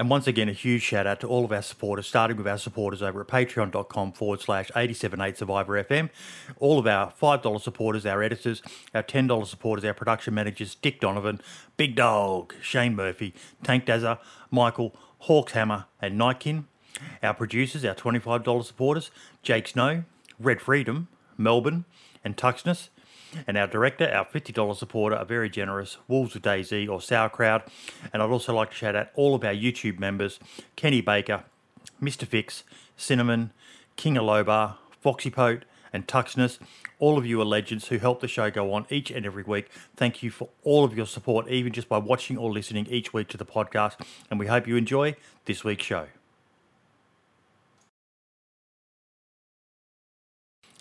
And once again, a huge shout out to all of our supporters, starting with our supporters over at patreon.com forward slash 878 Survivor FM. All of our $5 supporters, our editors, our $10 supporters, our production managers, Dick Donovan, Big Dog, Shane Murphy, Tank Dazza, Michael, Hawks Hammer, and Nightkin. Our producers, our $25 supporters, Jake Snow, Red Freedom, Melbourne, and Tuxness. And our director, our $50 supporter, a very generous Wolves with Daisy or Sauerkraut. And I'd also like to shout out all of our YouTube members Kenny Baker, Mr. Fix, Cinnamon, King Alobar, Foxy Pote, and Tuxness. All of you are legends who help the show go on each and every week. Thank you for all of your support, even just by watching or listening each week to the podcast. And we hope you enjoy this week's show.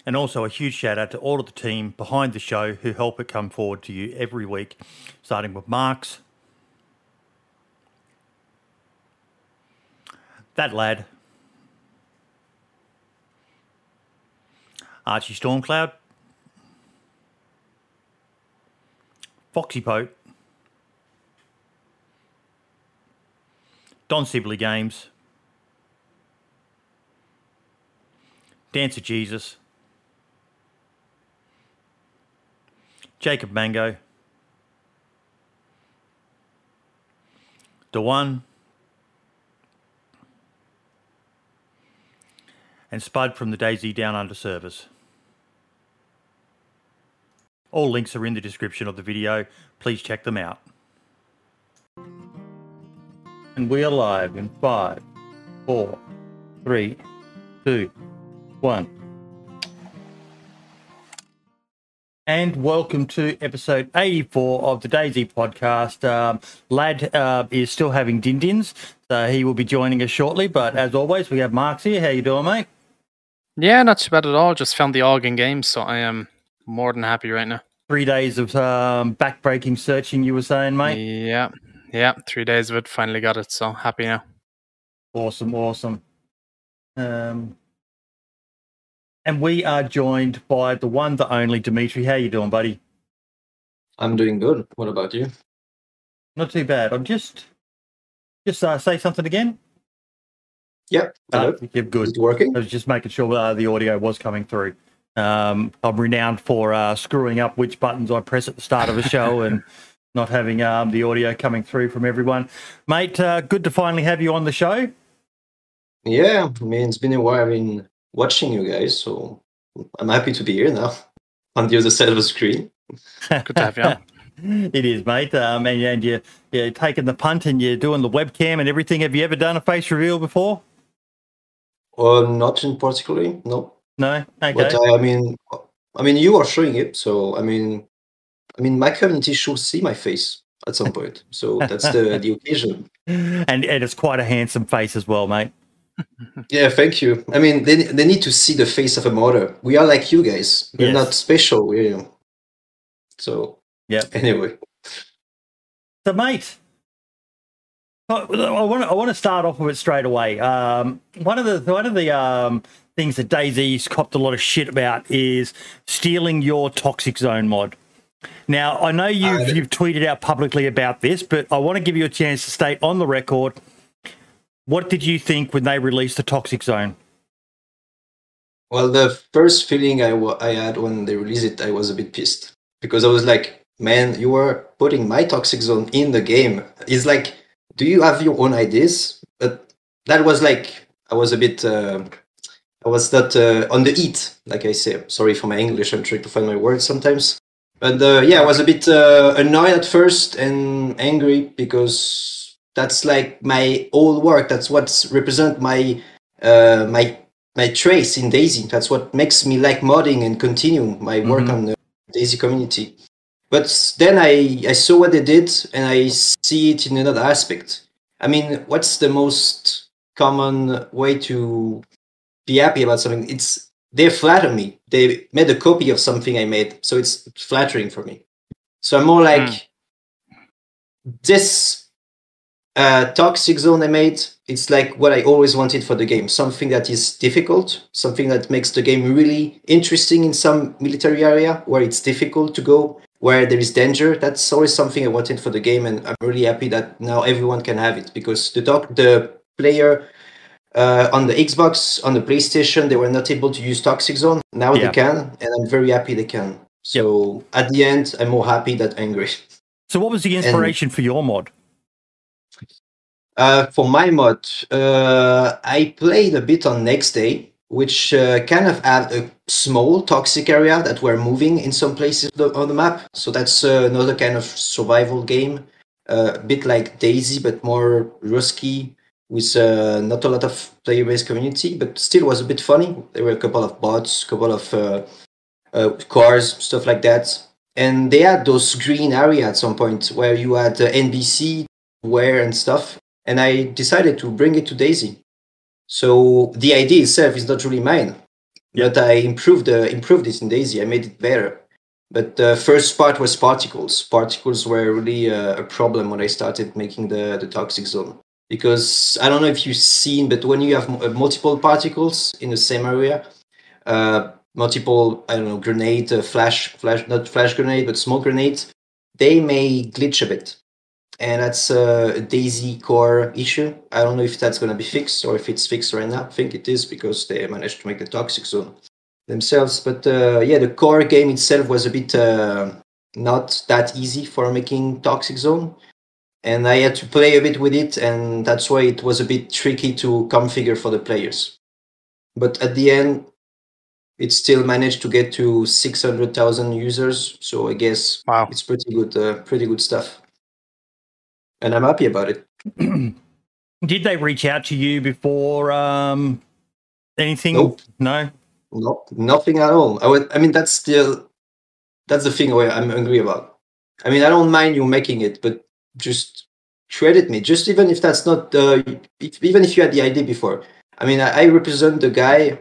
And also a huge shout out to all of the team behind the show who help it come forward to you every week, starting with Marks, that lad, Archie Stormcloud, Foxy Pote, Don Sibley Games, Dancer Jesus, Jacob Mango, one, and Spud from the DayZ Down Under service. All links are in the description of the video. Please check them out. And we are live in five, four, three, two, one. And welcome to episode 84 of the DayZ podcast. Um, Lad uh, is still having din dins, so he will be joining us shortly. But as always, we have Marks here. How you doing, mate? Yeah, not too bad at all. Just found the Ogden game, so I am more than happy right now. Three days of um, back-breaking searching, you were saying, mate? Yeah, yeah, three days of it. Finally got it, so happy now. Awesome, awesome. Um, and we are joined by the one, the only Dimitri. How you doing, buddy? I'm doing good. What about you? Not too bad. I'm just, just uh, say something again. Yep. Uh, you're good. Is it working? I was just making sure uh, the audio was coming through. Um, I'm renowned for uh, screwing up which buttons I press at the start of a show and not having um, the audio coming through from everyone. Mate, uh, good to finally have you on the show. Yeah, I mean, it's been a while. Been watching you guys, so I'm happy to be here now on the other side of the screen. Good to have you on. it is, mate. Um, and, and you, you're taking the punt and you're doing the webcam and everything. Have you ever done a face reveal before? Uh, not in particularly, no. No. Okay. But uh, I mean, I mean, you are showing it, so I mean, I mean, my community should see my face at some point. So that's the the occasion. And and it's quite a handsome face as well, mate. Yeah, thank you. I mean, they they need to see the face of a mother. We are like you guys. We're Yes. not special. We're so. Yeah. Anyway, So, mate, I want to I want to start off with it straight away. Um, one of the one of the um, things that DayZ's copped a lot of shit about is stealing your Toxic Zone mod. Now, I know you've Uh, you've tweeted out publicly about this, but I want to give you a chance to state on the record what did you think when they released the Toxic Zone? Well, the first feeling I had when they released it, I was a bit pissed because I was like, "Man, you are putting my toxic zone in the game." It's like, do you have your own ideas? But that was like, I was a bit, uh, I was not uh, on the eat, like I say. Sorry for my English. I'm trying to find my words sometimes. But uh, yeah, I was a bit uh, annoyed at first and angry because that's like my old work. That's what represent my uh, my my trace in DayZ. That's what makes me like modding and continue my work Mhm. on the DayZ community. But then I, I saw what they did and I see it in another aspect. I mean, what's the most common way to be happy about something? It's they flatter me. They made a copy of something I made, so it's flattering for me. So I'm more like this uh, toxic zone I made. It's like what I always wanted for the game. Something that is difficult, something that makes the game really interesting in some military area where it's difficult to go, where there is danger. That's always something I wanted for the game, and I'm really happy that now everyone can have it because the doc, the player uh, on the Xbox, on the PlayStation, they were not able to use Toxic Zone. Now Yeah. they can, and I'm very happy they can. So at the end, I'm more happy than angry. So, what was the inspiration for your mod? Uh, for my mod, uh, I played a bit on Next Day, which uh, kind of had a small toxic area that were moving in some places on the map. So that's uh, another kind of survival game, uh, a bit like DayZ, but more risky, with not a lot of player-based community, but still was a bit funny. There were a couple of bots, a couple of cars, stuff like that. And they had those green area at some point where you had uh, NBC, wear and stuff and I decided to bring it to DayZ. So the idea itself is not really mine, but I improved uh, improved it in DayZ. I made it better. But the first part was particles. Particles were really uh, a problem when I started making the the toxic zone because I don't know if you've seen, but when you have m- uh, multiple particles in the same area, uh, multiple I don't know grenade, uh, flash, flash, not flash grenade, but smoke grenades, they may glitch a bit and that's a DayZ core issue. I don't know if that's going to be fixed or if it's fixed right now. I think it is because they managed to make the toxic zone themselves. But uh, yeah, the core game itself was a bit uh, not that easy for making toxic zone, and I had to play a bit with it, and that's why it was a bit tricky to configure for the players. But at the end, it still managed to get to 600,000 users. So I guess Wow. it's pretty good, uh, pretty good stuff. And I'm happy about it. Did they reach out to you before um, anything? Nope. No. No, nothing at all. I would. I mean, that's still that's the thing where I'm angry about. I mean, I don't mind you making it, but just credit me. Just even if that's not uh, if, even if you had the idea before. I mean, I, I represent the guy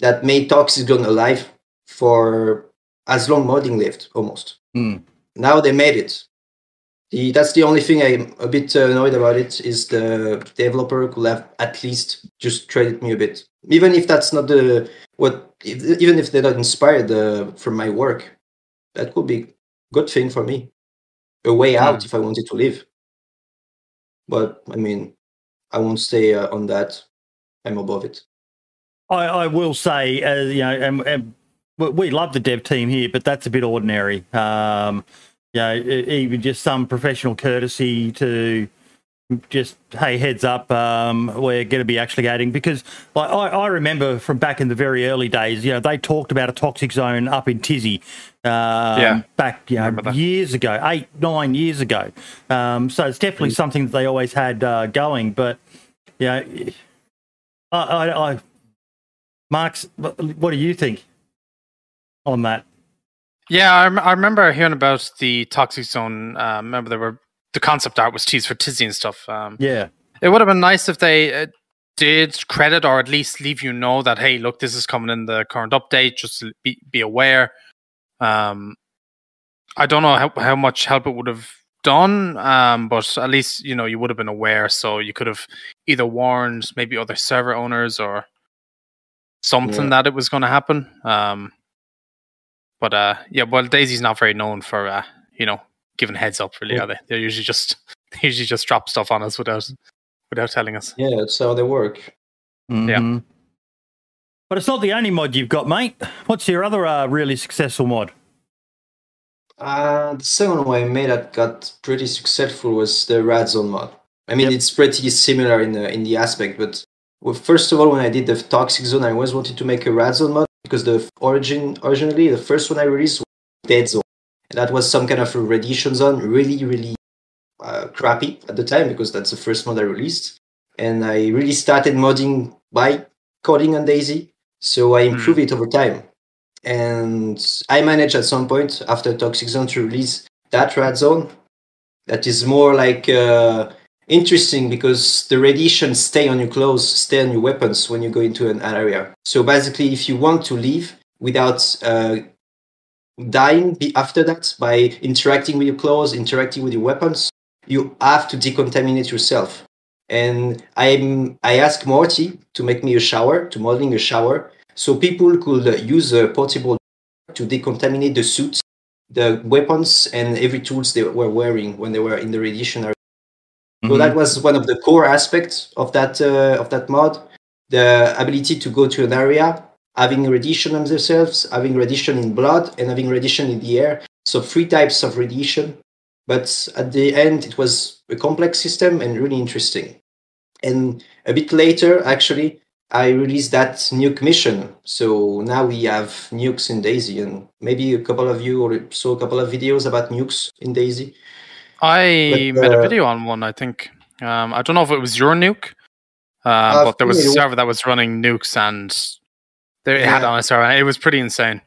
that made Toxic Zone alive for as long modding lived almost. Hmm. Now they made it. The, that's the only thing I'm a bit uh, annoyed about it is the developer could have at least just credit me a bit, even if that's not the what if, even if they're not inspired uh, from my work, that could be good thing for me, a way out if I wanted to leave. But I mean, I won't stay uh, on that. I'm above it. I, I will say, uh, you know, and, and we- we love the dev team here, but that's a bit ordinary. Um, you know, even just some professional courtesy to just hey heads up um we're going to be actually adding because like I, I remember from back in the very early days you know they talked about a toxic zone up in Tisy um, Yeah. back you know years ago eight nine years ago um so it's definitely something that they always had uh, going but you know I, I, I Mark's, what do you think on that? Yeah, I, I remember hearing about the Toxic Zone. Uh, remember there were the concept art was teased for Tisy and stuff. Um, Yeah, it would have been nice if they uh, did credit or at least leave you know that hey, look, this is coming in the current update. Just be be aware. Um, I don't know how how much help it would have done, um, but at least you know you would have been aware, so you could have either warned maybe other server owners or something Yeah. that it was going to happen. Um, but uh, yeah, well, DayZ's not very known for uh, you know giving heads up. Really, Yeah. are they? They usually just they usually just drop stuff on us without without telling us. Yeah, that's how they work. Mhm. But it's not the only mod you've got, mate. What's your other uh, really successful mod? Uh, the second one I made that got pretty successful was the Rad Zone mod. I mean, it's pretty similar in the in the aspect, but well, first of all, when I did the Toxic Zone, I always wanted to make a Rad Zone mod because the origin originally the first one I released was Dead Zone, and that was some kind of a radiation zone, really really uh, crappy at the time because that's the first mod I released, and I really started modding by coding on DayZ, so I improved it over time. And I managed at some point after Toxic Zone to release that Rad Zone. That is more like uh, interesting because the radiation stay on your clothes, stay on your weapons when you go into an area. So basically, if you want to leave without uh, dying after that by interacting with your clothes, interacting with your weapons, you have to decontaminate yourself. And I'm I asked Morty to make me a shower, to modeling a shower, so people could uh, use a portable to decontaminate the suits the weapons and every tools they were wearing when they were in the radiation area. So Mhm. that was one of the core aspects of that uh, of that mod. The ability to go to an area, having radiation on themselves, having radiation in blood, and having radiation in the air. So three types of radiation. But at the end, it was a complex system and really interesting. And a bit later, actually, I released that nuke mission. So now we have nukes in DayZ, and maybe a couple of you or saw a couple of videos about nukes in DayZ. I But, made a uh, video on one. I think. Um, I don't know if it was your nuke, uh, Uh, but there was a maybe it wa- server that was running nukes, and they had it on a server. It was pretty insane.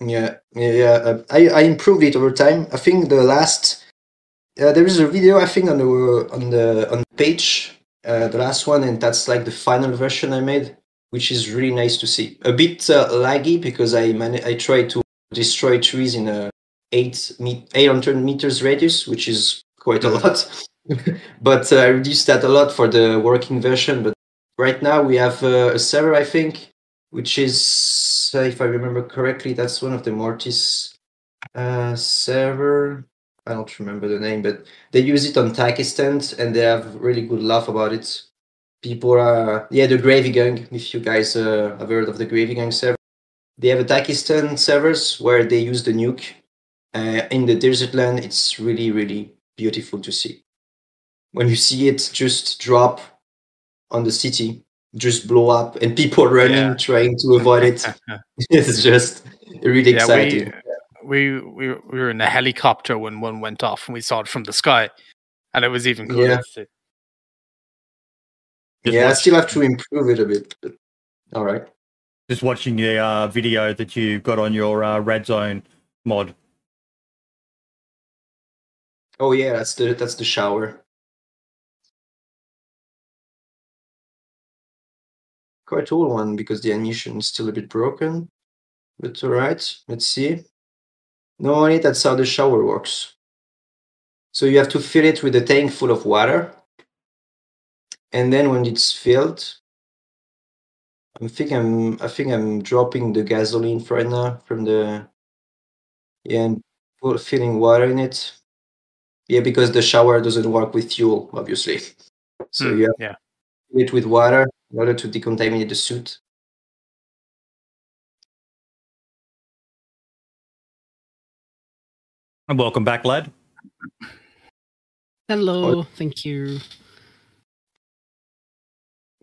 Yeah, yeah, yeah. Uh, I I improved it over time. I think the last uh, there is a video I think on the on the on the page, uh, the last one, and that's like the final version I made, which is really nice to see. A bit uh, laggy because I man- I tried to destroy trees in a eight me- 800 meters radius, which is quite a lot. but uh, I reduced that a lot for the working version. But right now we have uh, a server, I think, which is, uh, if I remember correctly, that's one of the Mortis uh, server. I don't remember the name, but they use it on Takistan and they have really good laugh about it. People are, yeah, the Gravy Gang, if you guys uh, have heard of the Gravy Gang server. They have a Takistan servers where they use the nuke. Uh, in the desert land, it's really, really beautiful to see. When you see it just drop on the city, just blow up, and people running, Yeah. trying to avoid it, it's just really yeah, exciting. we, we we we were in a helicopter when one went off, and we saw it from the sky, and it was even cooler. Yeah. to. Just yeah, I still have to improve it a bit. But all right. Just watching the uh, video that you got on your uh, Rad Zone mod. Oh yeah, that's the that's the shower. Quite old one because the animation is still a bit broken. But alright, let's see. No, Normally that's how the shower works. So you have to fill it with a tank full of water. And then when it's filled, I think I'm I think I'm dropping the gasoline right now from the yeah, and filling water in it. Yeah, because the shower doesn't work with fuel, obviously. So Hmm, you have yeah. to it with water in order to decontaminate the suit. And welcome back, lad. Hello, thank you.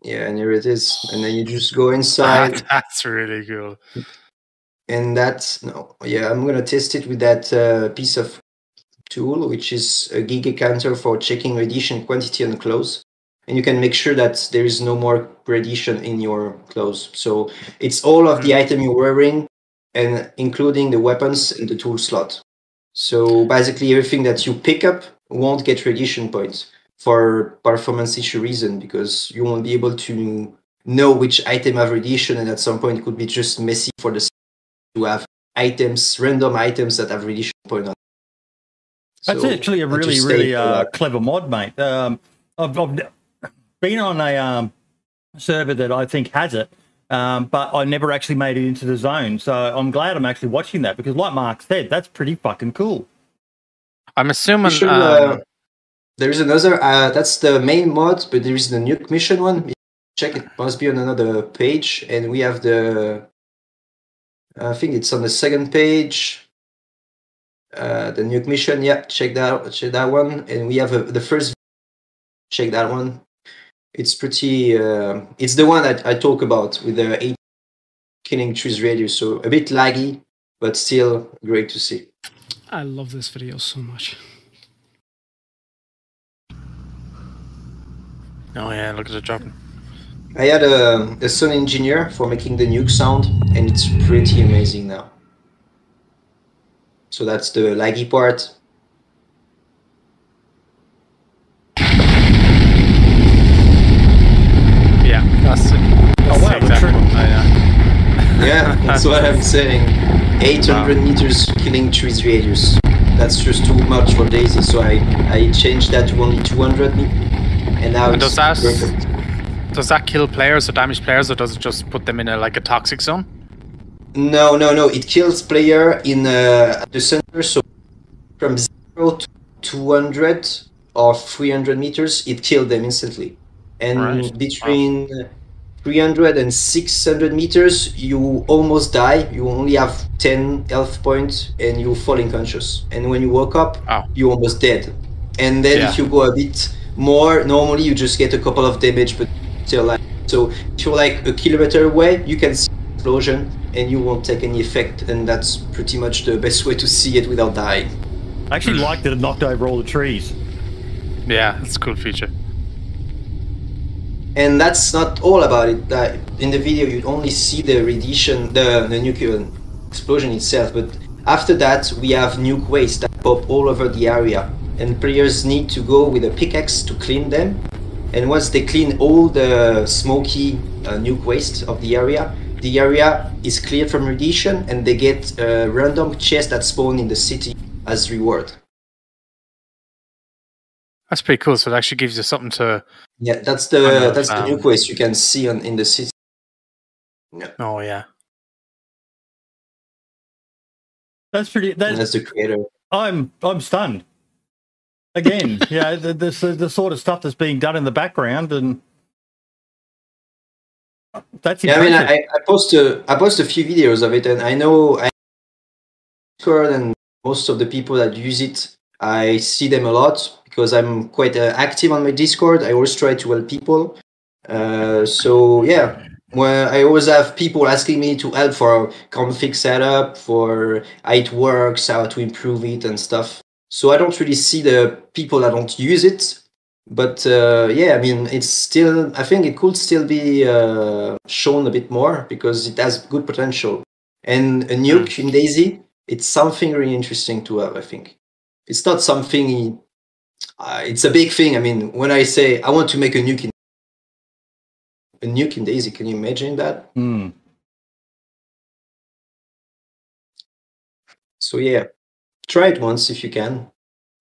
Yeah, and here it is. And then you just go inside That's really cool. and that's no yeah i'm gonna test it with that uh, piece of tool which is a Geiger counter for checking radiation quantity on clothes. And you can make sure that there is no more radiation in your clothes. So it's all of the mm. item you're wearing and including the weapons in the tool slot. So basically everything that you pick up won't get radiation points for performance issue reason because you won't be able to know which item have radiation and at some point it could be just messy for the to have items, random items that have radiation point on. That's So actually a really, really uh, clever mod, mate. Um, I've, I've been on a um, server that I think has it, um, but I never actually made it into the zone. So I'm glad I'm actually watching that because, like Mark said, that's pretty fucking cool. I'm assuming. Mission, um, uh, there is another. Uh, that's the main mod, but there is the nuke mission one. Check it must be on another page, and we have the. I think it's on the second page. Uh, the nuke mission, yeah, check that, check that one, and we have a, the first. Check that one. It's pretty. Uh, it's the one that I talk about with the eight killing trees radius, so a bit laggy, but still great to see. I love this video so much. oh yeah, look at it dropping. I had a, a sound engineer for making the nuke sound, and it's pretty amazing now. So that's the laggy part. Yeah, that's it. That's Oh, wow, the the exact trick- Oh, yeah. Yeah, that's what I'm saying. 800 meters killing trees radius. That's just too much for DayZ, so I, I changed that to only 200 me- and now And it's does that perfect. does that kill players or damage players, or does it just put them in a like a toxic zone? No, no, no. It kills player in uh, the center. So from zero to 200 or 300 meters, it killed them instantly. And Right. between 300 and 600 meters, you almost die. You only have 10 health points and you fall unconscious. And when you woke up, Oh. you're almost dead. And then Yeah. if you go a bit more, normally you just get a couple of damage, but still alive. So if you're like a kilometer away, you can see explosion and you won't take any effect. And that's pretty much the best way to see it without dying. I actually liked that it knocked over all the trees. Yeah, it's a cool feature. And that's not all about it. Uh, in the video, you only see the radiation, the, the nuclear explosion itself. But after that, we have nuke waste that pop all over the area. And players need to go with a pickaxe to clean them. And once they clean all the smoky uh, nuke waste of the area, the area is cleared from radiation and they get a random chest that spawn in the city as reward. That's pretty cool. So it actually gives you something to. Yeah, that's the know, that's the new quest you can see on in the city. Oh yeah. That's pretty. And That, that's the creator. I'm I'm stunned. Again, yeah, the, the the sort of stuff that's being done in the background, and that's Yeah, I mean. I, I post a, I post a few videos of it, and I know I Discord and most of the people that use it, I see them a lot because I'm quite uh, active on my Discord. I always try to help people. Uh, so yeah, where I always have people asking me to help for config setup, for how it works, how to improve it, and stuff. So I don't really see the people that don't use it but uh, yeah, I mean, it's still. I think it could still be uh, shown a bit more because it has good potential. And a nuke in DayZ, it's something really interesting to have. I think it's not something. Uh, it's a big thing. I mean, when I say I want to make a nuke in a nuke in DayZ, can you imagine that? Hmm. So yeah, try it once if you can,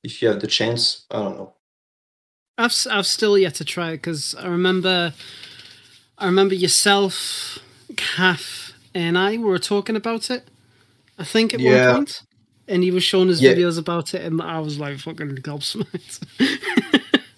if you have the chance. I don't know. I've I've still yet to try it because I remember I remember yourself, Kath, and I were talking about it. I think at Yeah. one point, and he was showing his Yeah. videos about it, and I was like fucking gobsmacked.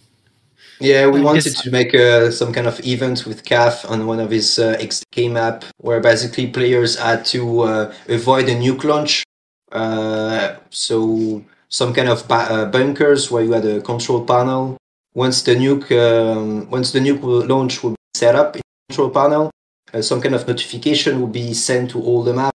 Yeah, we wanted to make uh, some kind of event with CAF on one of his uh, XDK map, where basically players had to uh, avoid a nuke launch. Uh, so some kind of ba- uh, bunkers where you had a control panel. Once the nuke, um, once the nuke launch will be set up in the control panel, uh, some kind of notification will be sent to all the map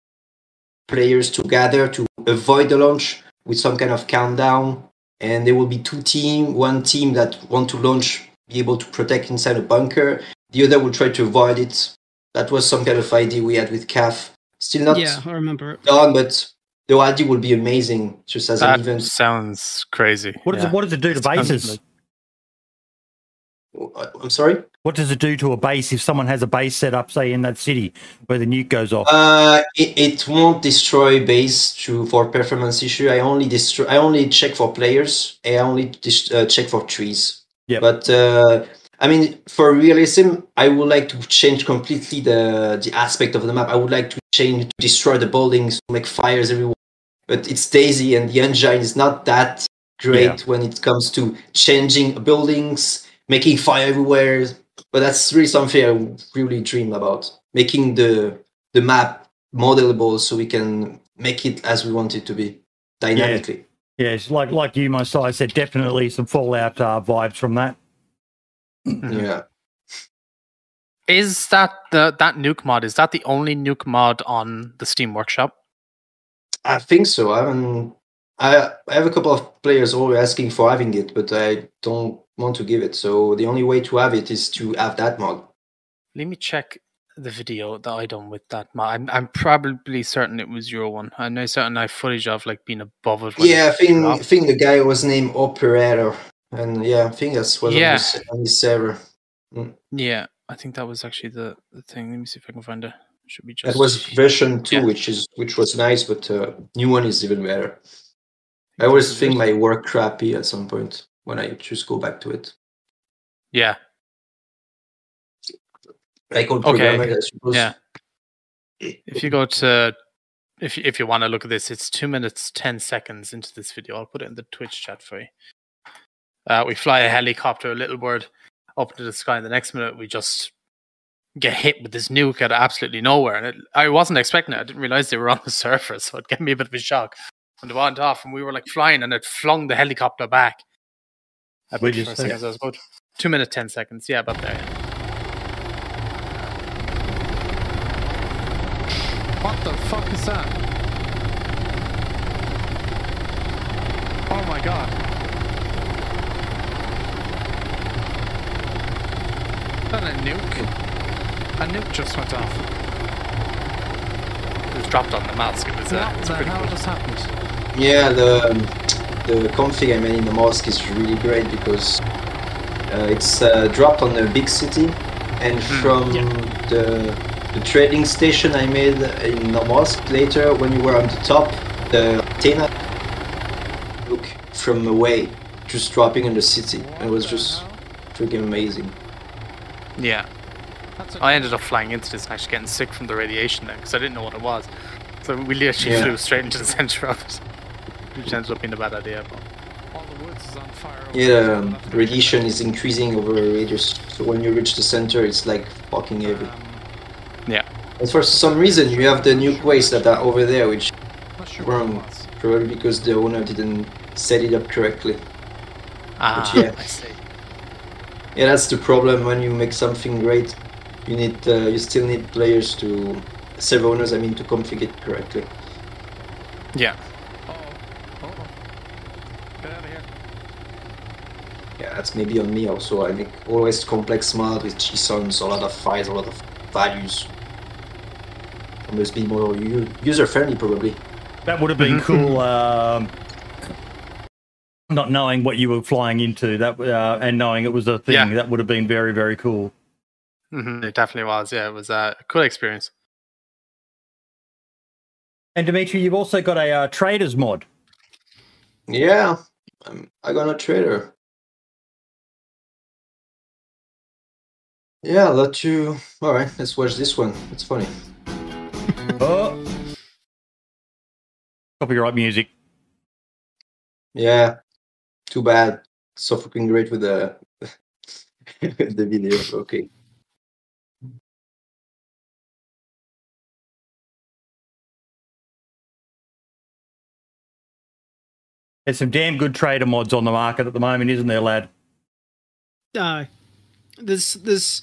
players to gather to avoid the launch with some kind of countdown and there will be two team one team that want to launch be able to protect inside a bunker the other will try to avoid it that was some kind of idea we had with CAF still not yeah, I remember it. done but the idea will be amazing just as That an event sounds crazy. What does it What does it do to Sounds bases? Uh, i'm sorry What does it do to a base if someone has a base set up, say, in that city where the nuke goes off? uh, it, it won't destroy base to for performance issue i only destroy i only check for players i only dis- uh, check for trees Yep. But uh, I mean, for realism, I would like to change completely the the aspect of the map. I would like to change to destroy the buildings, to make fires everywhere. But it's DayZ, and the engine is not that great when it comes to changing buildings, making fire everywhere. But that's really something I really dream about, making the the map modelable so we can make it as we want it to be dynamically. yes, like like you, my side said, definitely some Fallout uh, vibes from that. Mhm. Yeah. Is that the that nuke mod? Is that the only nuke mod on the Steam Workshop? I think so. I haven't. I I have a couple of players always asking for having it, but I don't want to give it. So the only way to have it is to have that mod. Let me check the video that I done with that mod. I'm I'm probably certain it was your one. I know certain I have footage of like being above it. Yeah, I think. I think the guy was named Operator, and yeah, I think that's was Yeah. on, his, on his server. Yeah, I think that was actually the, the thing. Let me see if I can find it. Should be just That was version two, Yeah. which is which was nice, but uh, new one is even better. I always think my work crappy at some point when I just go back to it. yeah Like all Okay, I suppose. yeah. If you go to, if you, if you want to look at this, it's two minutes ten seconds into this video. I'll put it in the Twitch chat for you. Uh, we fly a helicopter, a little bird, up into the sky. And the next minute, we just get hit with this nuke out of absolutely nowhere. And it, I wasn't expecting it. I didn't realize they were on the surface, so it gave me a bit of a shock. When they went off, and we were like flying, and it flung the helicopter back. A Where'd you for a say? second, so was about two minutes ten seconds. Yeah, about there. What the fuck is that? Oh my god. That a nuke? A nuke just went off. It was dropped on the mask. It was, uh, What it was the pretty hell cool. just happened? Yeah, the the config I made in the mosque is really great because uh, it's uh, dropped on a big city, and from the the trading station I made in the mosque later, when you were on the top, the antenna look from away, just dropping in the city. It was just freaking amazing. Yeah. I ended up flying into this and actually getting sick from the radiation there because I didn't know what it was. So we literally Yeah. flew straight into the center of it, which ended up being a bad idea. But all the woods is on fire. over Yeah, um, radiation is increasing over a radius, so when you reach the center, it's like fucking heavy. Um, yeah, And for some reason, you have the nuke waste that are over there, which not sure what it wrong. Probably because the owner didn't set it up correctly. ah, yeah. I see. Yeah, that's the problem when you make something great. You need, uh, you still need players to, server owners, I mean, to configure it correctly. Yeah, Oh, oh, oh. Get out of here. Yeah, that's maybe on me also. I make always complex mod with JSONs, a lot of files, a lot of values. I must be more user friendly, probably. That would have been Mhm. cool. Um, not knowing what you were flying into, that uh, and knowing it was a thing, Yeah. that would have been very, very cool. hmm it definitely was. Yeah, it was uh, a cool experience. And Dimitri, you've also got a uh, traders mod. Yeah, I'm, I got a trader. Yeah, I'll let you. Alright, let's watch this one. It's funny. Oh, copyright music. Yeah, too bad. So fucking great with the the video. Okay. There's some damn good trader mods on the market at the moment, isn't there, lad? Aye. There's this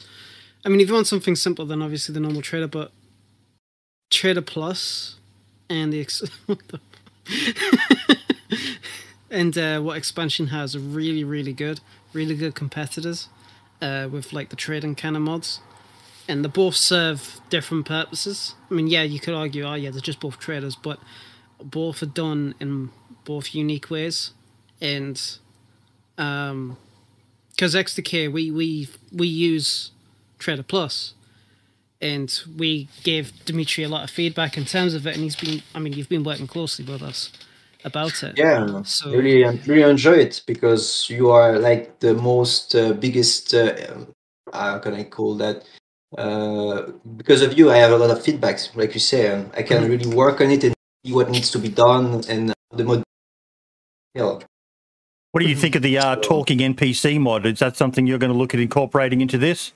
I mean if you want something simple then obviously the normal trader, but Trader Plus and the ex- and uh, what expansion has are really, really good. Really good competitors. Uh, with like the trading kind of mods. And they both serve different purposes. I mean, yeah, you could argue, oh yeah, they're just both traders, but both are done in both unique ways. And um because XDK we we we use Trader Plus, and we gave Dimitri a lot of feedback in terms of it, and he's been I mean you've been working closely with us about it. Yeah, So really, really enjoy it because you are like the most uh, biggest. Uh, how can I call that? Uh, because of you, I have a lot of feedbacks. Like you say, I can really work on it and see what needs to be done and the mod. Yeah, What do you think of the uh, talking NPC mod? Is that something you're going to look at incorporating into this?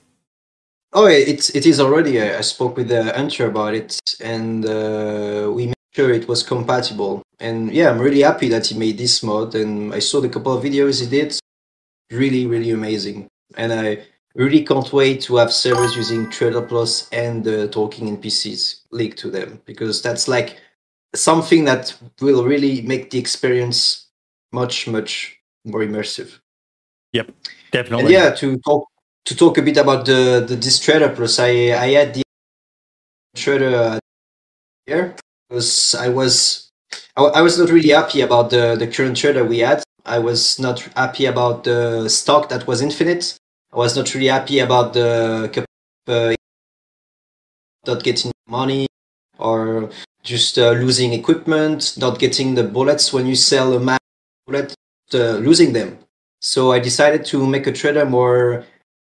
Oh, yeah, it's it is already. I, I spoke with the Hunter about it, and uh, we made sure it was compatible. And yeah, I'm really happy that he made this mod. And I saw the couple of videos he did. Really, really amazing. And I really can't wait to have servers using Trader Plus and the talking NPCs linked to them because that's like something that will really make the experience much, much more immersive. Yep, Definitely. yeah, to talk to talk a bit about the the this trader plus, I I had the trader uh, here because I was I, I was not really happy about the the current trader we had. I was not happy about the stock that was infinite. I was not really happy about the uh, not getting money or just uh, losing equipment, not getting the bullets when you sell a map bullet, uh, losing them. So I decided to make a trader more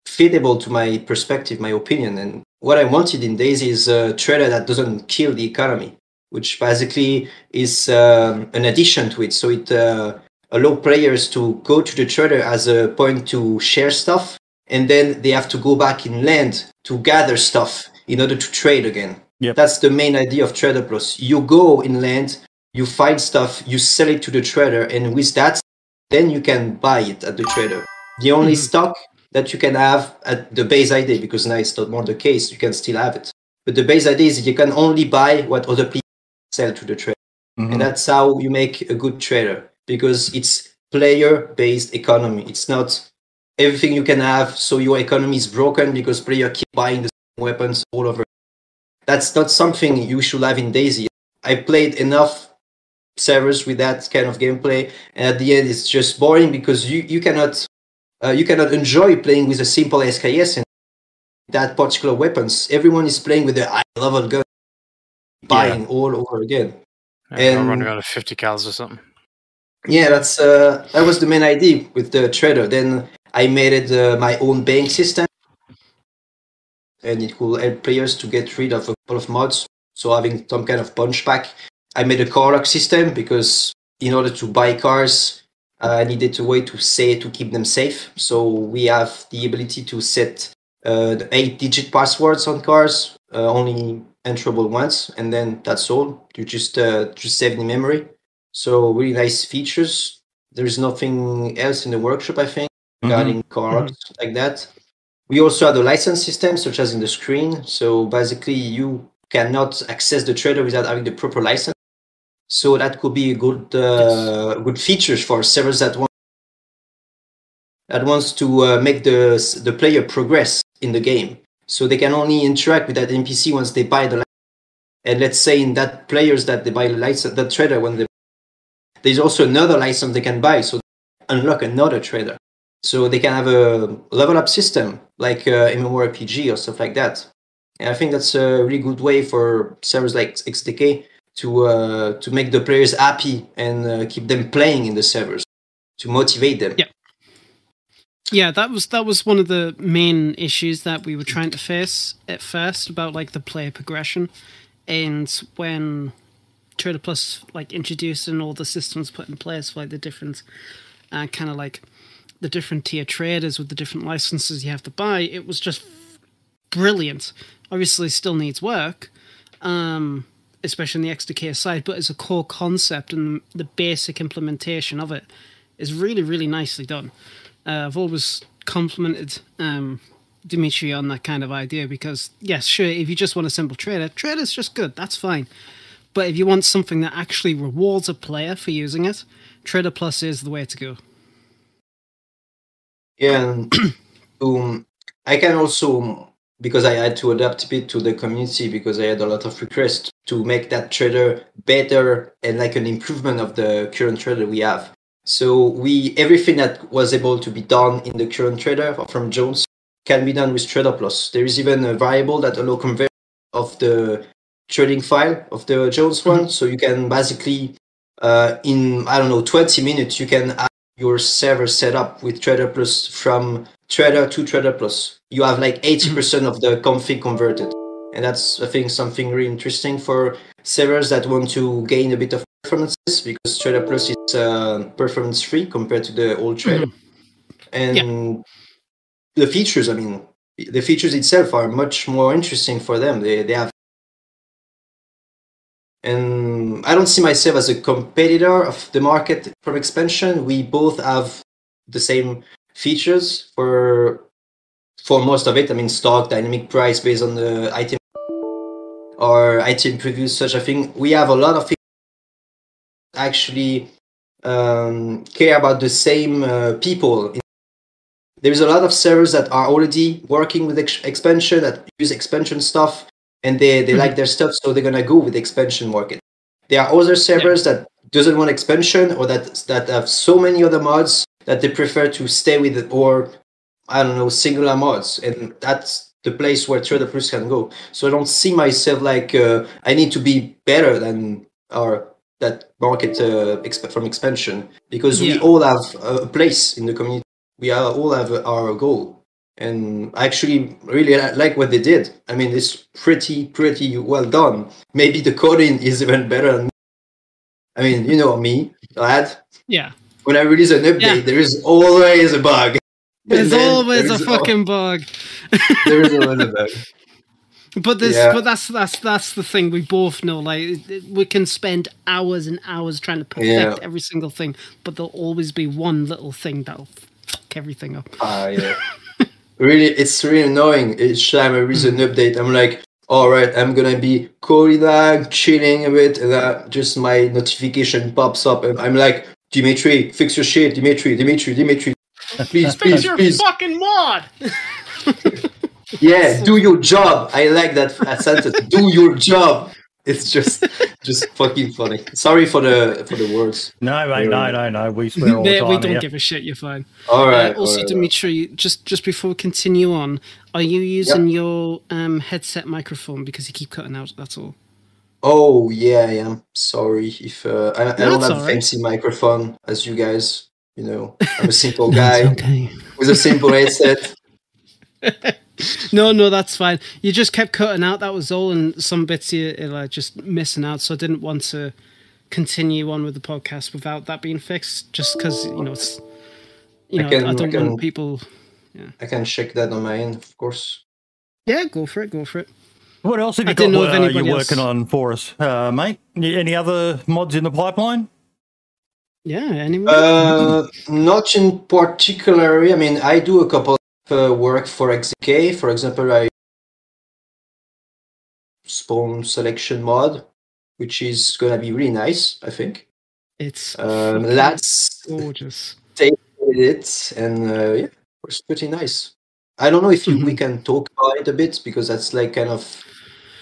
fitable to my perspective, my opinion, and what I wanted in DayZ is a trader that doesn't kill the economy, which basically is um, an addition to it. So it uh, allow players to go to the trader as a point to share stuff, and then they have to go back in land to gather stuff in order to trade again. Yep. That's the main idea of Trader Plus. You go in land, you find stuff, you sell it to the trader, and with that, then you can buy it at the trader. The only Mhm. stock that you can have at the base ID, because now it's not more the case, you can still have it. But the base ID is you can only buy what other people sell to the trader. Mhm. And that's how you make a good trader because it's player based economy. It's not everything you can have, so your economy is broken because player keep buying the same weapons all over. That's not something you should have in DayZ. I played enough servers with that kind of gameplay, and at the end, it's just boring because you, you cannot uh, you cannot enjoy playing with a simple SKS and that particular weapons. Everyone is playing with their high level gun, buying all over again. Yeah, And- running out of 50 cals or something. Yeah, that's uh, that was the main idea with the trader. Then I made it uh, my own bank system, and it will help players to get rid of a couple of mods. So having some kind of punch pack. I made a car lock system because in order to buy cars, uh, I needed a way to say to keep them safe. So we have the ability to set uh, the eight-digit passwords on cars, uh, only enterable once, and then that's all. You just uh, just save the memory. So really nice features. There's nothing else in the workshop, I think, Mhm. regarding cars like that. We also have a license system, such as in the screen. So basically, you cannot access the trader without having the proper license. So that could be a good uh, good features for servers that want that wants to uh, make the the player progress in the game. So they can only interact with that NPC once they buy the license. And let's say in that players that they buy the license, the trader when they there's also another license they can buy, so they unlock another trader. So they can have a level up system like uh, MMORPG or stuff like that. And I think that's a really good way for servers like XDK to uh, to make the players happy and uh, keep them playing in the servers to motivate them. Yeah. Yeah, that was that was one of the main issues that we were trying to face at first about like the player progression, and when Trader Plus like introduced and all the systems put in place for like the different, uh, kind of like the different tier traders with the different licenses you have to buy, it was just brilliant. Obviously, still needs work, um, especially on the XDK side, but as a core concept and the basic implementation of it is really, really nicely done. Uh, I've always complimented um, Dimitri on that kind of idea because, yes, sure, if you just want a simple trader, trader's just good, that's fine. But if you want something that actually rewards a player for using it, Trader Plus is the way to go. Yeah, um, I can also because I had to adapt a bit to the community because I had a lot of requests to make that trader better and like an improvement of the current trader we have. So we everything that was able to be done in the current trader from Jones can be done with Trader Plus. There is even a variable that allow conversion of the trading file of the Jones one, so you can basically uh, in I don't know 20 minutes you can have your server set up with Trader Plus from Trader to Trader Plus. You have like 80% of the config converted, and that's I think something really interesting for servers that want to gain a bit of performances because Trader Plus is uh, performance free compared to the old Trader, and the features. I mean, the features itself are much more interesting for them. They they have and I don't see myself as a competitor of the market from expansion. We both have the same features for for most of it. I mean, stock, dynamic price based on the item or item previews, such a thing. We have a lot of things actually um, care about the same uh, people. There's a lot of servers that are already working with ex- expansion that use expansion stuff and they, they like their stuff, so they're gonna go with the expansion market. There are other servers that doesn't want expansion or that that have so many other mods that they prefer to stay with it or I don't know singular mods, and that's the place where Trader Plus can go. So I don't see myself like uh, I need to be better than our that market uh, exp- from expansion because we all have a place in the community. We are, all have our goal, and I actually really like what they did. I mean, it's pretty pretty well done. Maybe the coding is even better. Than I mean, you know me, lad. Yeah. When I release an update, Yeah. there is always a bug. There's always there a is al- fucking bug. there is always a bug. But this, Yeah. but that's that's that's the thing we both know. Like we can spend hours and hours trying to perfect Yeah. every single thing, but there'll always be one little thing that'll fuck everything up. Ah, yeah. really, it's really annoying. Each time I release an update, I'm like, all right, I'm gonna be coding lag, chilling a bit, and uh, just my notification pops up, and I'm like, Dimitri, fix your shit, Dimitri, Dimitri, Dimitri. Please, please, please. fucking mod. Yeah, do your job. I like that, that sentence. Do your job. It's just, just fucking funny. Sorry for the for the words. No, mate, no, no, no. We swear all the time we don't here. give a shit. You're fine. All right. Uh, also, all right, Dimitri, just just before we continue on, are you using your um, headset microphone because you keep cutting out? That's all. Oh yeah, I am sorry if uh, I, I don't have a alright. fancy microphone as you guys. You know, I'm a simple guy okay. with a simple headset. No, no, that's fine. You just kept cutting out. That was all, and some bits you are like just missing out. So I didn't want to continue on with the podcast without that being fixed, just because you know it's. You I know, I, can- I don't can- want people. I can check that on my end, of course. Yeah, go for it. Go for it. What else have I you got didn't know if uh, you're else- working on for us, uh, mate? Any other mods in the pipeline? Yeah. Anyway. Uh, not in particular. I mean, I do a couple of uh, work for XK. For example, I spawn selection mod, which is gonna be really nice. I think. it's Um, that's gorgeous. it, and uh, yeah, it's pretty nice. I don't know if you, we Mhm. can talk about it a bit because that's like kind of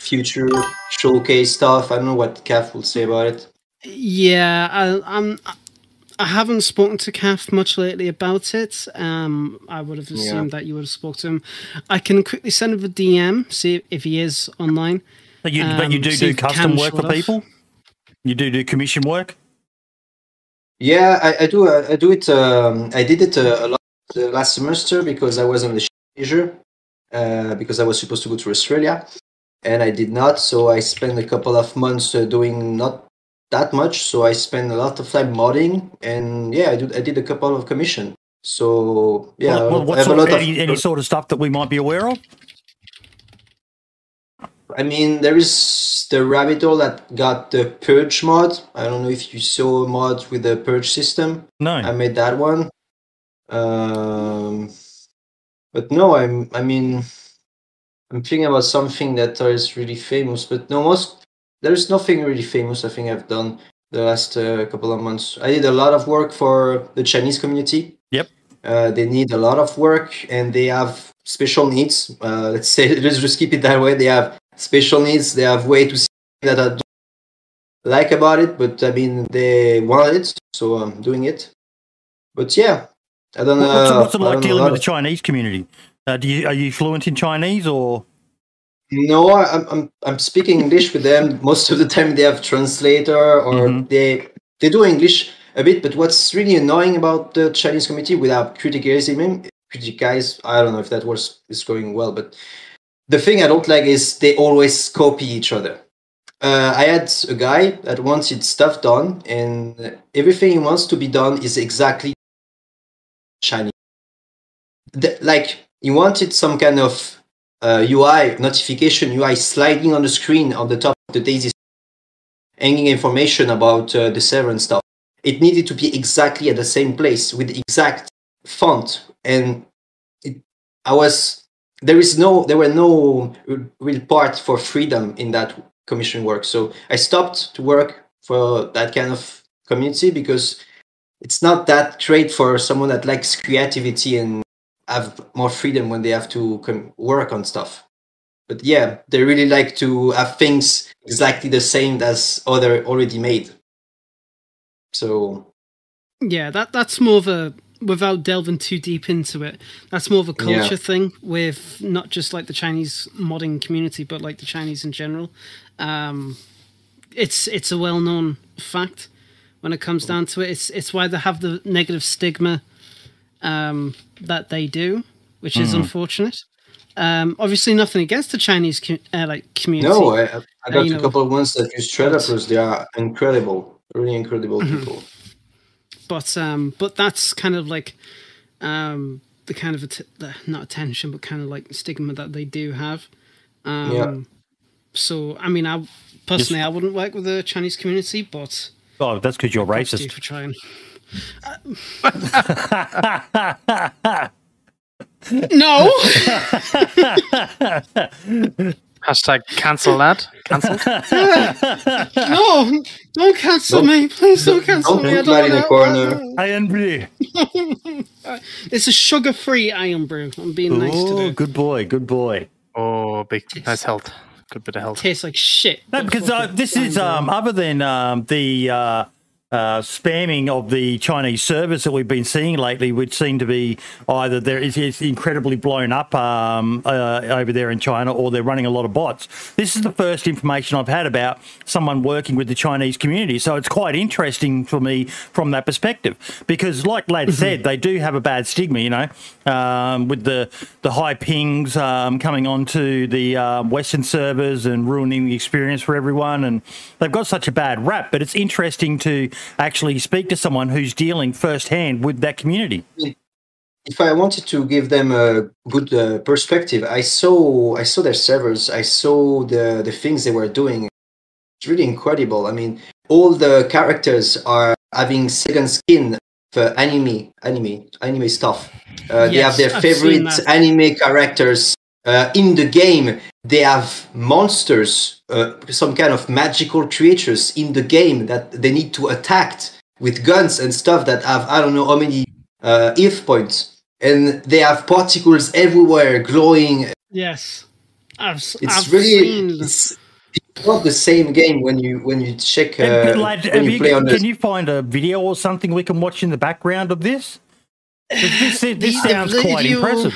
future showcase stuff. I don't know what Caf will say about it. Yeah, I, I'm. I haven't spoken to Calf much lately about it. Um, I would have Yeah. assumed that you would have spoken to him. I can quickly send him a DM, see if he is online. But you, but you Um, do do custom work for off. people. You do do commission work. Yeah, I, I do. I, I do it. Um, I did it uh, a lot uh, last semester because I was on the leisure uh, because I was supposed to go to Australia, and I did not. So I spent a couple of months uh, doing not that much. So I spent a lot of time modding, and yeah, I did. I did a couple of commission. So yeah, What, what, what I have a sort, lot any, any sort of stuff that we might be aware of? I mean, there is the rabbit hole that got the purge mod. I don't know if you saw a mod with the purge system. No. I made that one. Um, but no, I'm. I mean, I'm thinking about something that is really famous. But no, most there's nothing really famous. I think I've done the last uh, couple of months. I did a lot of work for the Chinese community. Yep. Uh, they need a lot of work and they have special needs. Uh, let's say let's just keep it that way. They have special needs. They have way to see that I don't like about it, but I mean they want it, so I'm doing it. But yeah, I don't know. What's, it- what's it like don't know a dealing with the Chinese community? Uh, do you are you fluent in Chinese or? No, I'm I'm I'm speaking English with them. Most of the time, they have translator or Mhm. they they do English a bit. But what's really annoying about the Chinese community, without criticizing him, criticize, I don't know if that was is going well, but the thing I don't like is they always copy each other. Uh, I had a guy that wanted stuff done, and everything he wants to be done is exactly Chinese. The, like he wanted some kind of uh, UI notification UI sliding on the screen on the top of the DayZ, hanging information about uh, the server and stuff. It needed to be exactly at the same place with the exact font, and it, I was there is no there were no real part for freedom in that commission work. So I stopped to work for that kind of community because it's not that great for someone that likes creativity and have more freedom when they have to com- work on stuff. But yeah, they really like to have things exactly the same as other already made. So Yeah, that that's more of a without delving too deep into it. That's more of a Yeah. culture thing with not just like the Chinese modding community, but like the Chinese in general. Um, it's it's a well known fact when it comes down to it. It's it's why they have the negative stigma um, that they do. which is Mhm. unfortunate. Um, obviously, nothing against the Chinese co- uh, like community. No, I, I- I got you a know, couple of ones that use Shredders. They are incredible, really incredible Mhm. people. but um, but that's kind of like um, the kind of att- the, not attention, but kind of like stigma that they do have. Um, Yeah. So I mean, I personally I wouldn't work with the Chinese community, but Oh, that's because you're props you racist. for trying. No, Hashtag cancel that. Cancelled. no, don't cancel Don't- me, please don't cancel don't me. I put that in the don't corner. Iron Blue. It's a sugar-free Irn-Bru. I'm being nice Oh, today. good boy, good boy. Oh, big nice health. Good bit of health. Tastes like shit. No, because uh, this is um, other than um, the uh, uh, spamming of the Chinese servers that we've been seeing lately, which seem to be either there is it's incredibly blown up um, uh, over there in China, or they're running a lot of bots. This is the first information I've had about someone working with the Chinese community, so it's quite interesting for me from that perspective. Because, like Lad said, they do have a bad stigma, you know, um, with the the high pings um, coming onto the um, Western servers and ruining the experience for everyone, and they've got such a bad rap. But it's interesting to actually speak to someone who's dealing firsthand with that community. if I wanted to give them a good uh, perspective, I saw I saw their servers, I saw the the things they were doing. It's really incredible. I mean, all the characters are having second skin for anime, anime, anime stuff. Uh, they have their I've favorite anime characters uh, in the game. They have monsters, uh, some kind of magical creatures in the game that they need to attack with guns and stuff that have I don't know how many uh, if points, and they have particles everywhere glowing. Yes, I've, It's I've really seen it's, it's not the same game when you when you check uh, And, lad, when you you- play on can you find a video or something we can watch in the background of this? 'Cause This, this, this sounds quite video- impressive.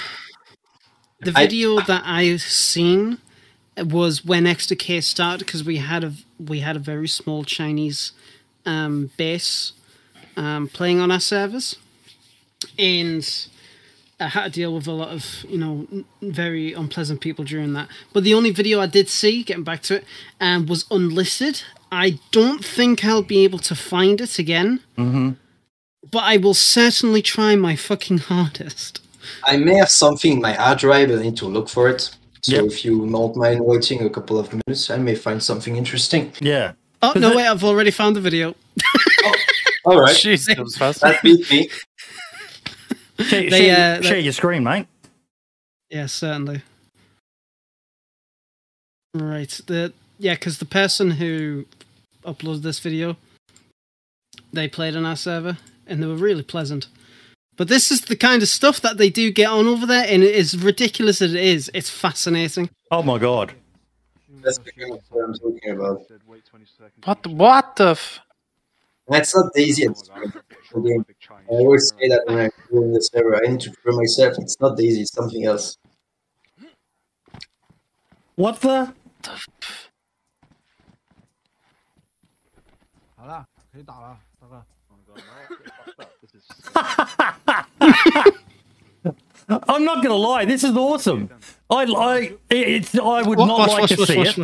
The I- video that I've seen was when Extra K started because we had a we had a very small Chinese um, base um, playing on our servers, and I had to deal with a lot of you know very unpleasant people during that. But the only video I did see, getting back to it, um, was unlisted. I don't think I'll be able to find it again. hmm But I will certainly try my fucking hardest. I may have something in my hard drive. I need to look for it. So Yep. if you don't mind waiting a couple of minutes, I may find something interesting. Yeah. Oh no! it- Wait, I've already found the video. All right, Jeez, that was fast. that beat me. Share, They, share, uh, share they- your screen, mate. Yeah, certainly. Right. The yeah, because the person who uploaded this video, they played on our server and they were really pleasant. But this is the kind of stuff that they do get on over there, and as ridiculous as it is, it's fascinating. Oh my god. That's the kind of what I'm talking about. What? the- What the? F- That's not DayZ at this point. Again, I always say that when I go in the server. I need to prove myself. It's not DayZ. It's something else. What the? I'm not going to lie. This is awesome. I, I, it's, I would not like to see it.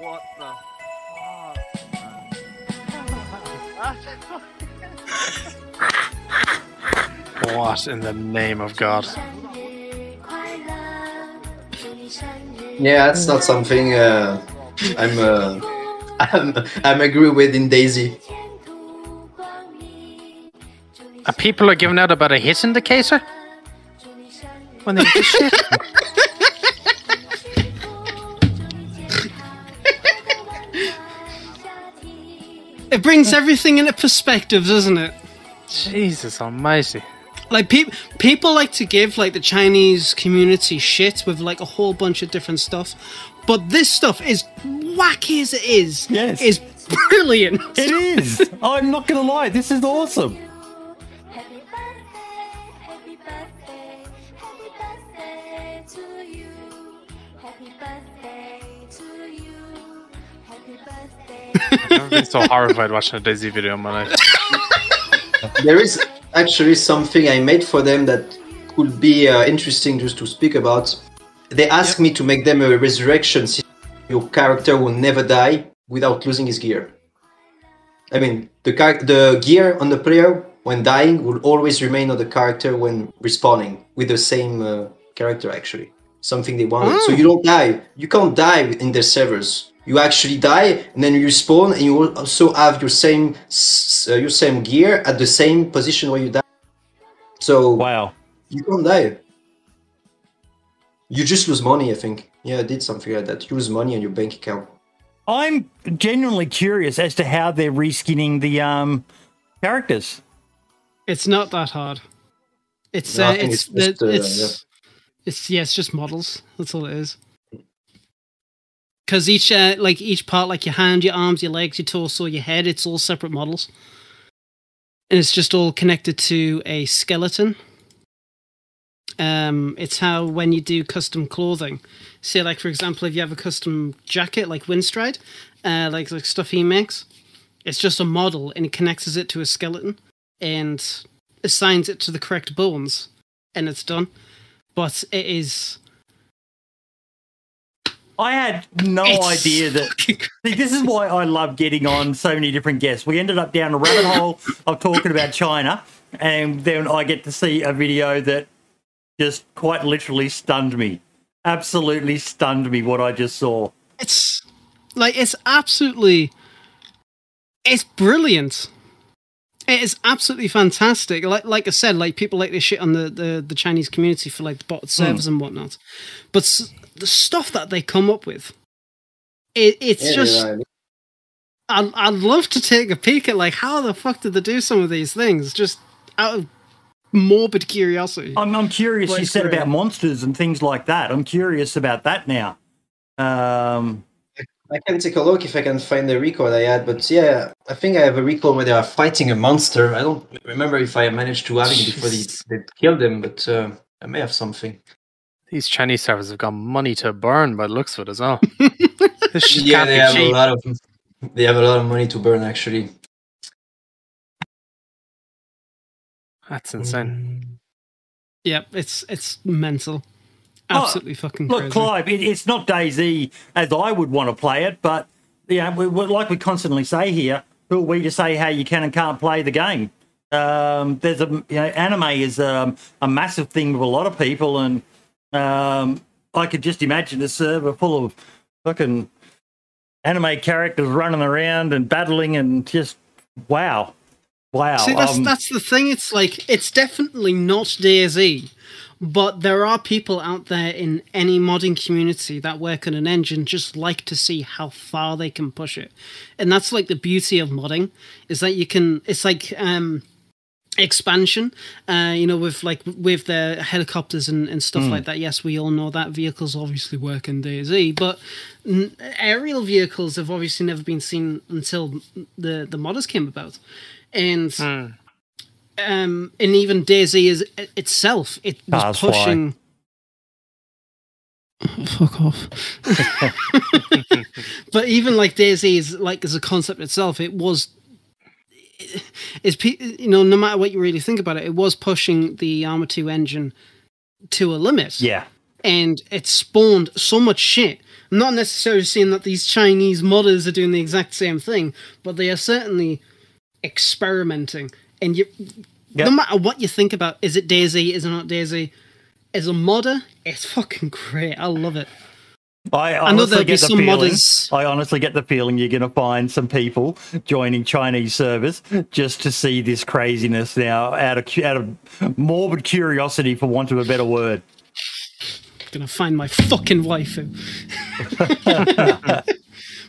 What the fuck? what in the name of God? Yeah, it's not something uh, I'm uh, I'm I'm agree with in DayZ. And people are giving out about a hit indicator when they do shit. It brings everything into perspective, doesn't it? Jesus Almighty! Like people, people like to give like the Chinese community shit with like a whole bunch of different stuff, but this stuff is wacky as it is. Yes. is brilliant. It is. I'm not gonna lie, this is awesome. I've been so horrified watching a DayZ video in my life. there is actually something I made for them that could be uh, interesting just to speak about. They asked me to make them a resurrection system. Your character will never die without losing his gear. I mean, the char- the gear on the player when dying will always remain on the character when respawning with the same uh, character. Actually, something they wanted. So you don't die. You can't die in their servers. You actually die and then you respawn, and you will also have your same uh, your same gear at the same position where you die. So Wow. you don't die. You just lose money, I think. Yeah, I did something like that. You lose money on your bank account. I'm genuinely curious as to how they're reskinning the um characters. It's not that hard. It's No, uh, it's it's just, the- uh, it's it's yeah, it's just models. That's all it is. Because each uh, like each part, like your hand, your arms, your legs, your torso, your head, it's all separate models, and it's just all connected to a skeleton. Um, it's how when you do custom clothing, say like for example, if you have a custom jacket like Winstride, uh, like like stuff he makes, it's just a model and it connects it to a skeleton and assigns it to the correct bones, and it's done. But it is. I had no it's idea that. See, this is why I love getting on so many different guests. We ended up down a rabbit hole of talking about China, and then I get to see a video that just quite literally stunned me. Absolutely stunned me what I just saw. it's like it's absolutely it's brilliant it is absolutely fantastic like like i said like people like this shit on the the, the chinese community for like the botted hmm. servers and whatnot but the stuff that they come up with it, it's Yeah, just yeah, I'd, I'd love to take a peek at like how the fuck did they do some of these things just out of morbid curiosity I'm, I'm curious. Well, you said great. about monsters and things like that. I'm curious about that now. Um, I can take a look if I can find the record I had, but yeah, I think I have a record where they are fighting a monster. I don't remember if I managed to have it before they, they killed him, but uh, I may have something. These Chinese servers have got money to burn by the looks of it as well. Yeah, they be have a lot of they have a lot of money to burn actually. That's insane. yep it's it's mental Oh, absolutely fucking Look, crazy. Clive, it, it's not DayZ as I would want to play it, but you know, we, we, like we constantly say here, who are we to say how you can and can't play the game? Um, there's a you know, anime is um, a massive thing with a lot of people, and um, I could just imagine a server full of fucking anime characters running around and battling, and just wow, wow. See, that's um, that's the thing. It's like it's definitely not DayZ, but there are people out there in any modding community that work on an engine just like to see how far they can push it, and that's like the beauty of modding is that you can. It's like um expansion uh you know with like with the helicopters and, and stuff like that yes we all know that vehicles obviously work in DayZ but n- aerial vehicles have obviously never been seen until the the modders came about and Hmm. um and even DayZ is itself it was fly. pushing fuck off but even like DayZ is like as a concept itself it was is you know no matter what you really think about it it was pushing the Arma 2 engine to a limit. Yeah. and it spawned so much shit. I'm not necessarily saying that these chinese modders are doing the exact same thing but they are certainly experimenting. And you Yep. no matter what you think about is it DayZ is it not DayZ as a modder it's fucking great. I love it I honestly get the some feeling. modders- I honestly get the feeling you're going to find some people joining Chinese servers just to see this craziness now, out of out of morbid curiosity, for want of a better word. I'm gonna find my fucking waifu.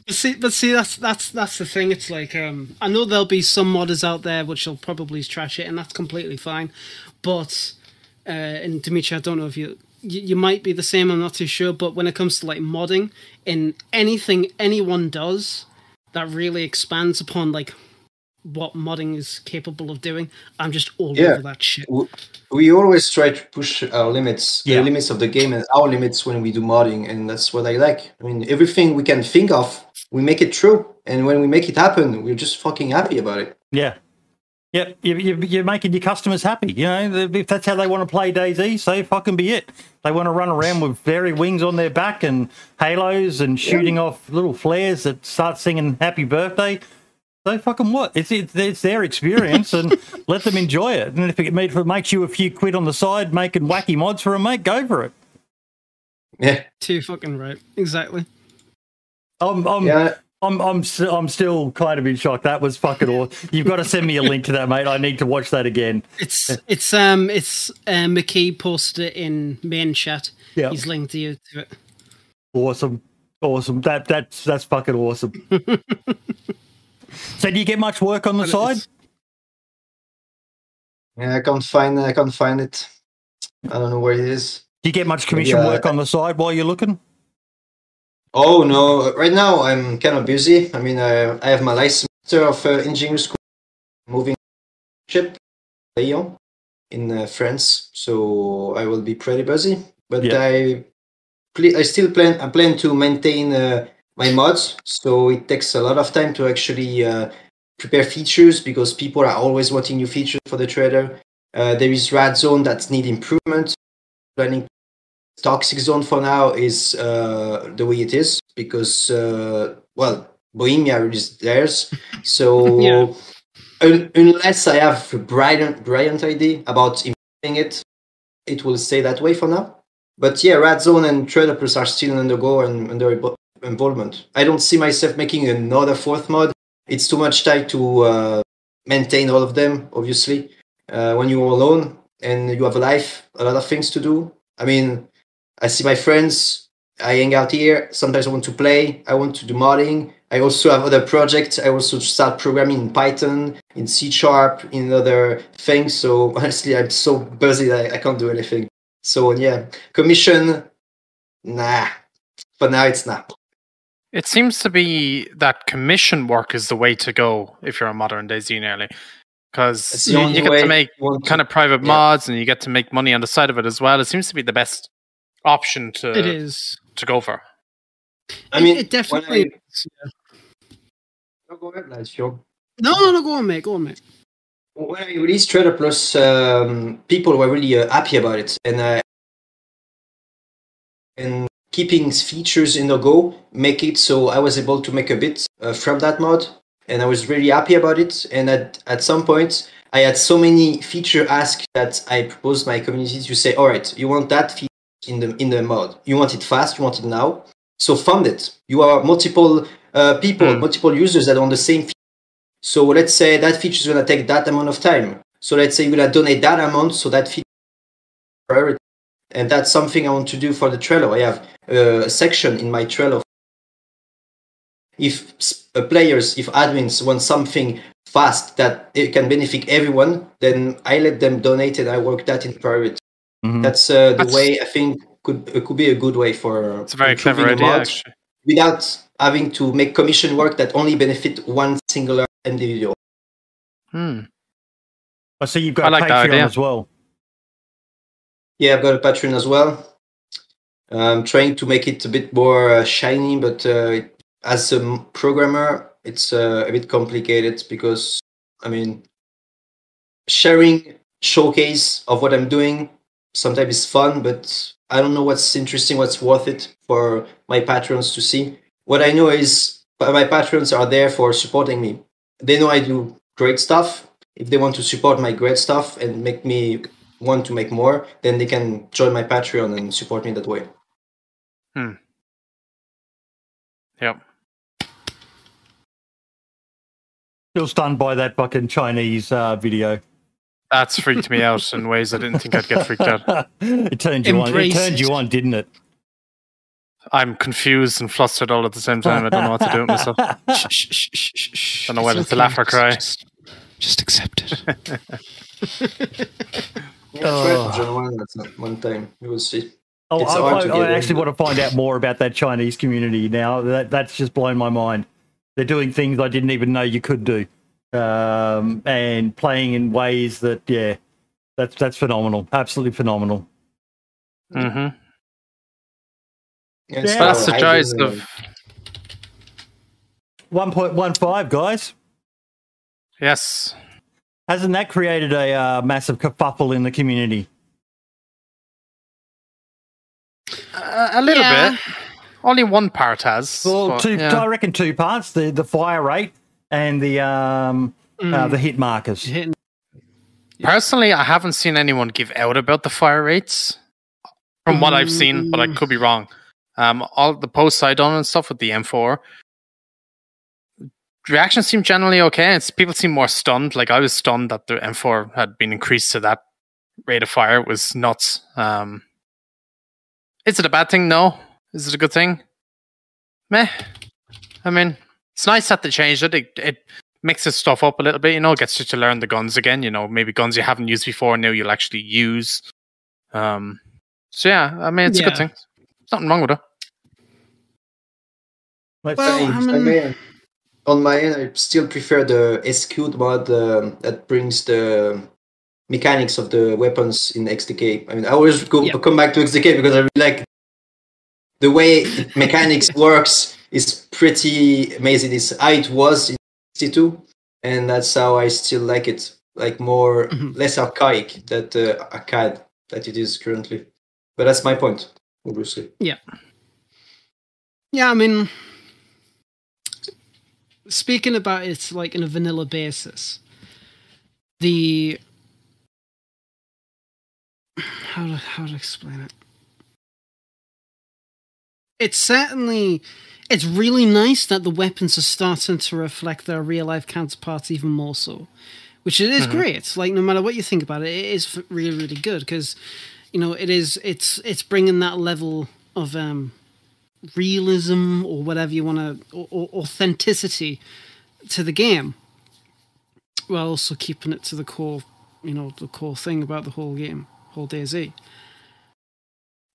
but see, but see, that's that's that's the thing. It's like um, I know there'll be some modders out there which will probably trash it, and that's completely fine. But uh, and Dimitri, I don't know if you, you you might be the same. I'm not too sure. But when it comes to like modding, in anything anyone does that really expands upon like what modding is capable of doing, I'm just all Yeah. over that shit. We always try to push our limits, Yeah. the limits of the game, and our limits when we do modding, and that's what I like. I mean, everything we can think of, we make it true, and when we make it happen, we're just fucking happy about it. Yeah, Yep, you, you, you're making your customers happy. You know, if that's how they want to play DayZ, so fucking be it. They want to run around with fairy wings on their back and halos and shooting off little flares that start singing "Happy Birthday." So fucking what? It's it's, it's their experience, and let them enjoy it. And if it, if it makes you a few quid on the side making wacky mods for a mate, go for it. Yeah, Too fucking right. Exactly. I'm I'm yeah. I'm I'm s- I'm still kind of in shock. That was fucking awesome. You've got to send me a link to that, mate. I need to watch that again. It's it's um it's uh, McKee posted it in main chat. Yeah. He's linked you to it. Awesome, awesome. That that's that's fucking awesome. so, do you get much work on the But side? Yeah, I can't find I can't find it. I don't know where it is. Do you get much commission Yeah. work on the side while you're looking? Oh no! Right now I'm kind of busy. I mean, I I have my license of uh, engineering school, moving ship, Lyon, in uh, France. So I will be pretty busy. But Yeah. I, pl- I still plan. I plan to maintain uh, my mods. So it takes a lot of time to actually uh, prepare features because people are always wanting new features for the trader. Uh, there is Rad Zone that need improvement. Planning toxic zone for now is uh, the way it is because uh, well bohemia is theirs. So Yeah. un- unless i have a brilliant brilliant idea about improving it it will stay that way for now. But yeah Rad Zone and plus are still on the go and under involvement. I don't see myself making another fourth mod. It's too much time to uh, maintain all of them obviously. Uh, when you're alone and you have a life a lot of things to do. I mean I see my friends. I hang out here. Sometimes I want to play. I want to do modding. I also have other projects. I also start programming in Python, in C Sharp, in other things. So honestly, I'm so busy that I can't do anything. So yeah, commission, nah. For now, it's not. It seems to be that commission work is the way to go if you're a modern day Z nearly. Because you, you get to make kind of private yeah. mods and you get to make money on the side of it as well. It seems to be the best option to it is. to go for. I mean, it, definitely. When is, yeah. I, oh, go ahead, lads, sure. No, no, no. Go on, mate. Go on, mate. when I released Trader Plus, um, people were really uh, happy about it, and uh, and keeping features in the Go make it so I was able to make a bit uh, from that mod, and I was really happy about it. And at at some point, I had so many feature asks that I proposed my community to say, all right, you want that feature in the in the mod, you want it fast, you want it now, so fund it. You are multiple uh, people, Hmm. multiple users that are on the same so let's say that feature is going to take that amount of time. So let's say you're going to donate that amount, so that feature priority. And that's something I want to do for the Trello. I have a section in my Trello. If uh, players, if admins want something fast that it can benefit everyone, then I let them donate and I work that in priority. Mhm. That's uh, the That's- way I think could uh, could be a good way for It's a very improving clever the idea, mod actually. without having to make commission work that only benefit one singular individual. Hmm. I see you've got I a like that Patreon idea. as well. Yeah, I've got a Patreon as well. I'm trying to make it a bit more uh, shiny, but uh, as a programmer, it's uh, a bit complicated because, I mean, sharing showcase of what I'm doing sometimes it's fun, but I don't know what's interesting, what's worth it for my patrons to see. What I know is my patrons are there for supporting me. They know I do great stuff. If they want to support my great stuff and make me want to make more, then they can join my Patreon and support me that way. Hmm. Yep. Still stunned by that fucking Chinese uh, video. That's freaked me out in ways I didn't think I'd get freaked out. it turned you on. It turned you on, didn't it? I'm confused and flustered all at the same time. I don't know what to do with myself. Shh, shh, shh, shh, shh, shh. Don't know whether to laugh or cry. Just, just accept it. Yeah, Oh. try oh, to one at some- one time. You will see. Oh, I, I, I actually want to find out more about that Chinese community now. That that's just blown my mind. They're doing things I didn't even know you could do, um, and playing in ways that yeah, that's that's phenomenal. Absolutely phenomenal. hmm Yeah, Yeah. so That's the joys of One point one five, guys. yes. Hasn't that created a uh, massive kerfuffle in the community? Uh, a little Yeah. bit. Only one part has. Well, but, two, yeah. I reckon two parts: the the fire rate and the um uh, the hit markers. Personally, I haven't seen anyone give out about the fire rates from what I've seen, but I Mm. could be wrong. Um, all the posts I done and stuff with the M4, reactions seem generally okay. It's people seem more stunned. Like I was stunned that the M4 had been increased to that rate of fire. It was nuts. Um, is it a bad thing? No. Is it a good thing? Meh. I mean, it's nice that they changed it. It, it mixes stuff up a little bit. You know, gets you to learn the guns again. You know, maybe guns you haven't used before now you'll actually use. Um. So yeah, I mean, it's a good thing. There's Nothing wrong with it. Let's Well. I If I mean- on my end, I still prefer the SQ'd mod um, that brings the mechanics of the weapons in XDK. I mean, I always go, Yeah. come back to XDK because I really like the way mechanics works is pretty amazing. It's how it was in 62, and that's how I still like it. Like more, Mhm. less archaic that uh, arcade that it is currently. But that's my point, obviously. Yeah, Yeah, I mean, speaking about it like in a vanilla basis, the how to how to explain it? It's certainly it's really nice that the weapons are starting to reflect their real life counterparts even more so, which it is Mhm. great. Like no matter what you think about it, it is really really good because you know it is it's it's bringing that level of um realism or whatever you want to or, or authenticity to the game while also keeping it to the core you know the core thing about the whole game whole DayZ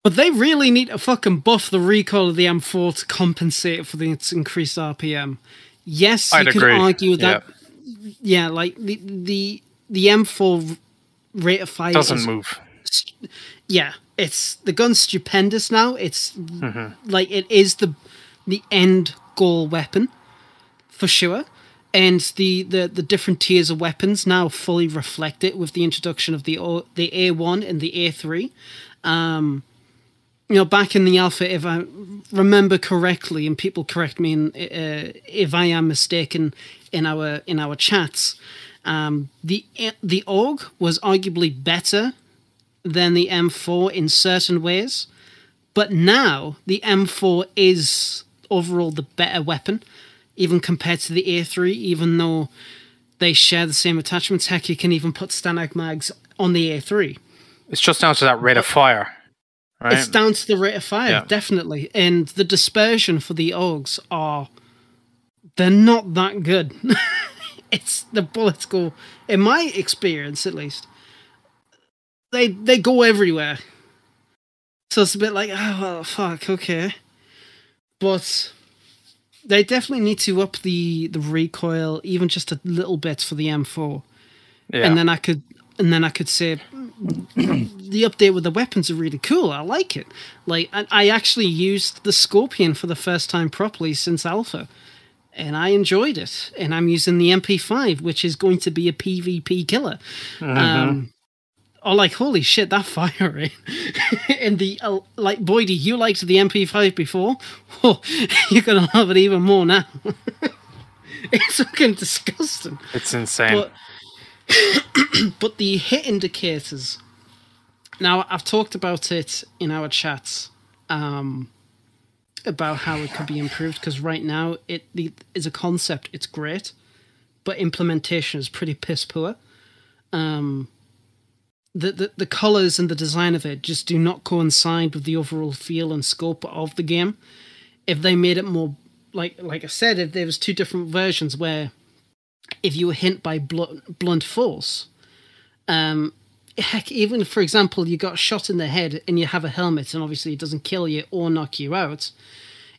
but they really need to fucking buff the recoil of the M4 to compensate for the its increased RPM yes you I'd could agree. argue that yeah. like the the the M4 rate of fire Doesn't is move. yeah, it's the gun's stupendous now. It's Mhm. like it is the the end goal weapon for sure. And the, the, the different tiers of weapons now fully reflect it with the introduction of the the A1 and the A3. Um, you know, back in the alpha, if I remember correctly, and people correct me in, uh, if I am mistaken in our in our chats, um, the the AUG was arguably better than the M4 in certain ways, but now the M4 is overall the better weapon, even compared to the A3. Even though they share the same attachments, heck, you can even put Stanag mags on the A3. It's just down to that rate of fire, right? It's down to the rate of fire, Yeah. definitely. And the dispersion for the Augs are they're not that good. it's the bullets go in my experience at least. They they go everywhere. So it's a bit like, oh well, fuck, okay. But they definitely need to up the the recoil even just a little bit for the M4 yeah. and then I could and then I could say the update with the weapons are really cool. I like it. Like I, I actually used the Scorpion for the first time properly since Alpha, and I enjoyed it. And I'm using the MP5, which is going to be a PvP killer. Mhm. Um, oh, like holy shit, that firing and the uh, like, Boydie, you liked the MP5 before. Oh, you're gonna love it even more now. it's fucking disgusting. it's insane. But but the hit indicators. Now I've talked about it in our chats um, about how it could be improved because right now it the, is a concept. It's great, but implementation is pretty piss poor. Um, the, the the colors and the design of it just do not coincide with the overall feel and scope of the game. If they made it more like like I said, if there was two different versions where if you were hit by blunt, blunt force, um, heck, even for example, you got shot in the head and you have a helmet, and obviously it doesn't kill you or knock you out,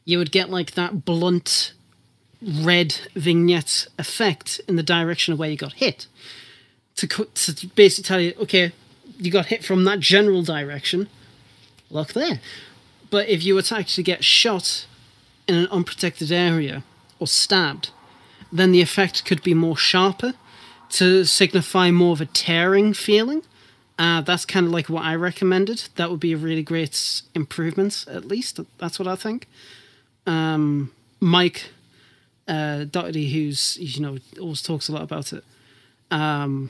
you would get like that blunt red vignette effect in the direction of where you got hit. To, to basically tell you, okay, you got hit from that general direction, look there. But if you were to actually get shot in an unprotected area or stabbed, then the effect could be more sharper to signify more of a tearing feeling. Uh, that's kind of like what I recommended. That would be a really great improvement, at least. That's what I think. Um, Mike uh, Doherty, who's you know always talks a lot about it. Um,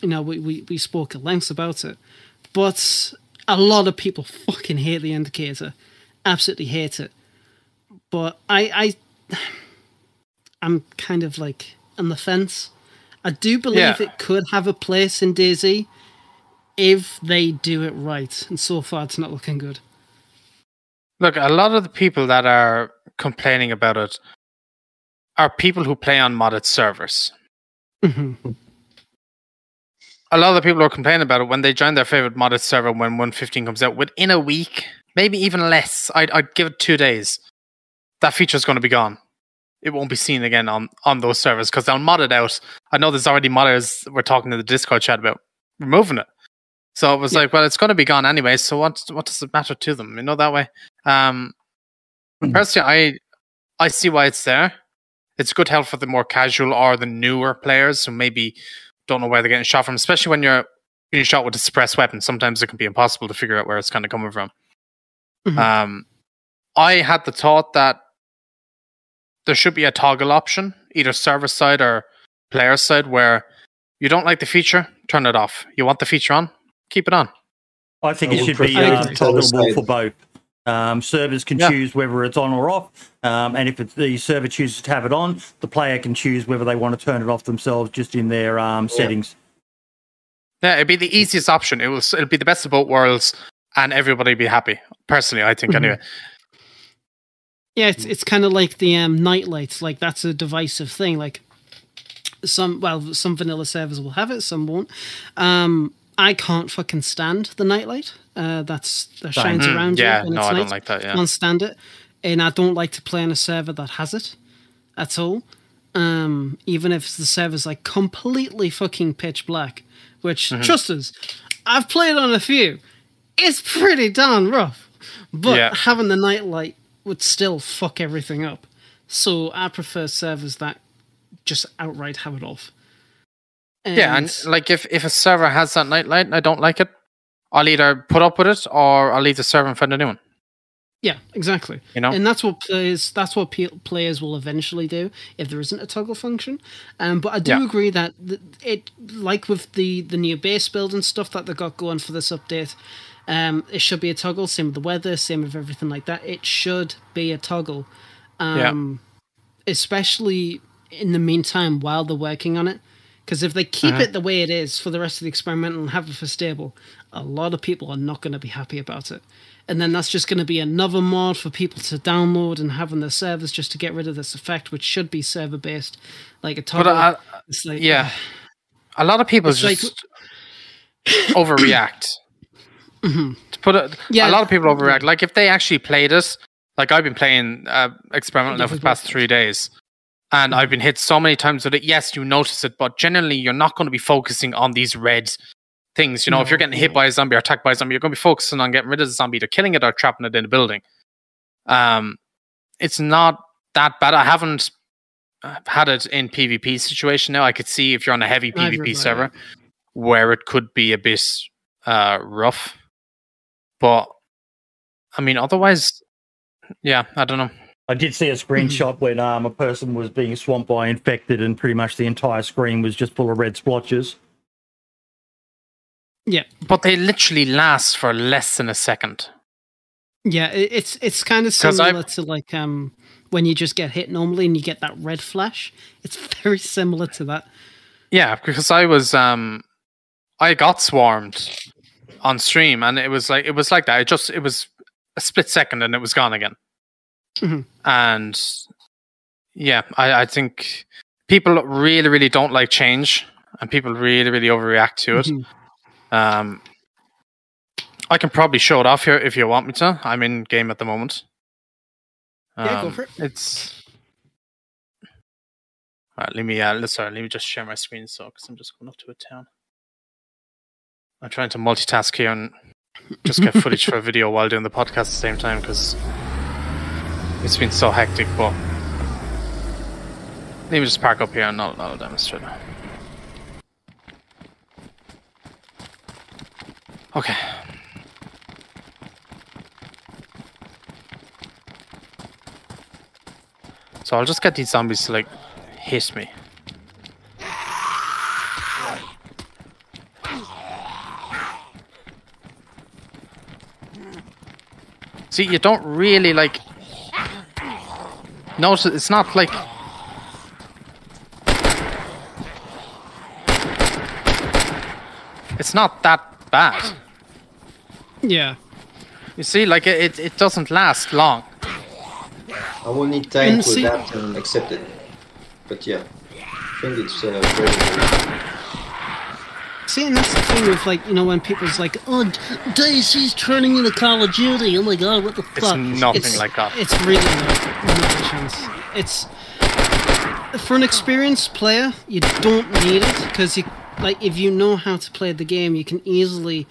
you know, we, we, we spoke at length about it, but a lot of people fucking hate the indicator, absolutely hate it. But I I I'm kind of like on the fence. I do believe Yeah. it could have a place in DayZ if they do it right, and so far it's not looking good. Look, a lot of the people that are complaining about it are people who play on modded servers. hmm A lot of the people who are complaining about it when they join their favorite modded server when 115 comes out within a week, maybe even less. I'd, I'd give it two days. That feature is going to be gone. It won't be seen again on, on those servers because they'll mod it out. I know there's already modders we're talking to the Discord chat about removing it. So it was Yeah. like, well, it's going to be gone anyway. So what what does it matter to them? You know that way. Um, personally, I I see why it's there. It's good help for the more casual or the newer players who maybe don't know where they're getting shot from, especially when you're being shot with a suppressed weapon. Sometimes it can be impossible to figure out where it's kind of coming from. Mhm. Um, I had the thought that there should be a toggle option, either server side or player side, where you don't like the feature, turn it off. You want the feature on, keep it on. I think I it should be prefer uh, it to toggle toggleable for both. Um, servers can Yeah. choose whether it's on or off, um, and if it's, the server chooses to have it on, the player can choose whether they want to turn it off themselves just in their um, settings. Yeah, it'd be the easiest option. It will. It'll be the best of both worlds, and everybody be happy. Personally, I think. Mhm. Anyway, Yeah, it's it's kind of like the um, night lights. Like that's a divisive thing. Like some, well, some vanilla servers will have it, some won't. Um, I can't fucking stand the nightlight. Uh, that's that shines Mm, around yeah, you. when no, it's I don't like that. Yeah, Can't stand it, and I don't like to play on a server that has it at all. Um, even if the server's like completely fucking pitch black, which Mm-hmm. trust us, I've played on a few. It's pretty darn rough, but Yeah. having the nightlight would still fuck everything up. So I prefer servers that just outright have it off. yeah, and like if if a server has that nightlight and I don't like it, I'll either put up with it or I'll leave the server and find a new one. Yeah, exactly. You know? and that's what players that's what pe- players will eventually do if there isn't a toggle function. Um, but I do Yeah. agree that th- it, like with the the new base build and stuff that they got going for this update, um, it should be a toggle. Same with the weather, same with everything like that. It should be a toggle. Um, especially in the meantime while they're working on it. Because if they keep Uh-huh. it the way it is for the rest of the experimental and have it for stable, a lot of people are not going to be happy about it. And then that's just going to be another mod for people to download and have on their servers just to get rid of this effect, which should be server based, like a toggle. uh, it's like, yeah, a lot of people just like- just overreact. To put it, Yeah. a lot of people overreact. Like if they actually played it, like I've been playing uh, experimental now for the past three days, and I've been hit so many times with it. Yes, you notice it, but generally you're not going to be focusing on these red things. You know, if you're getting hit no. by a zombie or attacked by a zombie, you're going to be focusing on getting rid of the zombie, either killing it or trapping it in a building. Um, it's not that bad. I haven't uh, had it in PvP situation now. I could see if you're on a heavy PvP server where it could be a bit uh, rough. But I mean, otherwise, yeah, I don't know. I did see a screenshot when um, a person was being swamped by infected, and pretty much the entire screen was just full of red splotches. yeah, But they literally last for less than a second. yeah. It's it's kind of similar to like um when you just get hit normally and you get that red flash. It's very similar to that. Yeah, because I was um I got swarmed on stream and it was like it was like that. It just it was a split second and it was gone again. Mhm. And yeah, I, I think people really, really don't like change and people really, really overreact to it. Mhm. Um I can probably show it off here if you want me to. I'm in game at the moment. Yeah, go Um, for it. It's all right. Let me uh, sorry. Let me just share my screen so because I'm just going up to a town. I'm trying to multitask here and just get footage for a video while doing the podcast at the same time because it's been so hectic. But maybe just park up here and not not demonstrate. Okay. So I'll just get these zombies to like hit me. See, you don't really like. Notice it's not like. It's not that bad. Yeah. You see, like it, it, it doesn't last long. I will need time And to see- adapt and accept it. But yeah, I think it's uh, very, and that's the thing with like you know when people's like, "Oh, DayZ's turning into Call of Duty." Oh my god, what the It's fuck? It's nothing like that. It's really not, a chance. It's for an experienced player, you don't need it because you like if you know how to play the game, you can easily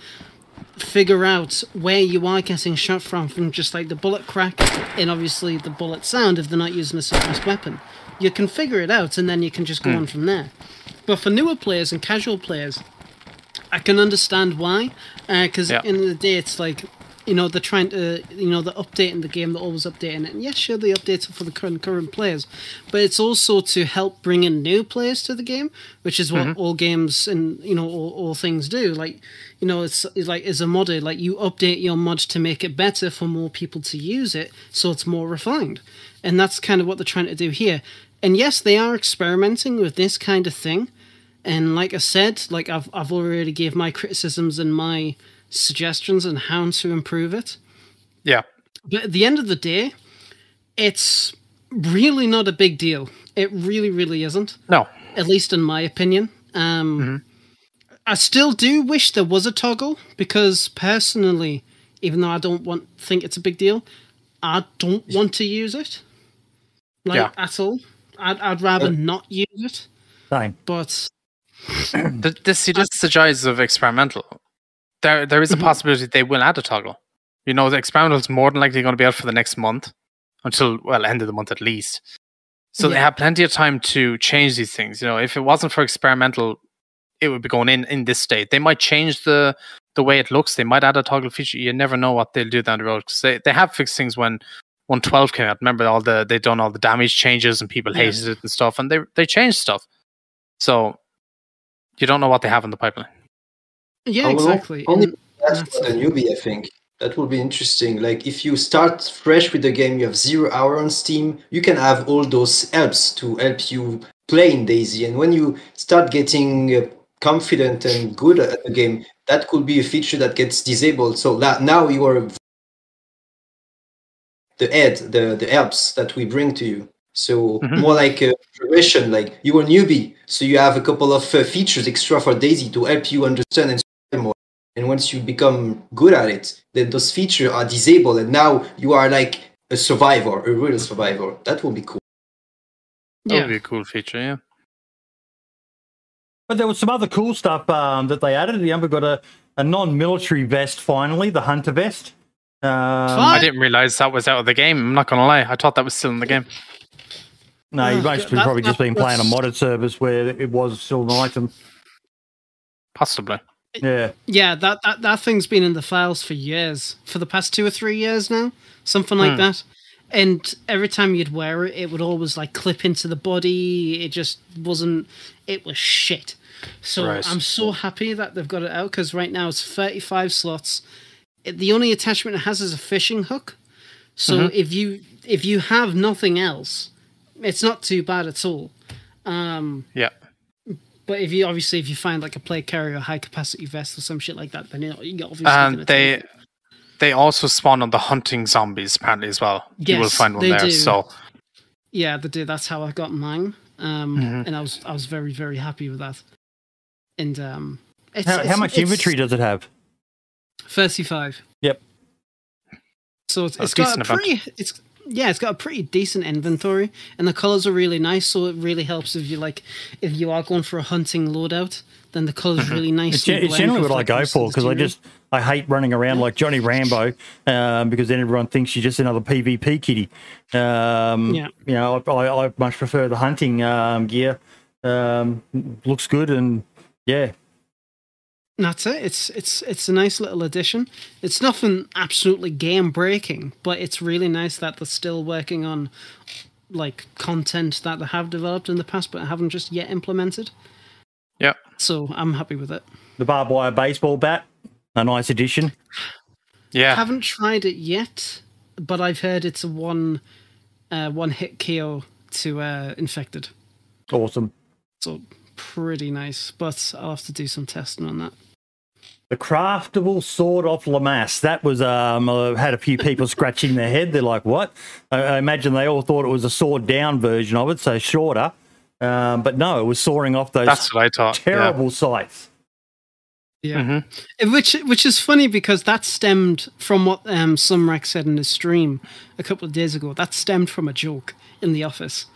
figure out where you are getting shot from from just like the bullet crack and obviously the bullet sound if they're not using a suppressed weapon. You can figure it out and then you can just go hmm. on from there. But for newer players and casual players, I can understand why, uh, because Yeah. at the the day, it's like you know they're trying to you know they're updating the game, they're always updating it. And yes, sure, they update it for the current current players, but it's also to help bring in new players to the game, which is what mm-hmm. all games and you know all, all things do. Like you know, it's, it's like as a modder, like you update your mod to make it better for more people to use it, so it's more refined, and that's kind of what they're trying to do here. And yes, they are experimenting with this kind of thing. And like I said, like I've I've already gave my criticisms and my suggestions on how to improve it. Yeah. But at the end of the day, it's really not a big deal. It really, really isn't. No. At least in my opinion. Um, I still do wish there was a toggle because personally, even though I don't want think it's a big deal, I don't want to use it. Like Yeah. at all. I'd I'd rather not use it. Same. But This see, this is the joys of experimental. There, there is a mm-hmm. possibility they will add a toggle. You know, the experimental is more than likely going to be out for the next month, until well, end of the month at least. So they have plenty of time to change these things. You know, if it wasn't for experimental, it would be going in in this state. They might change the the way it looks. They might add a toggle feature. You never know what they'll do down the road because they, they have fixed things when 112 came out. Remember all the they done all the damage changes and people Yeah. hated it and stuff, and they they changed stuff. So you don't know what they have in the pipeline. yeah, I exactly. Only And- that's that's- for the newbie, I think. That will be interesting. Like if you start fresh with the game, you have zero hour on Steam, you can have all those helps to help you play in DayZ. And when you start getting uh, confident and good at the game, that could be a feature that gets disabled. So that now you are the aid, the the helps that we bring to you. So Mhm. more like a progression. Like you are a newbie, so you have a couple of uh, features extra for DayZ to help you understand and more. And once you become good at it, then those features are disabled, and now you are like a survivor, a real survivor. That will be cool. That yeah. would be a cool feature, yeah. But there was some other cool stuff um, that they added. The Umber got a, a non-military vest finally, the hunter vest. Um, I didn't realize that was out of the game. I'm not gonna lie. I thought that was still in the game. No, you Oh, must have that- probably just been playing a modded service where it was still an item. Possibly. Yeah, Yeah, that, that that thing's been in the files for years, for the past two or three years now, something like Hmm. that. And every time you'd wear it, it would always like clip into the body. It just wasn't. It was shit. So Right. I'm so happy that they've got it out because right now it's 35 slots. It, the only attachment it has is a fishing hook. So Mm-hmm. if you if you have nothing else, it's not too bad at all. Um, Yeah. but if you obviously if you find like a plate carrier, high capacity vest or some shit like that, then you know, you obviously And gonna take they they also spawn on the hunting zombies apparently as well. Yes, you will find one there. do. So yeah they do. That's how I got mine, um, Mhm. and I was I was very very happy with that. And um, it's, how, how much it's inventory does it have? Thirty-five. Yep. So it's, it's got a decent amount. pretty it's yeah it's got a pretty decent inventory, and the colors are really nice. So it really helps if you like if you are going for a hunting loadout, then the colors really nice. It's, it's generally what I go for because I just I hate running around like Johnny Rambo um, because then everyone thinks you're just another PvP kitty. Um, Yeah. You know, I, I, I much prefer the hunting um, gear. Um, looks good and yeah, that's it. It's it's it's a nice little addition. It's nothing absolutely game breaking, but it's really nice that they're still working on like content that they have developed in the past but haven't just yet implemented. Yeah. So I'm happy with it. The barbed wire baseball bat, a nice addition. Yeah. Haven't tried it yet, but I've heard it's a one uh, one hit KO to uh, infected. Awesome. So pretty nice. But I'll have to do some testing on that. The craftable sword off FAMAS. That was um uh, had a few people scratching their head. They're like, "What?" I, I imagine they all thought it was a sword down version of it, so shorter. Um, but no, it was soaring off those That's what I thought. yeah. terrible sights. Yeah. Mhm. Uh, Which which is funny because that stemmed from what um Sumrak said in his stream a couple of days ago. That stemmed from a joke in the office.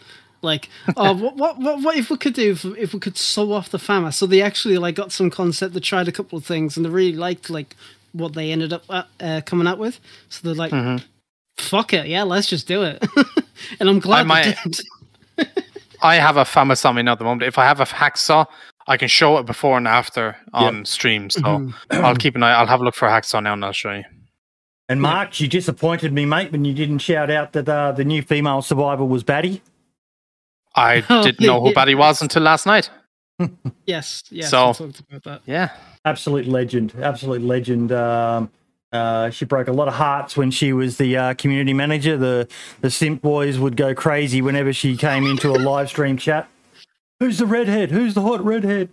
Like, oh, what, what, what, what if we could do if, if we could sew off the fama? So they actually like got some concept. They tried a couple of things and they really liked like what they ended up at, uh, coming out with. So they're like, Mhm. fuck it, yeah, let's just do it. and I'm glad I they might- did. I have a fama on me at the moment. If I have a hacksaw, I can show it before and after on stream. So Mhm. I'll keep an eye. I'll have a look for a hacksaw now and I'll show you. And Mark, you disappointed me, mate, when you didn't shout out that uh, the new female survivor was Batty. I Oh, didn't know who yeah. Batty was until last night. Yes, yes. So- we talked about that. Yeah. Absolute legend. Absolute legend. Um, uh, she broke a lot of hearts when she was the uh, community manager. The the simp boys would go crazy whenever she came into a live stream chat. Who's the redhead? Who's the hot redhead?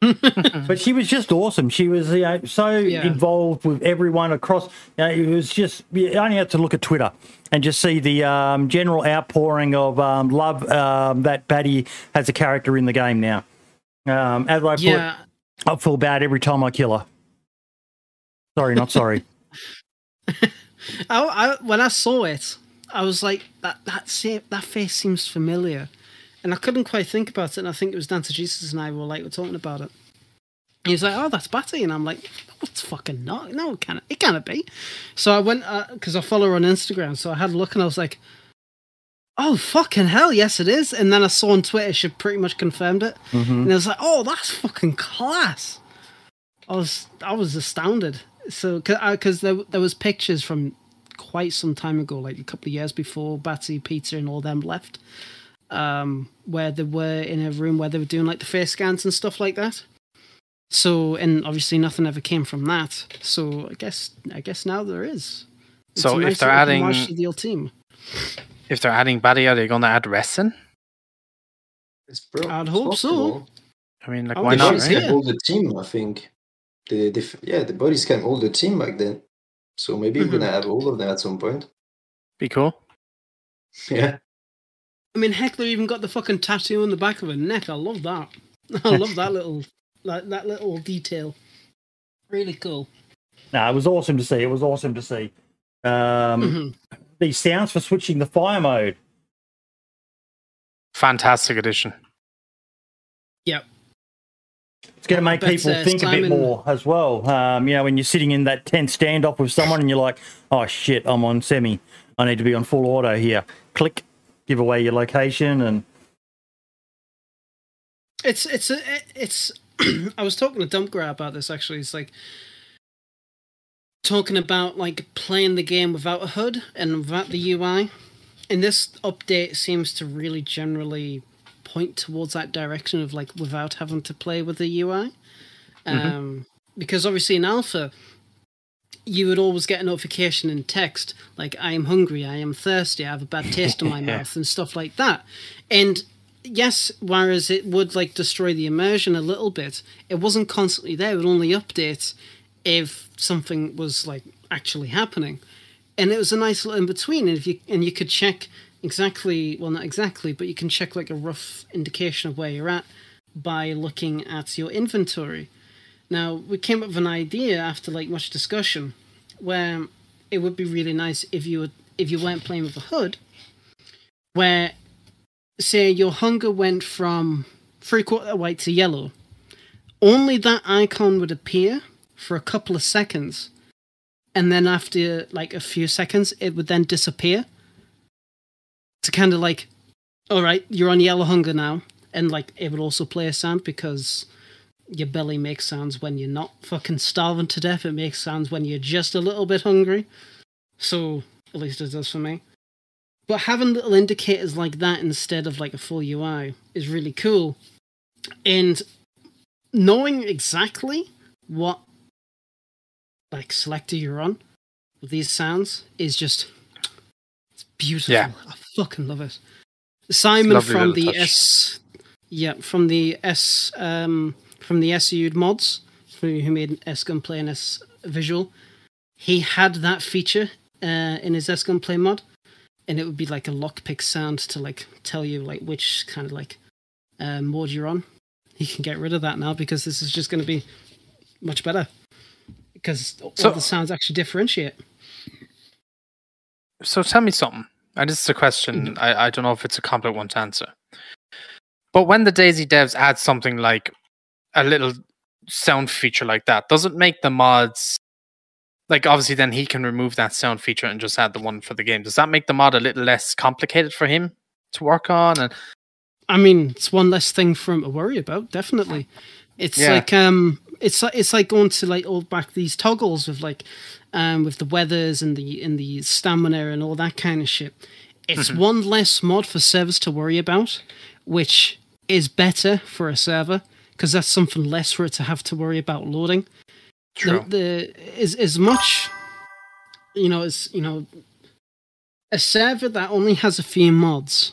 but she was just awesome. She was you know, so Yeah. involved with everyone across. You know, it was just you only had to look at Twitter and just see the um, general outpouring of um, love um, that Batty has a character in the game now. Um, as I put, Yeah, I feel bad every time I kill her. Sorry, not sorry. I, I when I saw it, I was like, that that sa- that face seems familiar, and I couldn't quite think about it. And I think it was Dante Jesus and I were like, we're talking about it. He was like, "Oh, that's Batty," and I'm like, "What's fucking not? No, it can't. It can't be." So I went because I follow her on Instagram. So I had a look, and I was like, "Oh, fucking hell, yes, it is." And then I saw on Twitter she pretty much confirmed it, Mhm. and I was like, "Oh, that's fucking class." I was I was astounded. So because there there was pictures from quite some time ago, like a couple of years before Batty, Peter, and all them left, um, where they were in a room where they were doing like the face scans and stuff like that. So and obviously nothing ever came from that. So I guess I guess now there is. It's So a if they're adding- to the old team, If they're adding Batty, are they going to add wrestling? It's pro- I'd it's hope so. I mean, like, Oh, why the not? bodies Right? can hold the team, I think. The, the yeah, the bodies can hold the team back then. So maybe Mhm. we're gonna have all of them at some point. Be cool. Yeah. I mean, Heckler even got the fucking tattoo on the back of her neck. I love that. I love that little that, that little detail. Really cool. no, it was awesome to see. It was awesome to see. Um, Mhm. These sounds for switching the fire mode. Fantastic addition. Yep. It's going to make bet, people uh, think a bit more as well. Um, you know, when you're sitting in that tense standoff with someone and you're like, oh shit, I'm on semi. I need to be on full auto here. Click, give away your location, and It's it's a it's. I was talking to Dumpgra about this actually. It's like talking about like playing the game without a HUD and without the UI, and this update seems to really generally point towards that direction of like without having to play with the UI. Um, because obviously in alpha, you would always get a notification in text like "I am hungry," "I am thirsty," "I have a bad taste in my mouth," and stuff like that. And yes, whereas it would like destroy the immersion a little bit, it wasn't constantly there. It would only update if something was like actually happening, and it was a nice little in between. And if you and you could check exactly, well, not exactly, but you can check like a rough indication of where you're at by looking at your inventory. Now we came up with an idea after like much discussion, where it would be really nice if you would if you weren't playing with a HUD, where say your hunger went from three quarter white to yellow, only that icon would appear for a couple of seconds, and then after like a few seconds, it would then disappear. To kind of like, all right, you're on yellow hunger now, and like it would also play a sound because your belly makes sounds when you're not fucking starving to death. It makes sounds when you're just a little bit hungry. So at least it does for me. But having little indicators like that instead of like a full UI is really cool. And knowing exactly what like selector you're on with these sounds is just it's beautiful. Yeah. I fucking love it. Simon from the touch. S yeah, from the S um from the SU'd mods, who who made S Gunplay and S Visual, he had that feature uh, in his S Gunplay mod, and it would be like a lockpick sound to like tell you like which kind of like uh, mode you're on. You can get rid of that now because this is just going to be much better because all So- the sounds actually differentiate. So tell me something. And this is a question. I, I don't know if it's a complex one to answer. But when the DayZ devs add something like a little sound feature like that, does it make the mods like obviously then he can remove that sound feature and just add the one for the game. Does that make the mod a little less complicated for him to work on? And I mean, it's one less thing for him to worry about. Definitely, it's Yeah. like um, it's like it's like going to like all back these toggles with like, um, with the weathers and the and the stamina and all that kind of shit. It's one less mod for servers to worry about, which is better for a server because that's something less for it to have to worry about loading. True. The, the is as much, you know, as you know, a server that only has a few mods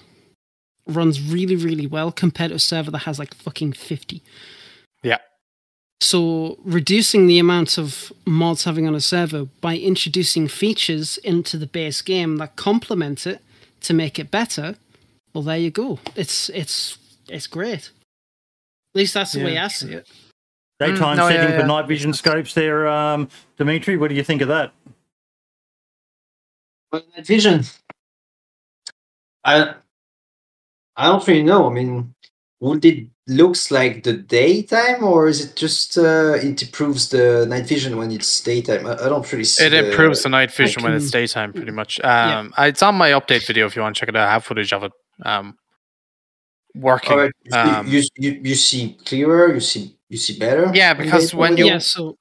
runs really, really well compared to a server that has like fucking fifty. Yeah. So reducing the amount of mods having on a server by introducing features into the base game that complement it to make it better, well, there you go. It's it's it's great. At least that's the way Yeah. I see it. Daytime Mm, no, setting yeah, for night vision scopes there, um, Dimitri. What do you think of that? Well, night vision. I I don't really know. I mean, would it looks like the daytime, or is it just uh, it improves the night vision when it's daytime? I, I don't really see. It the- improves the night vision when it's daytime, pretty much. Yeah. Um, It's on my update video if you want to check it out. I have footage of it um, working. All right, Um, you, you you see clearer. You see you see better. Yeah, because when you- Yeah. So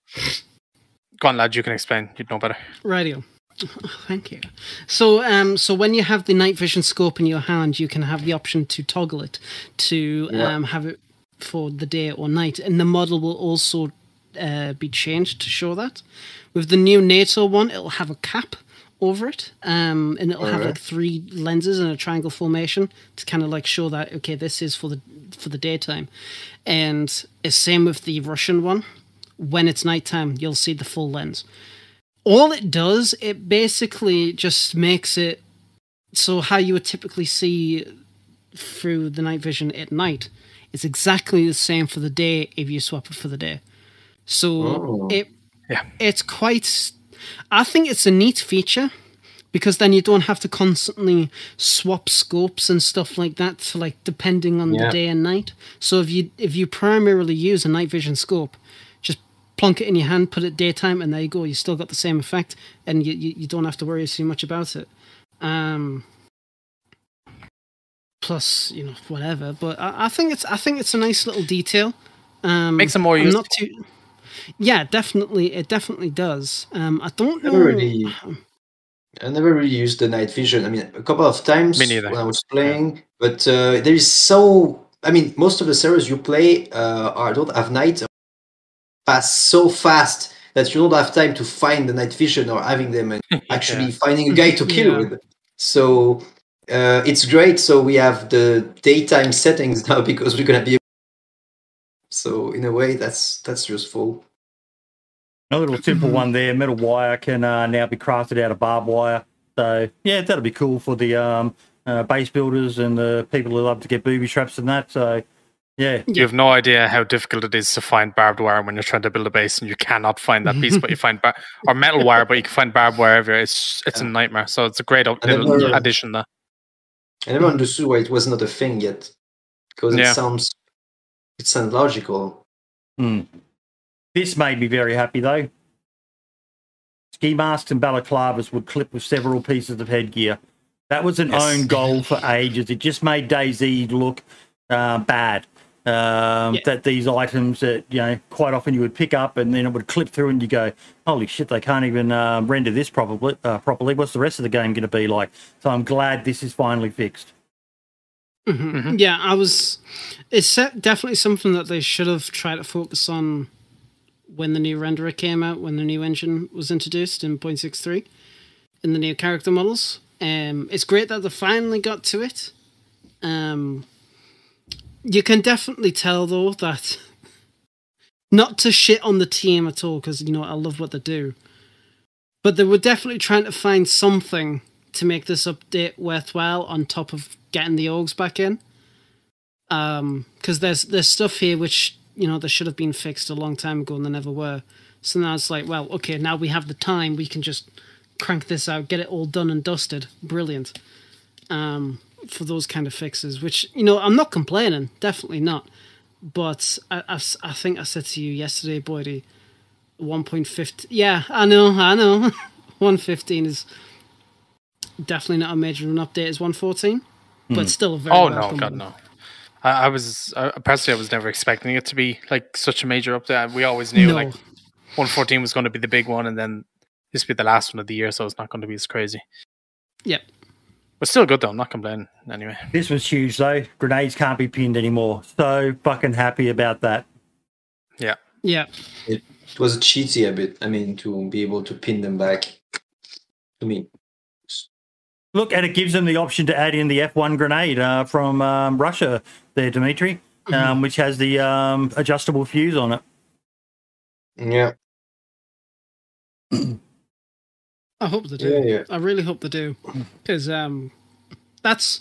Go on, lad. You can explain. You'd know better. Radio. Thank you. So, um, so when you have the night vision scope in your hand, you can have the option to toggle it to Yeah. um, have it for the day or night, and the model will also uh, be changed to show that. With the new NATO one, it'll have a cap over it, um, and it'll have Alright. like three lenses in a triangle formation to kind of like show that okay, this is for the for the daytime, and it's same with the Russian one. When it's nighttime, you'll see the full lens all it does, it basically just makes it so how you would typically see through the night vision at night is exactly the same for the day if you swap it for the day. So Oh. it Yeah. it's quite I think it's a neat feature because then you don't have to constantly swap scopes and stuff like that for like depending on Yeah. the day and night. So if you if you primarily use a night vision scope, just plonk it in your hand, put it daytime, and there you go. You still got the same effect, and you you, you don't have to worry too much about it. Um, plus, you know, whatever. But I, I think it's I think it's a nice little detail. Um, Makes it more I'm useful. not too. Yeah, definitely. It definitely does. Um, I don't know. Never really, I never really used the night vision. I mean, a couple of times Me when I was playing, but uh, there is so. I mean, most of the servers you play uh, are don't have night pass so fast that you don't have time to find the night vision or having them and actually finding a guy to kill Yeah. with. So uh, it's great. So we have the daytime settings now because we're gonna be. So in a way, that's that's useful. A little simple one there. Metal wire can uh, now be crafted out of barbed wire. So yeah, that'll be cool for the um, uh, base builders and the people who love to get booby traps and that. So yeah, You have no idea how difficult it is to find barbed wire when you're trying to build a base and you cannot find that piece, but you find bar- or metal wire, but you can find barbed wire everywhere. It's it's a nightmare. So it's a great up- little there- addition there. I never understood why it was not a thing yet, because it Yeah. sounds it sounds logical. Hmm. This made me very happy though. Ski masks and balaclavas would clip with several pieces of headgear. That was an Yes. own goal for ages. It just made DayZ look uh, bad. Um, Yeah. That these items that you know quite often you would pick up and then it would clip through and you go, holy shit, they can't even uh, render this properly. Uh, properly. What's the rest of the game going to be like? So I'm glad this is finally fixed. Mhm. Yeah, I was. It's definitely something that they should have tried to focus on when the new renderer came out, when the new engine was introduced in 0.63 in the new character models. Um, it's great that they finally got to it. Um, you can definitely tell though that not to shit on the team at all because you know I love what they do, but they were definitely trying to find something to make this update worthwhile on top of getting the orgs back in. Um, because there's there's stuff here which you know they should have been fixed a long time ago and they never were. So now it's like, well, okay, now we have the time, we can just crank this out, get it all done and dusted. Brilliant. Um, for those kind of fixes, which you know, I'm not complaining, definitely not. But I I think I said to you yesterday, Boydie, 1.50. Yeah, I know, I know. 115 is definitely not a major an update as 114, but still a very Oh no, God no. I, I was uh, personally, I was never expecting it to be like such a major update. We always knew No. like 114 was going to be the big one, and then this would be the last one of the year, so it's not going to be as crazy. Yep. But still good though. I'm not complaining anyway. This was huge though. Grenades can't be pinned anymore. So fucking happy about that. Yeah. Yeah. It was cheaty a bit. I mean, to be able to pin them back. To me, Look, and it gives them the option to add in the F1 grenade uh, from um, Russia there, Dimitri, um, which has the um, adjustable fuse on it. yeah, I hope they do. Yeah, yeah. I really hope they do, because um, that's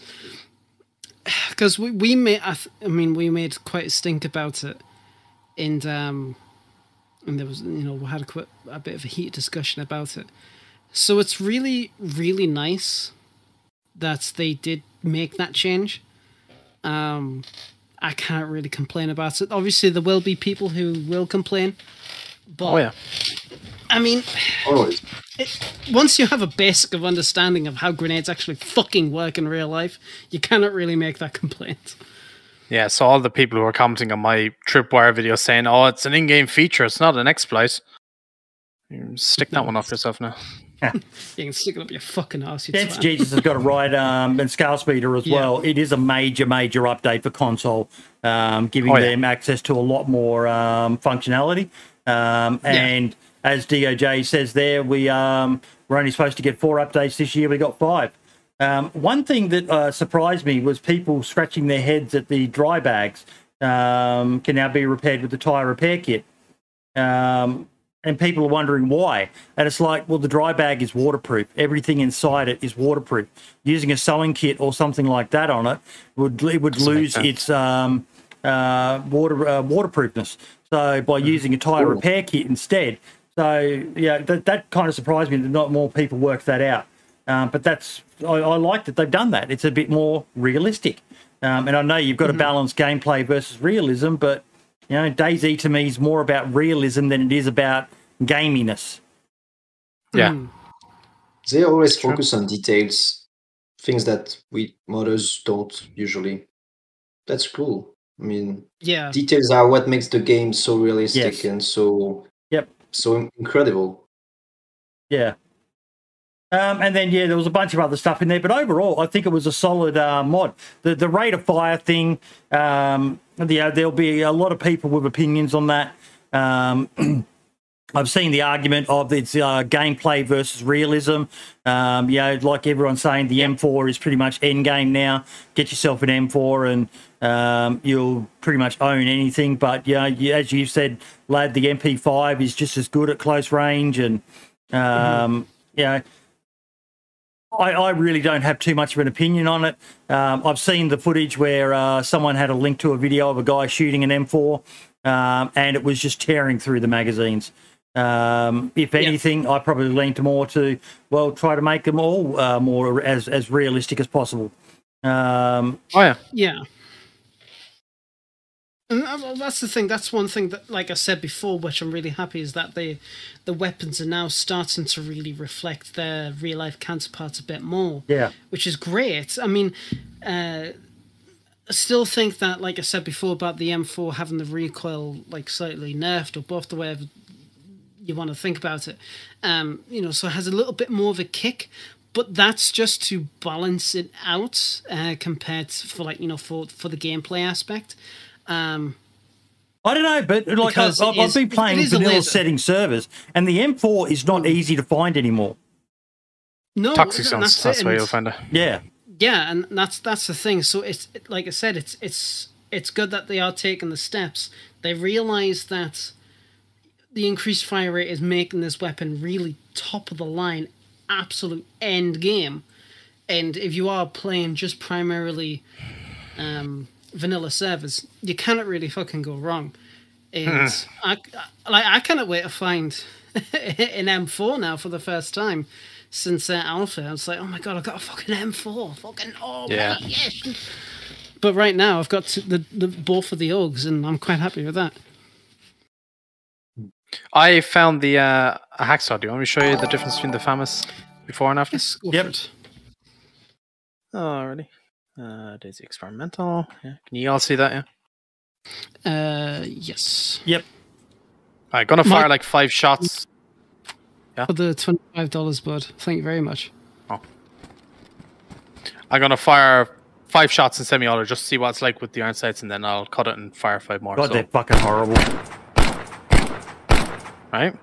because we we made. I, th- I mean, we made quite a stink about it, and um, and there was you know we had a quite a bit of a heated discussion about it. So it's really really nice that they did make that change. Um, I can't really complain about it. Obviously, there will be people who will complain, but Oh yeah. I mean, always. once you have a basic of understanding of how grenades actually fucking work in real life, you cannot really make that complaint. Yeah, so all the people who are commenting on my Tripwire video saying, "Oh, it's an in-game feature; it's not an exploit." Stick that one off yourself now. You can stick it up your fucking ass. You Dance twat. Jesus has got a right um, and Scale Speeder as Yeah. well. It is a major, major update for console, um, giving Oh, yeah. them access to a lot more um, functionality. Um, and as DOJ says there, we um, we're only supposed to get four updates this year. We got five. Um, one thing that uh, surprised me was people scratching their heads at the dry bags um, can now be repaired with the tire repair kit. Um, and people are wondering why. And it's like, well, the dry bag is waterproof. Everything inside it is waterproof. Using a sewing kit or something like that on it would it would Doesn't lose its um, uh, water uh, waterproofness. So by Mm. using a tire Cool. repair kit instead, so yeah, that that kind of surprised me that not more people work that out. Um, but that's I, I like that they've done that. It's a bit more realistic. Um, and I know you've got to balance gameplay versus realism, but you know, DayZ to me is more about realism than it is about gaminess. Yeah. Mm. They always True. focus on details, things that we modders don't usually. That's cool. I mean, Yeah. details are what makes the game so realistic Yes. and so Yep. so incredible. Yeah. Um, and then yeah, there was a bunch of other stuff in there, but overall, I think it was a solid uh, mod. The the rate of fire thing, um, the, uh, there'll be a lot of people with opinions on that. Um, I've seen the argument of it's uh, gameplay versus realism. Um, you know, like everyone's saying, the M4 is pretty much end game now. Get yourself an M4 and um, you'll pretty much own anything. But you know, you, as you said, lad, the MP5 is just as good at close range, and um, you know. I, I really don't have too much of an opinion on it. Um, I've seen the footage where uh, someone had a link to a video of a guy shooting an M4, um, and it was just tearing through the magazines. Um, if anything, I probably lean to more to well, try to make them all uh, more as as realistic as possible. Um, Oh yeah. Yeah. And that's the thing. That's one thing that, like I said before, which I'm really happy is that the the weapons are now starting to really reflect their real life counterparts a bit more. yeah, which is great. I mean, uh, still think that, like I said before, about the M4 having the recoil like slightly nerfed or buffed the way you want to think about it. Um, you know, so it has a little bit more of a kick, but that's just to balance it out uh, compared to, for like you know for for the gameplay aspect. Um, I don't know, but like Because I've, I've is- been playing is a vanilla setting servers, and the M4 is not easy to find anymore. no, Toxic and zones. That's it, where you'll find it. Yeah, yeah and that's that's the thing so it's it- like i said it's it's it's good that they are taking the steps they realize that the increased fire rate is making this weapon really top of the line absolute end game and if you are playing just primarily um, vanilla servers you cannot really fucking go wrong and I, I like i cannot wait to find an m4 now for the first time since uh, alpha i was like oh my god i've got a fucking m4 fucking oh Yeah. my yes but right now i've got to, the, the both of the ogs and i'm quite happy with that I found the uh, hacksaw. Do you want me to show you the difference between the FAMAS before and after? Yes, Yep. for it. Alrighty. Uh, DayZ experimental. Yeah. Can you all see that? Yeah. uh yes yep. Alright, gonna My- fire like five shots. Yeah. For the $25 bud thank you very much Oh. I'm gonna fire five shots in semi-auto just to see what it's like with the iron sights, and then I'll cut it and fire five more. God, so, they're fucking horrible. right.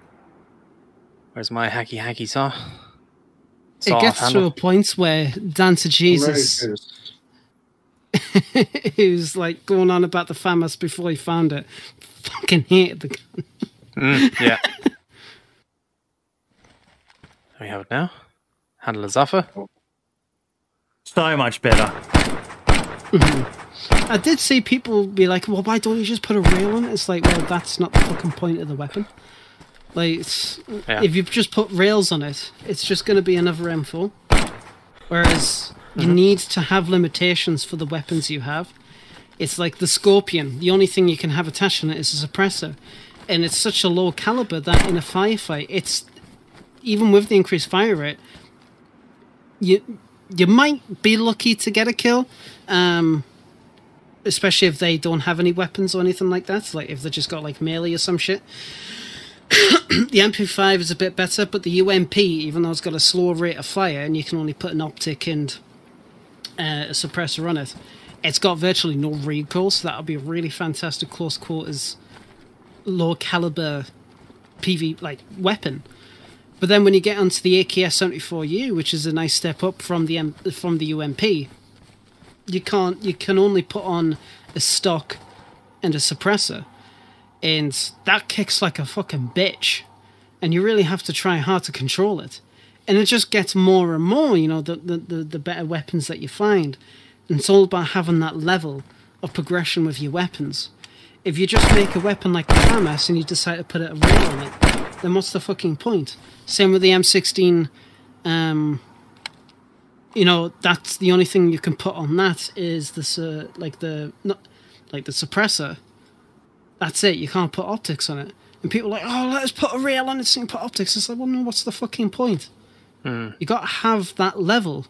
Where's my hacky hacky saw? Saw it gets to a point where Dance to Jesus who's like going on about the FAMAS before he found it fucking hated the gun Mm, yeah. we have it now. Handle is offer. So much better. I did see people be like, well, why don't you just put a rail on it? It's like, well, that's not the fucking point of the weapon. Like, it's, Yeah. if you just put rails on it, it's just going to be another M4. Whereas you need to have limitations for the weapons you have. It's like the Scorpion. The only thing you can have attached on it is a suppressor. And it's such a low caliber that in a firefight, it's even with the increased fire rate, you you might be lucky to get a kill. Um, especially if they don't have any weapons or anything like that. Like if they just got like melee or some shit. the MP5 is a bit better, but the UMP, even though it's got a slower rate of fire and you can only put an optic and uh, a suppressor on it, it's got virtually no recoil, so that'll be a really fantastic close quarters, low caliber PV like weapon. But then when you get onto the AKS 74U, which is a nice step up from the M- from the UMP, you can't you can only put on a stock and a suppressor. And that kicks like a fucking bitch. And you really have to try hard to control it and it just gets more and more you know the the, the, the better weapons that you find. And it's all about having that level of progression with your weapons. If you just make a weapon like the FAMAS and you decide to put a rail on it then what's the fucking point? Same with the M16 um you know that's the only thing you can put on that is this uh, like the not like the suppressor. That's it you can't put optics on it. And people are like oh let's put a rail on it you can put optics. It's like well no what's the fucking point Hmm. you got to have that level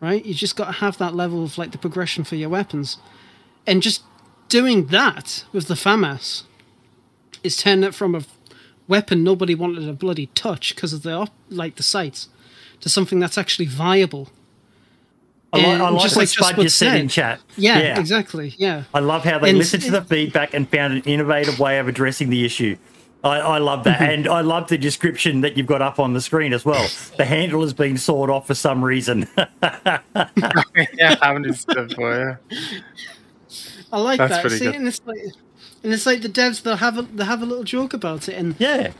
right? You just got to have that level of like the progression for your weapons. And just doing that with the FAMAS is turning it from a weapon nobody wanted to bloody touch because of the op- like the sights to something that's actually viable. I like, I like just what like Spud just said in chat. yeah, exactly yeah. I love how they And- listened to the feedback and found an innovative way of addressing the issue. I, I love that. Mm-hmm. and I love the description that you've got up on the screen as well. The handle has been sawed off for some reason. yeah, I haven't used it before. Yeah. I like That's that. pretty See, good. and it's like, and it's like the devs they'll have a they have a little joke about it, and yeah.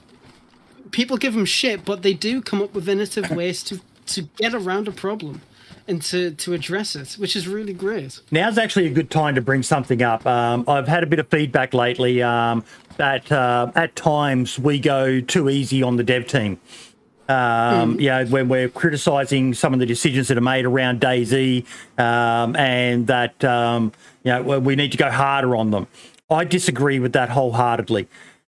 people give them shit, but they do come up with innovative ways to to get around a problem and to to address it, which is really great. Now's actually a good time to bring something up. Um, I've had a bit of feedback lately um, that uh, at times we go too easy on the dev team. Um, You know, when we're criticising some of the decisions that are made around DayZ, um, and that um, you know we- we need to go harder on them. I disagree with that wholeheartedly.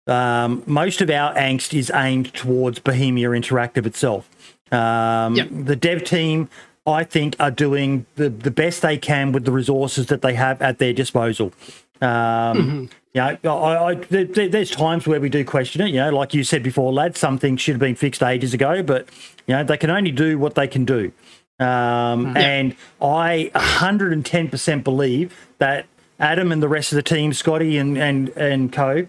Um, most of our angst is aimed towards Bohemia Interactive itself. Um, Yep. The dev team I think, are doing the, the best they can with the resources that they have at their disposal. Um, You know, I, I, there, there- there's times where we do question it. You know, like you said before, lad, some things should have been fixed ages ago, but you know they can only do what they can do. Um, And I 110% believe that Adam and the rest of the team, Scotty and and and co,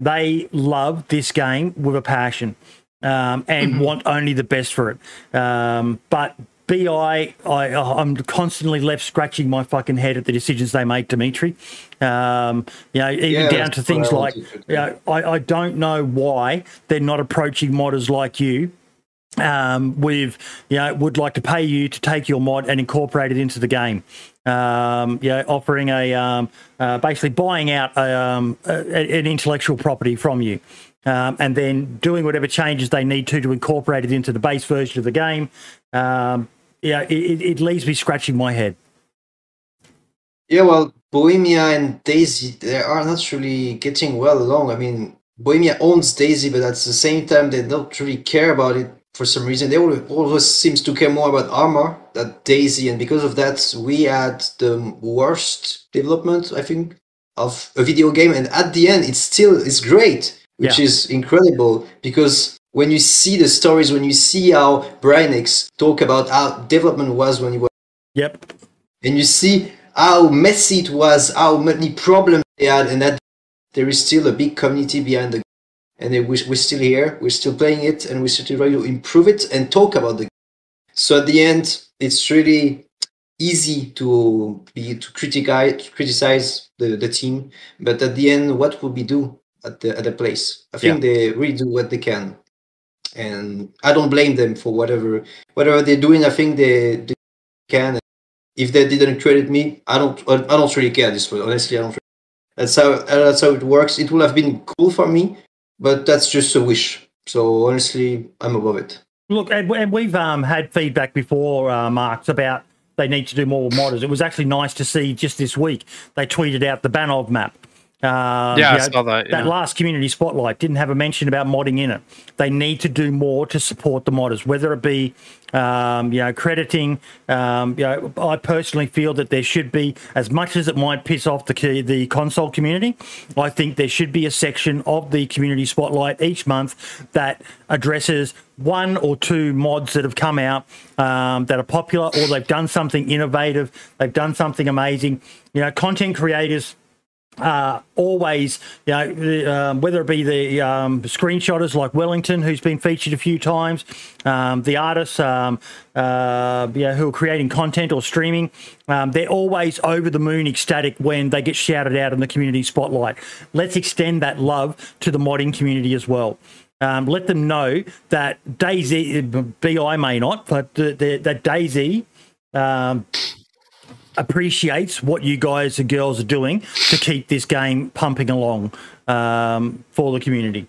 they love this game with a passion um, and want only the best for it. Um, but BI, I, I'm constantly left scratching my fucking head at the decisions they make, Dimitri. Um, you know, even Yeah, down to things like, you know, I, I don't know why they're not approaching modders like you um, with you know would like to pay you to take your mod and incorporate it into the game. Um, you know, offering a um, uh, basically buying out a, um, a, an intellectual property from you. Um, and then doing whatever changes they need to to incorporate it into the base version of the game. Um, yeah, it, it, it leaves me scratching my head. Yeah, well, Bohemia and DayZ, they are not really getting well along. I mean, Bohemia owns DayZ, but at the same time, they don't really care about it for some reason. They always, always seems to care more about Arma than DayZ, and because of that, we had the worst development, I think, of a video game. And at the end, it's still it's great, which Yeah. is incredible because when you see the stories, when you see how Brian Hicks talk about how development was when he was Yep. and you see how messy it was, how many problems they had, and that there is still a big community behind the and they, we, we're still here, we're still playing it, and we're still trying to improve it and talk about the So at the end, it's really easy to be to criticize criticize the, the team, but at the end, what will we do at the at the place? I think they really do what they can, and I don't blame them for whatever whatever they're doing. I think they, they can if they didn't credit me, I don't I don't really care this way. Honestly, I don't. That's how that's how it works. It would have been cool for me, but that's just a wish. So honestly, I'm above it. Look, and, and we've um, had feedback before, uh, Marks, about they need to do more with modders. It was actually nice to see just this week they tweeted out the Banov map. Um, Yeah, I you know, that, yeah. last community spotlight didn't have a mention about modding in it. They need to do more to support the modders, whether it be um, you know crediting. Um, you know, I personally feel that there should be, as much as it might piss off the the console community, I think there should be a section of the community spotlight each month that addresses one or two mods that have come out um, that are popular or they've done something innovative, they've done something amazing. You know, content creators uh, always, you know, um, whether it be the um, screenshotters like Wellington, who's been featured a few times, um, the artists, um, uh, you know, who are creating content or streaming, um, they're always over the moon ecstatic when they get shouted out in the community spotlight. Let's extend that love to the modding community as well. Um, let them know that DayZ, BI may not, but that DayZ um, appreciates what you guys and girls are doing to keep this game pumping along um, for the community.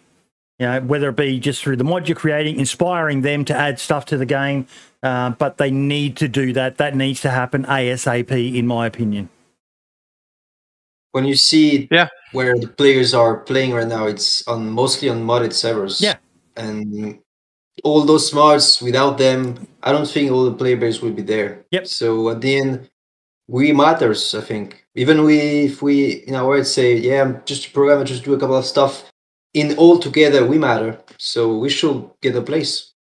You know, whether it be just through the mod you're creating, inspiring them to add stuff to the game, uh, but they need to do that. That needs to happen ASAP, in my opinion. When you see Yeah. where the players are playing right now, it's on mostly on modded servers. Yeah. and all those mods without them, I don't think all the player base will be there. Yep. So at the end, we matters. I think even we, if we in our words say, yeah, I'm just a programmer, just do a couple of stuff. In all together, we matter. So we should get a place.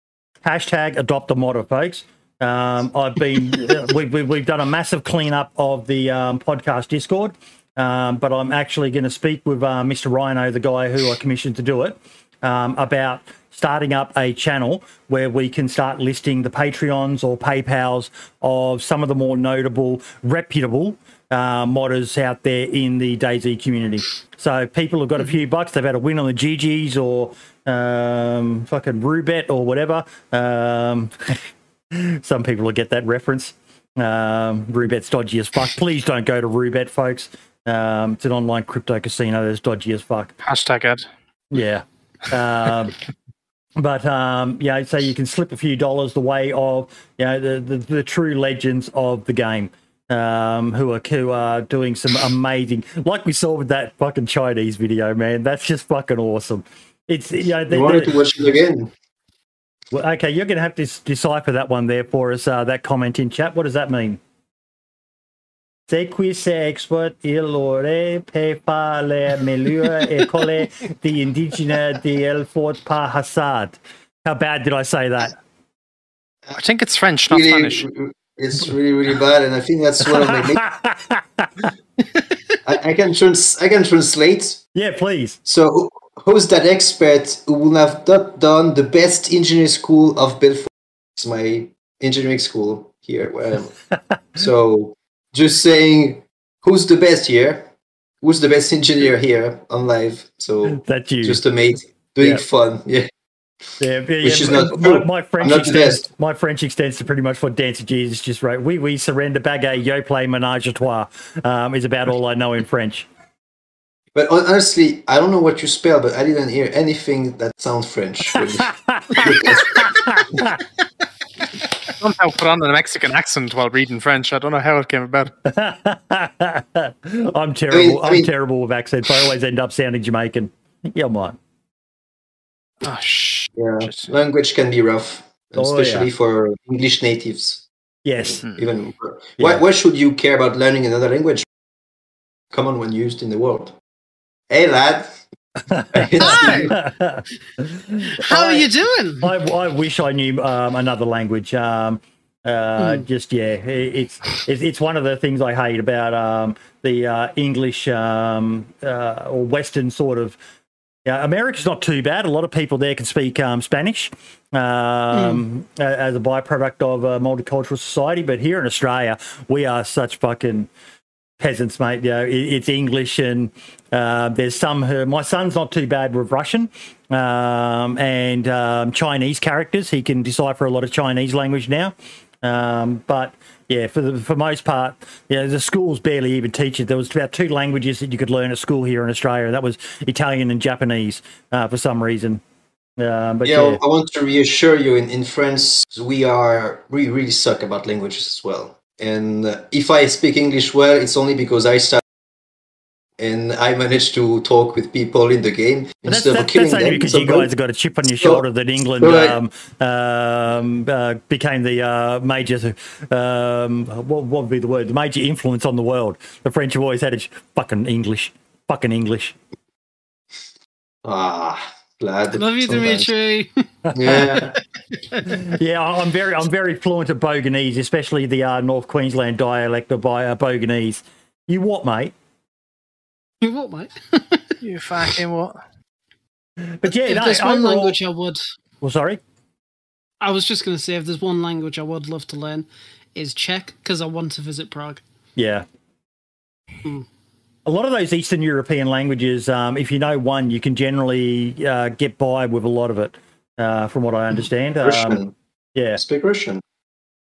Hashtag adopt a modder, folks. Um, I've been we've, we've we've done a massive cleanup of the um, podcast Discord, um, but I'm actually going to speak with uh, Mr. Rhino, the guy who I commissioned to do it, um, about starting up a channel where we can start listing the Patreons or PayPal's of some of the more notable, reputable uh, modders out there in the DayZ community. So people have got a few bucks, they've had a win on the GGs or um, fucking Roobet or whatever. Um, some people will get that reference. Um, Roobet's dodgy as fuck. Please don't go to Roobet, folks. Um, it's an online crypto casino that's dodgy as fuck. Hashtag Ed. Yeah. Um, but um, yeah, so you can slip a few dollars the way of you know the, the, the true legends of the game. Um, who are who are doing some amazing, like we saw with that fucking Chinese video, man. That's just fucking awesome. It's you know, wanted to watch it again. Well, okay, you're going to have to decipher that one there for us. Uh, that comment in chat. What does that mean? C'est qui c'est export il aurait pe par la meilleure école de indigène de el fort par Hassad. How bad did I say that? I think it's French, not Really, Spanish. it's really really bad, and I think that's one of my. I, I can trans I can translate. yeah, please. So who's that expert who will have not done the best engineering school of Belfort? It's my engineering school here where I am. so just saying who's the best here? Who's the best engineer here on live? So That's you. just a mate doing Yeah. fun. Yeah. Yeah, yeah, Which is not my, my French not extends. My French extends to pretty much what Dancer is just right. We we surrender baguette, yo play menage a trois. Um, is about all I know in French. But honestly, I don't know what you spell, but I didn't hear anything that sounds French. when you- Somehow put on a Mexican accent while reading French. I don't know how it came about. I'm terrible. I I'm mean- terrible with accents. I always end up sounding Jamaican. Yeah, mine. Oh, shh. yeah, Just- language can be rough, Oh, especially yeah. for English natives. Yes. Hmm. Even why, why should you care about learning another language? Common when used in the world. Hey lad, Hi! How are you doing? I, I wish I knew um, another language. Um, uh, Just yeah, it- it's, it's it's one of the things I hate about um, the uh, English um, uh, or Western sort of. Yeah, America's not too bad. A lot of people there can speak um, Spanish um, a- as a byproduct of a multicultural society. But here in Australia, we are such fucking peasants, mate. You know, it, it's English, and uh, there's some. Who, my son's not too bad with Russian um, and um, Chinese characters. He can decipher a lot of Chinese language now. Um, but yeah, for the for most part, yeah, the schools barely even teach it. There was about two languages that you could learn at school here in Australia. That was Italian and Japanese uh, for some reason. Um, but yeah, yeah, I want to reassure you. In in France, we are we really suck about languages as well. And if I speak English well, it's only because I started and I managed to talk with people in the game But that's, instead of killing that's only them. because So you guys have got a chip on your so- shoulder that England um, um, uh, became the uh, major, um, what, what would be the word? The major influence on the world. The French have always had a fucking English, fucking English. Ah, glad. Love you, sometimes. Dimitri. Yeah. Yeah, I- I'm very, I'm very fluent at Boganese, especially the uh, North Queensland dialect of Bo- uh, Boganese. You what, mate? You what, mate? You fucking what? But yeah, if no, there's one overall- language I would, Well, sorry. I was just going to say, if there's one language I would love to learn, is Czech because I want to visit Prague. Yeah. Hmm. A lot of those Eastern European languages, um, if you know one, you can generally uh, get by with a lot of it, uh, from what I understand. Um, Russian. yeah. Speak Russian.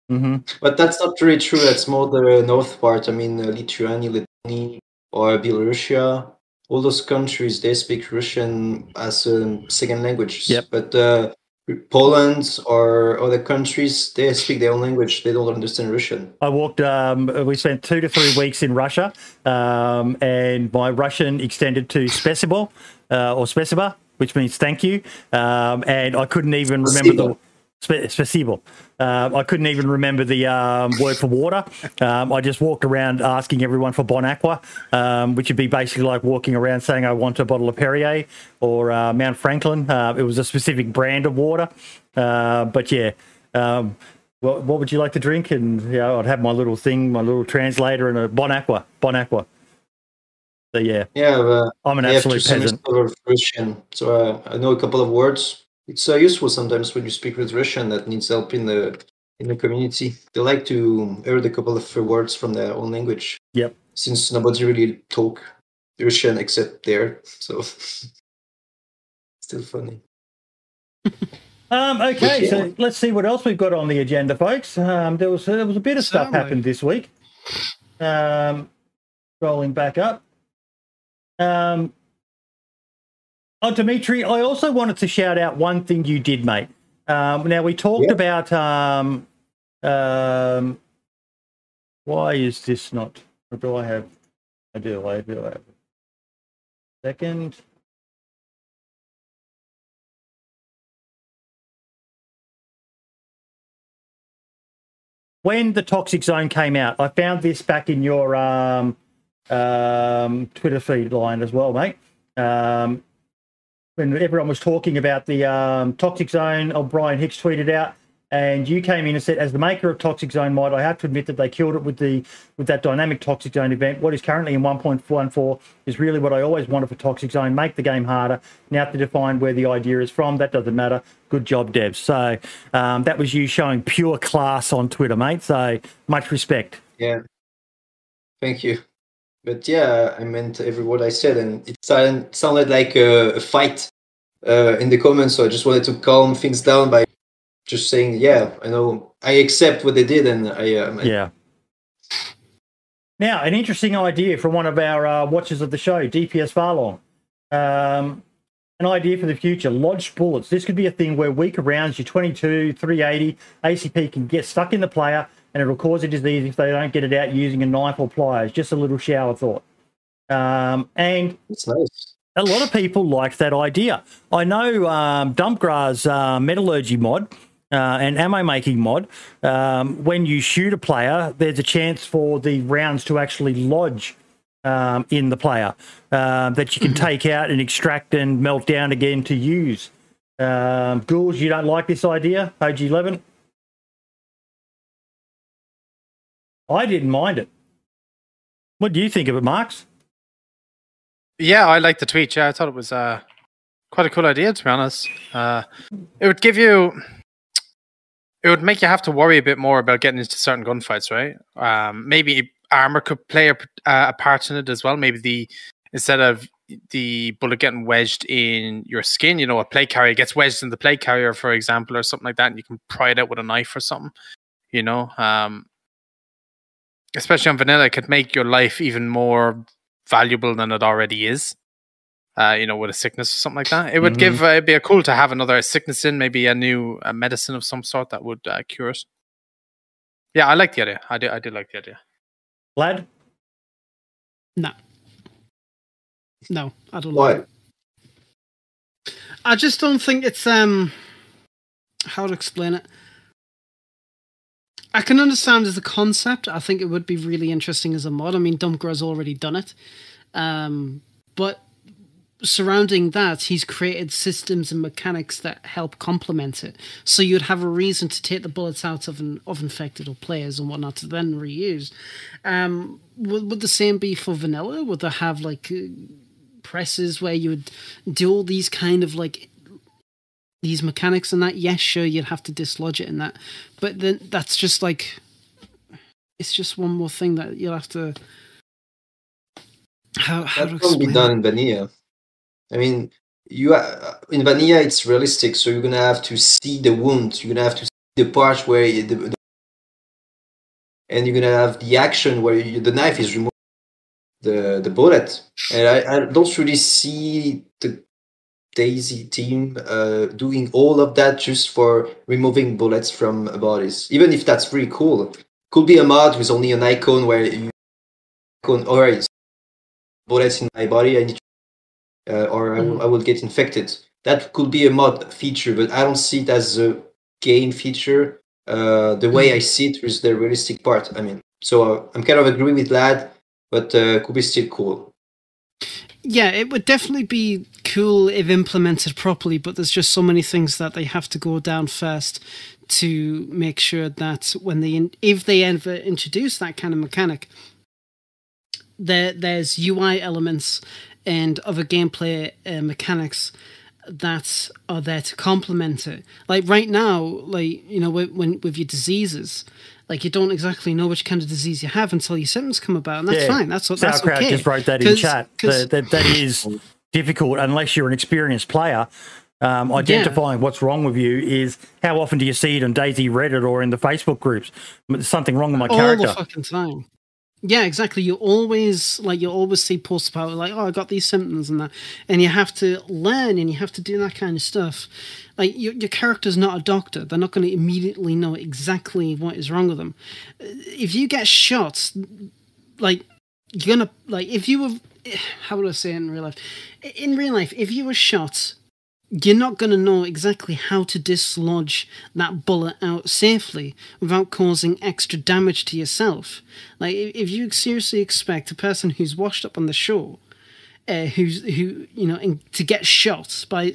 hmm But that's not really true. That's more the north part. I mean, uh, Lithuania, Lithuania, or Belarusia. All those countries they speak Russian as a second language. Yep. But uh, Poland or other countries they speak their own language. They don't understand Russian. I walked. Um, we spent two to three weeks in Russia, um, and my Russian extended to spesibo uh, or spesiba, which means thank you. Um, and I couldn't even remember the spasibo. Uh, I couldn't even remember the um, word for water. Um, I just walked around asking everyone for Bon Aqua, um, which would be basically like walking around saying I want a bottle of Perrier or uh, Mount Franklin. Uh, it was a specific brand of water, uh, but yeah. Um, what, what would you like to drink? And you know, I'd have my little thing, my little translator, and a Bon Aqua. Bon Aqua. So yeah, Yeah, I'm an I have two absolute peasant. Russian, so uh, I know a couple of words. It's uh, useful sometimes when you speak with Russian that needs help in the in the community. They like to hear a couple of words from their own language. Yep. Since nobody really talk Russian except there, so still funny. Um, okay, Yeah. so let's see what else we've got on the agenda, folks. Um, there was there was a bit of stuff Certainly. happened this week. Um, scrolling back up. Um, oh, Dimitri, I also wanted to shout out one thing you did, mate. Um, now we talked Yeah. about um, um, why is this not? Or do I have? I do. I do. I have. Second. when the toxic zone came out, I found this back in your um, um, Twitter feed line as well, mate. Um, when everyone was talking about the um, toxic zone, Brian Hicks tweeted out, and you came in and said, as the maker of Toxic Zone mod, I have to admit that they killed it with the with that dynamic Toxic Zone event. What is currently in 1.14 is really what I always wanted for Toxic Zone. Make the game harder. Now to define where the idea is from, that doesn't matter. Good job, Dev. So um, that was you showing pure class on Twitter, mate. So much respect. Yeah. Thank you. But yeah, I meant every word I said, and it sounded, sounded like a, a fight uh, in the comments. So I just wanted to calm things down by just saying, yeah, I know, I accept what they did, and I, um, Yeah. Now, an interesting idea from one of our uh, watchers of the show, DPS Farlong. Um, an idea for the future lodged bullets. This could be a thing where weaker rounds, your 22, 380, ACP can get stuck in the player and it'll cause a disease if they don't get it out using a knife or pliers. Just a little shower thought. Um, and nice. a lot of people like that idea. I know um, Dumpgra's uh, metallurgy mod uh, and ammo making mod, um, when you shoot a player, there's a chance for the rounds to actually lodge um, in the player um, that you can take out and extract and melt down again to use. Um, Ghouls, you don't like this idea, OG11? I didn't mind it. What do you think of it, Marks? Yeah, I like the tweet. Yeah, I thought it was uh, quite a cool idea, to be honest. Uh, it would give you, it would make you have to worry a bit more about getting into certain gunfights, right? Um, maybe armor could play a, a part in it as well. Maybe the instead of the bullet getting wedged in your skin, you know, a plate carrier gets wedged in the plate carrier, for example, or something like that, and you can pry it out with a knife or something. You know, um, especially on vanilla, could make your life even more valuable than it already is. Uh, you know, with a sickness or something like that, it would Mhm. give uh, it'd be a cool to have another sickness in, maybe a new uh medicine of some sort that would uh, cure it. Yeah, I like the idea. I do. I do like the idea. Lad? No. No, I don't like Why? it. I just don't think it's um how to explain it. I can understand as a concept. I think it would be really interesting as a mod. I mean, Dumpgra's already done it. Um, but surrounding that, he's created systems and mechanics that help complement it. So you'd have a reason to take the bullets out of an, of infected or players and whatnot to then reuse. Um, would, would the same be for vanilla? Would they have like uh, presses where you would do all these kind of like these mechanics and that? Yes, sure, you'd have to dislodge it and that, but then that's just like it's just one more thing that you'll have to. How, how to That can be done in vanilla. I mean, you are, in vanilla it's realistic, so you're gonna have to see the wound. You're gonna have to see the part where you, the, the- and you're gonna have the action where you, the knife is removed, the the bullet. And I, I don't really see the DayZ team uh, doing all of that just for removing bullets from bodies. Even if that's pretty cool, could be a mod with only an icon where you icon alright bullets in my body. I need uh, or I will, I will get infected. That could be a mod feature, but I don't see it as a game feature. Uh, the way I see it is the realistic part. I mean, so uh, I'm kind of agree with that, but uh, could be still cool. Yeah, it would definitely be cool if implemented properly, but there's just so many things that they have to go down first to make sure that when they, if they ever introduce that kind of mechanic, there there's UI elements and other gameplay uh, mechanics that are there to complement it. Like right now, like you know, when, when with your diseases, like you don't exactly know which kind of disease you have until your symptoms come about, and that's Yeah. fine. That's what that's okay. just wrote that in chat. That, that, that is difficult unless you're an experienced player. Um, identifying what's wrong with you is how often do you see it on DayZ Reddit or in the Facebook groups? Something wrong with my all character. the fucking time. Yeah, exactly. You always like you always see posts about like, oh, I got these symptoms and that, and you have to learn and you have to do that kind of stuff. Like your your character's not a doctor; they're not going to immediately know exactly what is wrong with them. If you get shot, like you're gonna like if you were how would I say it in real life? In real life, if you were shot you're not going to know exactly how to dislodge that bullet out safely without causing extra damage to yourself. Like, if you seriously expect a person who's washed up on the shore, uh, who's who you know, in, to get shot by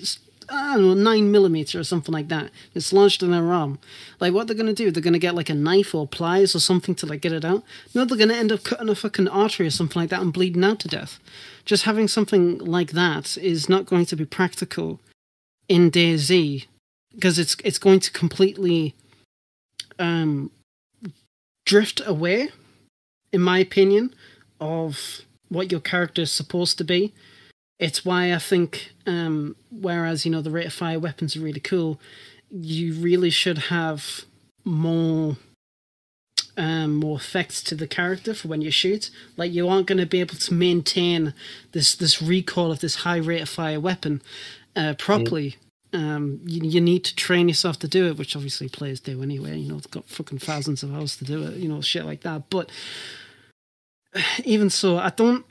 I don't know nine millimeter or something like that, it's lodged in their arm. Like, what they're going to do? They're going to get like a knife or pliers or something to like get it out. No, they're going to end up cutting a fucking artery or something like that and bleeding out to death. Just having something like that is not going to be practical in DayZ because it's it's going to completely um, drift away, in my opinion, of what your character is supposed to be. It's why I think, um, whereas you know the rate of fire weapons are really cool, you really should have more um, more effects to the character for when you shoot. Like you aren't going to be able to maintain this this recoil of this high rate of fire weapon uh, properly. Um, you, you need to train yourself to do it, which obviously players do anyway. You know, they've got fucking thousands of hours to do it. You know, shit like that. But even so, I don't.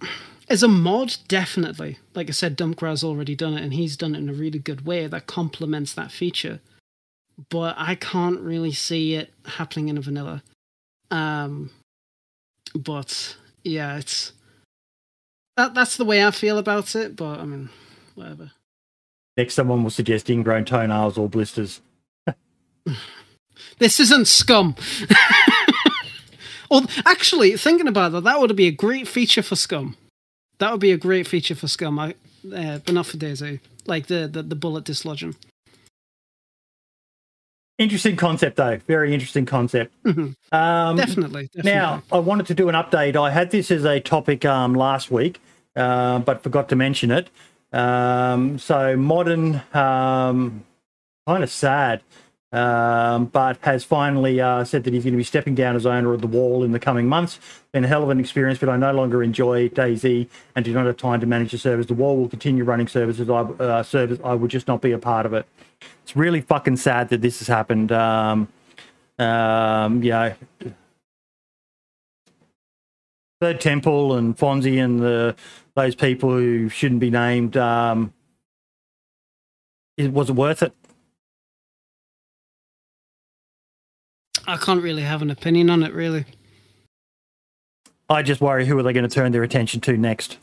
As a mod, definitely. Like I said, Dumpgra's already done it, and he's done it in a really good way that complements that feature. But I can't really see it happening in a vanilla. Um, but yeah, it's that. That's the way I feel about it. But I mean, whatever. Next, someone will suggest ingrown toenails or blisters. This isn't scum. or actually, thinking about that, that would be a great feature for scum. That would be a great feature for scum. I, uh, but not for DayZ. Like the, the the bullet dislodging. Interesting concept, though. Very interesting concept. Mhm. Um, definitely, definitely. Now, I wanted to do an update. I had this as a topic um, last week, uh, but forgot to mention it. Um, so, modern, um, kind of sad, um, but has finally uh, said that he's going to be stepping down as owner of the wall in the coming months. Been a hell of an experience, but I no longer enjoy DayZ and do not have time to manage the service. The wall will continue running services. I uh, service. I will just not be a part of it. It's really fucking sad that this has happened. Um, um, know, Third Temple and Fonzie and the those people who shouldn't be named. Um, it, was it worth it? I can't really have an opinion on it. Really, I just worry who are they going to turn their attention to next.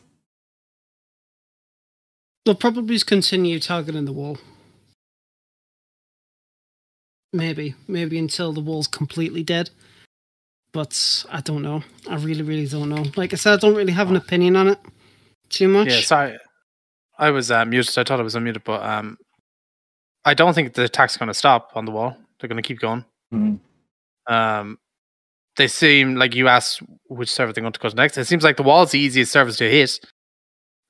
they'll probably continue targeting the wall. Maybe, maybe until the wall's completely dead. But I don't know. I really, really don't know. Like I said, I don't really have an opinion on it too much. Yeah, sorry. I was uh, muted. I thought I was unmuted, but um, I don't think the attack's are going to stop on the wall. They're going to keep going. Mm. Um, they seem like you asked which server they're going to go to next. It seems like the wall's the easiest service to hit.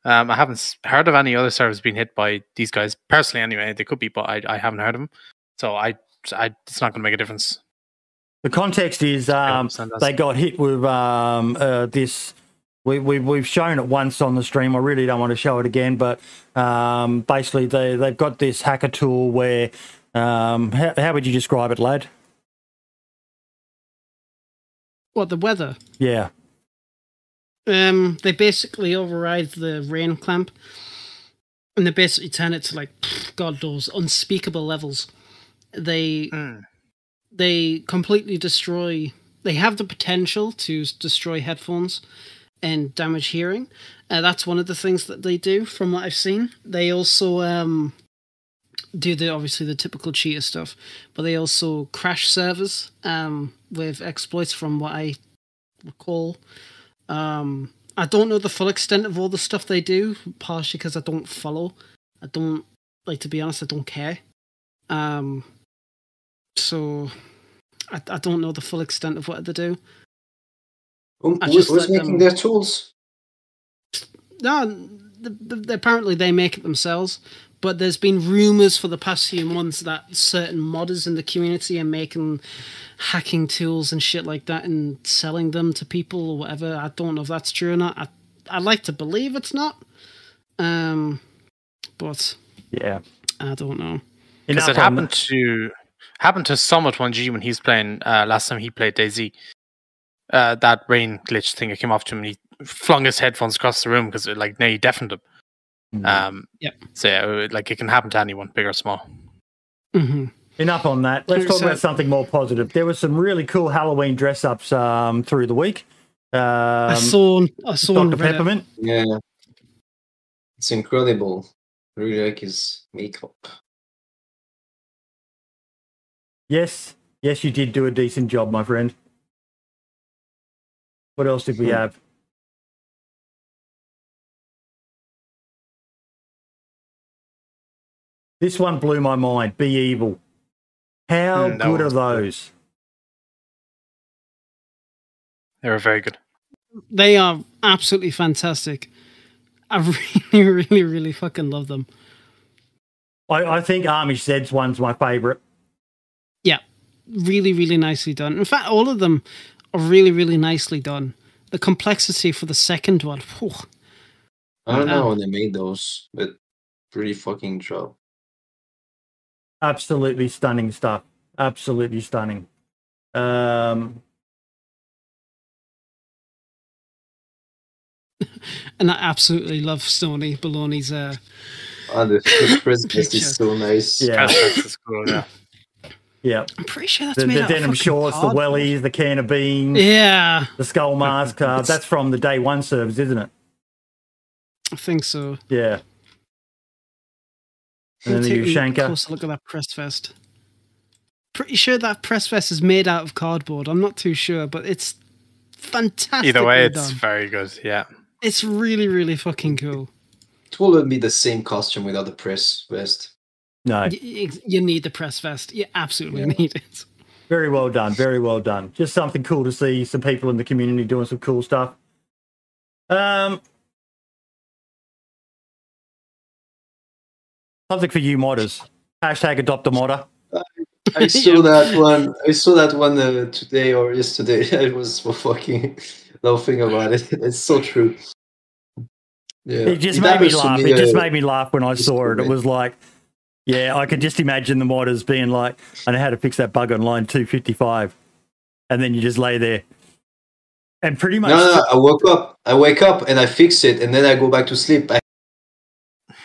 Um, I haven't heard of any other servers being hit by these guys personally. Anyway, they could be, but I, I haven't heard of them. So I, I it's not going to make a difference. The context is um, they got hit with um, uh, this. We, we, we've shown it once on the stream. I really don't want to show it again, but um, basically they, they've got this hacker tool where. Um, how, how would you describe it, lad? What the weather? Yeah. Um, they basically override the rain clamp, and they basically turn it to like God knows unspeakable levels. They Mm. they completely destroy. They have the potential to destroy headphones and damage hearing. Uh, that's one of the things that they do, from what I've seen. They also um, do the obviously the typical cheater stuff, but they also crash servers um, with exploits, from what I recall. Um, I don't know the full extent of all the stuff they do, partially because I don't follow. I don't like to be honest. I don't care. Um, so I, I don't know the full extent of what they do. Who, I who- just who's making them- their tools? No, the, the, apparently they make it themselves. But there's been rumors for the past few months that certain modders in the community are making hacking tools and shit like that and selling them to people or whatever. I don't know if that's true or not. I I'd like to believe it's not. Um, but Yeah. I don't know. Because it happened to happened to Summit 1G when he's playing uh, last time he played DayZ. Uh, that rain glitch thing it came off to him and he flung his headphones across the room because it like nearly deafened him. Mm. Um, Yep. So yeah, like it can happen to anyone, big or small. hmm Enough on that. Let's talk about something more positive. There were some really cool Halloween dress ups um, through the week. Um, I saw I saw on Dr. Peppermint. Yeah. It's incredible. I really like his makeup. Yes, yes, you did do a decent job, my friend. What else did we Hmm. have? This one blew my mind. Be evil. How Hmm, good are one's cool. those? They were very good. They are absolutely fantastic. I really, really, really fucking love them. I, I think Amish Zed's one's my favourite. Yeah, really, really nicely done. In fact, all of them are really, really nicely done. The complexity for the second one, whew, I don't know Wow. how they made those, but pretty fucking job. Absolutely stunning stuff. Absolutely stunning. Um, and I absolutely love Stony Baloney's. Uh, Ah, the, the press vest Picture. is so nice. yeah, That's, that's cool, yeah. Yeah. I'm pretty sure that's The, made the out denim fucking shorts, the cardboard. wellies, the can of beans, Yeah, the skull mask. Uh, that's from the day one service, isn't it? I think so. Yeah. And then the Ushanka. Closer look at that press vest. Pretty sure that press vest is made out of cardboard. I'm not too sure, but it's fantastic. Either way, it's done. very good. Yeah. It's really, really fucking cool. It will be the same costume without the press vest. No, Y- y- You need the press vest. You absolutely Yeah. need it. very well done. Very well done. Just something cool to see some people in the community doing some cool stuff. Um, something for you modders. Hashtag adopt a modder. I saw that one. I saw that one uh, today or yesterday. I was fucking laughing about it. It's so true. Yeah, It just made me happens to laugh. It just uh, made me laugh when I saw it. It was like, yeah, I could just imagine the modders being like, I know how to fix that bug on line 255. And then you just lay there. And pretty much. No, no, I woke up. I wake up and I fix it, and then I go back to sleep. I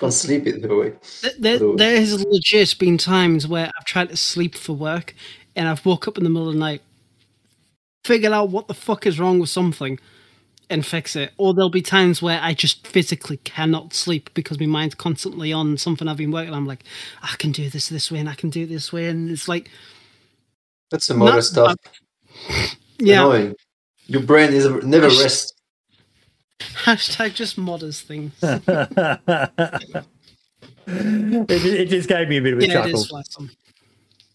can't sleep it the way. Th- There, Cool. there has legit been times where I've tried to sleep for work and I've woke up in the middle of the night, figured out what the fuck is wrong with something, and fix it. Or there'll be times where I just physically cannot sleep because my mind's constantly on something I've been working on. I'm like, I can do this this way and I can do it this way. And it's like, That's the other Not- stuff. yeah, Annoying. Your brain is never Gosh. rest. hashtag just modders things. it, it just gave me a bit of a yeah, chuckle. is.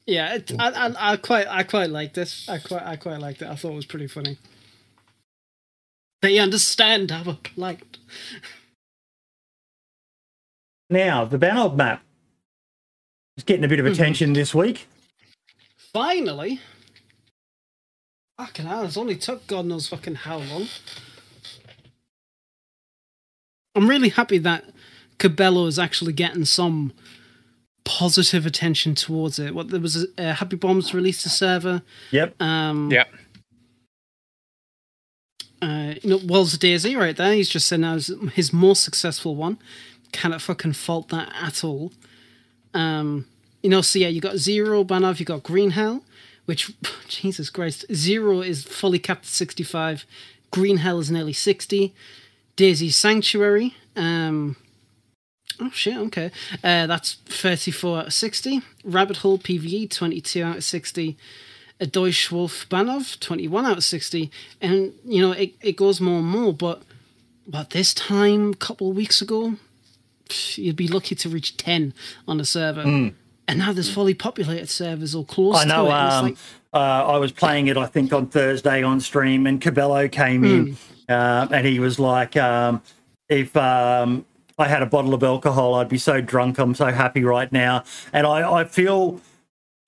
Yeah, it, I, I, I quite, I quite liked it. I quite, I quite liked it. I thought it was pretty funny. They understand our plight. Now, the Banov map is getting a bit of Mhm. attention this week. Finally, fucking hell! It's only took God knows fucking how long. I'm really happy that Cabello is actually getting some positive attention towards it. What there was a uh, Happy Bombs released a server. Yep. Um, Yeah. Uh, you know, Wolves DayZ right there. He's just said now is his more successful one. Cannot fucking fault that at all. Um, you know, so yeah, you got Zero Banov, you got Green Hell, which Jesus Christ, Zero is fully capped at 65. Green Hell is nearly 60. DayZ Sanctuary. Um, oh shit, okay. Uh, that's 34 out of 60. Rabbit Hole PvE, 22 out of 60 a Deutsch Wolf Banov, 21 out of 60. And, you know, it, it goes more and more, but but this time, a couple of weeks ago, you'd be lucky to reach 10 on a server. And now there's fully populated servers or close I know. to it. Um, like, uh, I was playing it, I think, on Thursday on stream, and Cabello came in, uh, and he was like, um, "If um, I had a bottle of alcohol, I'd be so drunk. I'm so happy right now." And I, I feel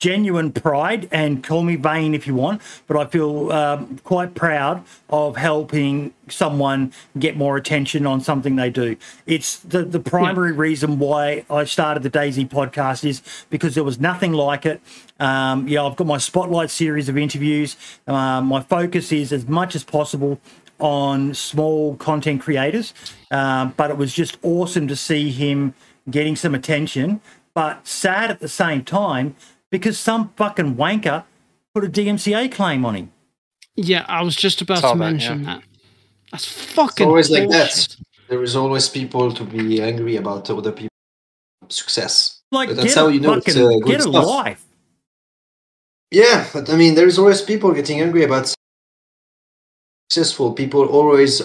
genuine pride, and call me vain if you want, but I feel um, quite proud of helping someone get more attention on something they do. It's the, the primary reason why I started the DayZ podcast is because there was nothing like it. Um, yeah, I've got my spotlight series of interviews. Um, my focus is as much as possible on small content creators, um, but it was just awesome to see him getting some attention. But sad at the same time because some fucking wanker put a DMCA claim on him. Yeah, I was just about Saw to that, mention that. That's It's fucking always like bullshit. that. There is always people to be angry about other people's success. Like, But that's get how a you know it's, fucking, uh, good get a life. Yeah, but I mean, there's always people getting angry about successful people. Always,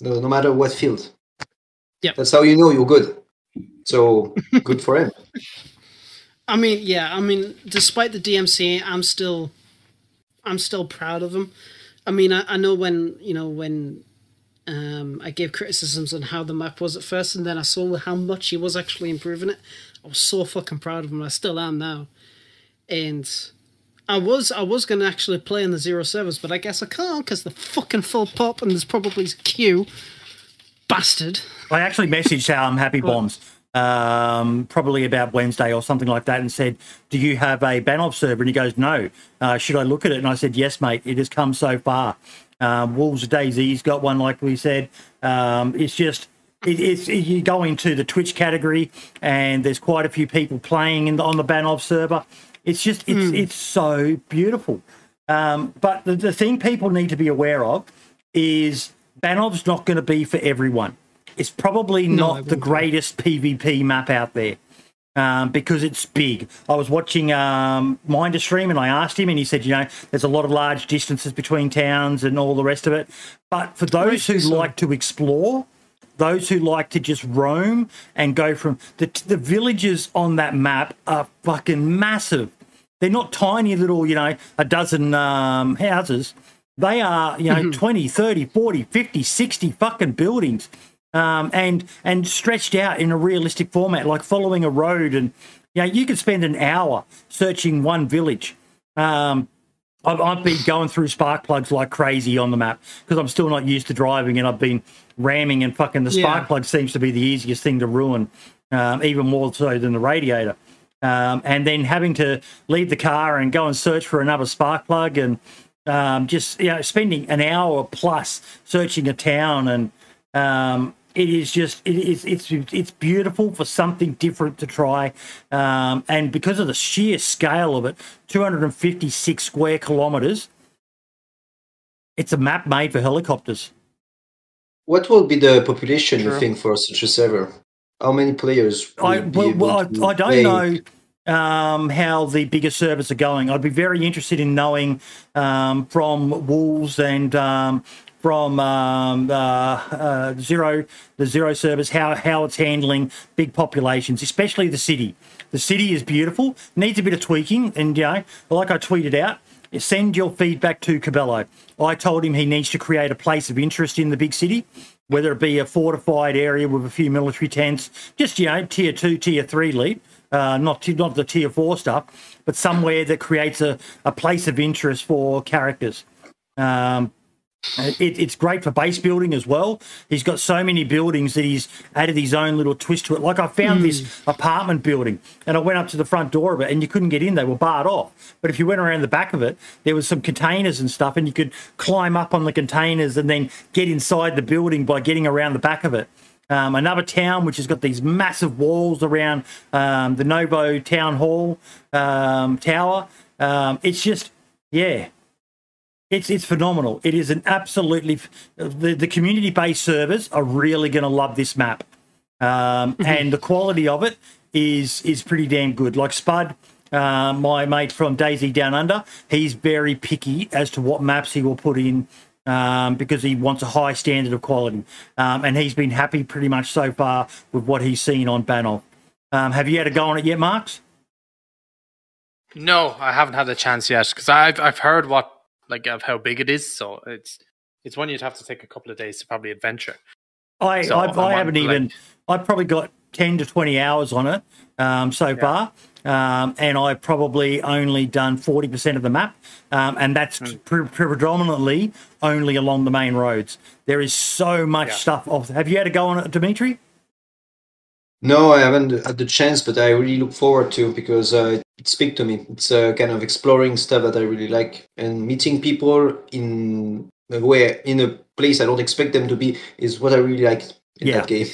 no, no matter what field. Yeah, That's how you know you're good. So good for him. I mean, yeah, I mean, despite the DMCA, I'm still, I'm still proud of him. I mean, I, I know when you know when um, I gave criticisms on how the map was at first, and then I saw how much he was actually improving it. I was so fucking proud of him. I still am now, and I was I was gonna actually play in the zero servers, but I guess I can't because the fucking full pop and there's probably a queue. Bastard. I actually messaged um, Happy Bombs um, probably about Wednesday or something like that and said, Do you have a Banov server? And he goes, No. Uh, should I look at it? And I said, Yes, mate. It has come so far. Um, Wolves DayZ's got one, like we said. Um, it's just. It, it's it, you go into the Twitch category, and there's quite a few people playing in the, on the Banov server. It's just it's it's so beautiful. Um, but the, the thing people need to be aware of is Banov's not going to be for everyone. It's probably No, not the greatest PvP map out there um, because it's big. I was watching um, Minder stream and I asked him, and he said, you know, there's a lot of large distances between towns and all the rest of it. But for those who like to explore, those who like to just roam and go from the the villages on that map are fucking massive. They're not tiny little, you know, a dozen um, houses. They are, you know, 20, 30, 40, 50, 60 fucking buildings. Um, and and stretched out in a realistic format, like following a road, and you know you could spend an hour searching one village. Um, I've, I've been going through spark plugs like crazy on the map because I'm still not used to driving, and I've been ramming and fucking the spark Yeah. plug seems to be the easiest thing to ruin, um, even more so than the radiator. Um, and then having to leave the car and go and search for another spark plug, and um, just you know spending an hour plus searching a town, and um, it is just it is it's it's beautiful for something different to try, um, and because of the sheer scale of it, 256 square kilometers. It's a map made for helicopters. What will be the population you think for such a server? How many players? will I be well, able well I, to I don't play? know um, how the bigger servers are going. I'd be very interested in knowing um, from Wolves and um, from um, uh, uh, Zero, the Zero service how how it's handling big populations, especially the city. The city is beautiful, needs a bit of tweaking, and you know, like I tweeted out. Send your feedback to Cabello. I told him he needs to create a place of interest in the big city, whether it be a fortified area with a few military tents, just you know, tier two, tier three lead, uh, not not the tier four stuff, but somewhere that creates a, a place of interest for characters. Um, it, it's great for base building as well. He's got so many buildings that he's added his own little twist to it. Like I found this apartment building and I went up to the front door of it and you couldn't get in, they were barred off. But if you went around the back of it, there was some containers and stuff and you could climb up on the containers and then get inside the building by getting around the back of it. Um, another town which has got these massive walls around um, the Novo Town Hall um, tower. Um, it's just, yeah, it's it's phenomenal. It is an absolutely the the community based servers are really going to love this map, um, and the quality of it is is pretty damn good. Like Spud, uh, my mate from DayZ Down Under, he's very picky as to what maps he will put in. Um, because he wants a high standard of quality, um, and he's been happy pretty much so far with what he's seen on Banov. Um, have you had a go on it yet, Marks? No, I haven't had a chance yet because I've I've heard what like of how big it is. So it's it's one you'd have to take a couple of days to probably adventure. I So I, I haven't even. I've probably got ten to twenty hours on it um, so far, um, and I've probably only done forty percent of the map, um, and that's Hmm. pre- predominantly only along the main roads. There is so much Yeah. stuff. Off. Have you had a go on it, Dimitri? No, I haven't had the chance, but I really look forward to because uh, it speaks to me. It's uh, kind of exploring stuff that I really like and meeting people in where in a place I don't expect them to be is what I really like in Yeah. that game.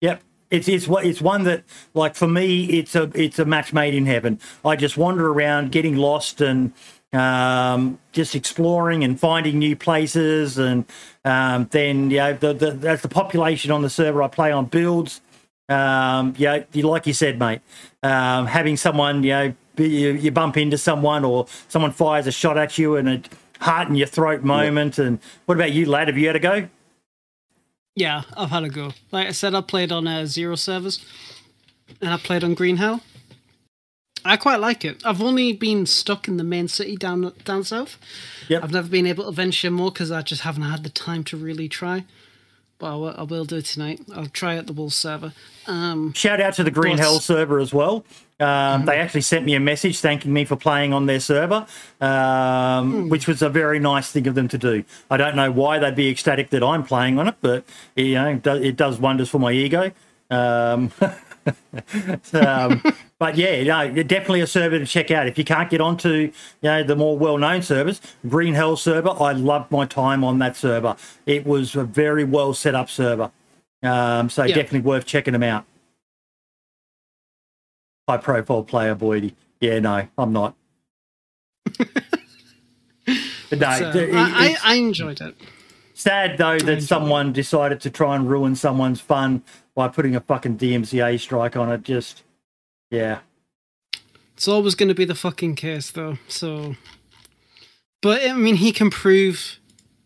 Yep. It's it's what it's one that like for me it's a it's a match made in heaven. I just wander around getting lost and um, just exploring and finding new places and um, then you know the, the as the population on the server I play on builds. Um, yeah, you like you said, mate. Um, having someone you know you, you bump into someone or someone fires a shot at you and a heart in your throat moment. And what about you, lad? Have you had a go? Yeah, I've had a go. Like I said, I played on uh, Zero servers, and I played on Green Hell. I quite like it. I've only been stuck in the main city down down south. Yep. I've never been able to venture more because I just haven't had the time to really try. But I will, I will do it tonight. I'll try out the Wolves server. Um, Shout out to the Green. Hell server as well. Um, They actually sent me a message thanking me for playing on their server, um, which was a very nice thing of them to do. I don't know why they'd be ecstatic that I'm playing on it, but you know, it does, it does wonders for my ego. Um, um, but yeah, no, definitely a server to check out. If you can't get onto you know the more well-known servers, Green Hell server, I loved my time on that server. It was a very well set up server, um, so Yeah. definitely worth checking them out. High profile player, Boydie. Yeah, no, I'm not. But no, so it- I, I, enjoyed it. sad though that someone decided to try and ruin someone's fun by putting a fucking DMCA strike on it. Just yeah. It's always going to be the fucking case, though. So, but I mean, he can prove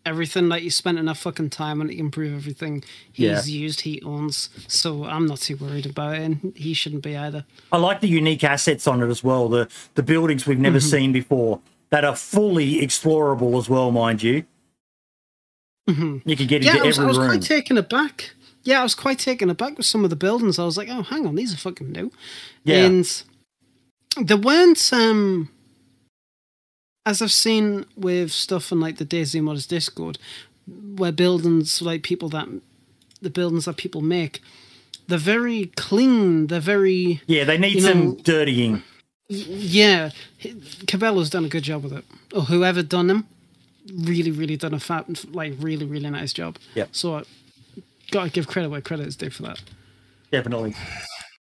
everything. Like he spent enough fucking time it. He can prove everything he's used, he owns. So I'm not too worried about it, and he shouldn't be either. I like the unique assets on it as well. The the buildings we've never seen before that are fully explorable as well, mind you. Mhm. You can get Yeah, into I was, I was room. quite taken aback. Yeah, I was quite taken aback with some of the buildings. I was like, oh, hang on, these are fucking new. Yeah. And there weren't, um, as I've seen with stuff on like the DayZ Modders Discord, where buildings, like people that, the buildings that people make, they're very clean. They're very, yeah, they need some know- dirtying. yeah. Cabello's done a good job with it. Or whoever done them, really, really done a fat, like really, really nice job. Yeah. So, I gotta give credit where credit is due for that. Definitely.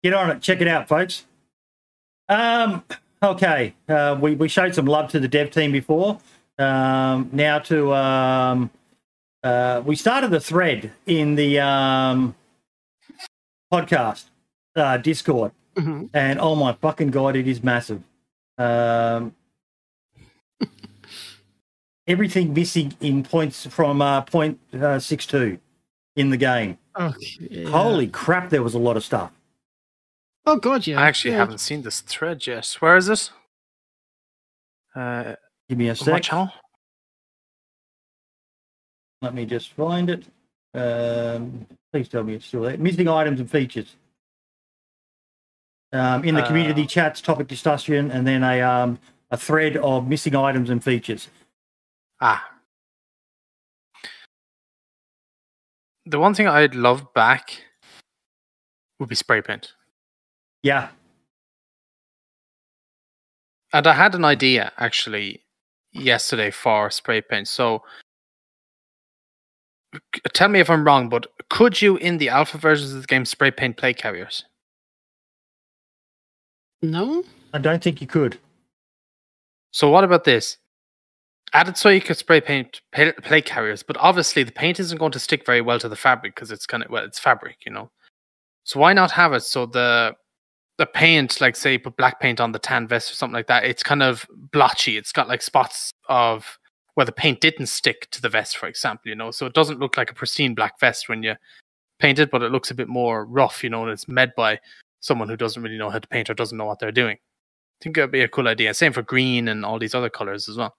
Get on it. Check it out, folks. Um, okay. Uh, we, we showed some love to the dev team before. Um, now to um, uh, we started the thread in the um, podcast uh, Discord, Mhm. and oh my fucking god, it is massive. Um, everything missing in points from uh, point uh, six two in the game. Okay. Holy crap, there was a lot of stuff. Oh god, yeah. I actually yeah. haven't seen this thread yet. Where is it? Uh, Give me a on what sec. channel? Let me just find it. Um, please tell me it's still there. Missing items and features. Um, in the community Uh, chats, topic discussion, and then a um, a thread of missing items and features. Ah. The one thing I'd love back would be spray paint. Yeah, And I had an idea actually yesterday for spray paint. So tell me if I'm wrong, but could you in the alpha versions of the game spray paint plate carriers? No? I don't think you could. So what about this? Add it so you could spray paint plate carriers, but obviously the paint isn't going to stick very well to the fabric because it's kind of well, it's fabric, you know. So why not have it so the the paint, like say, put black paint on the tan vest or something like that, it's kind of blotchy. It's got like spots of where the paint didn't stick to the vest, for example, you know. So it doesn't look like a pristine black vest when you paint it, but it looks a bit more rough, you know, and it's made by someone who doesn't really know how to paint or doesn't know what they're doing. I think it'd be a cool idea. Same for green and all these other colors as well.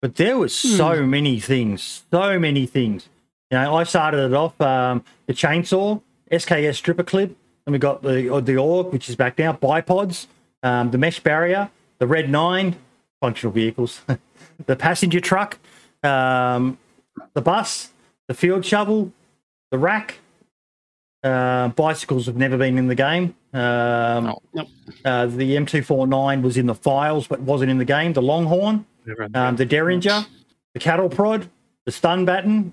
But there was so many things, so many things. You know, I started it off um, the chainsaw, SKS stripper clip, and we got the or the AUG, which is back now, bipods, um, the mesh barrier, the red nine, functional vehicles, the passenger truck, um, the bus, the field shovel, the rack. Uh, bicycles have never been in the game. Um, No. Nope. uh, the M249 was in the files, but wasn't in the game. The Longhorn, um, the Derringer, the cattle prod, the stun baton,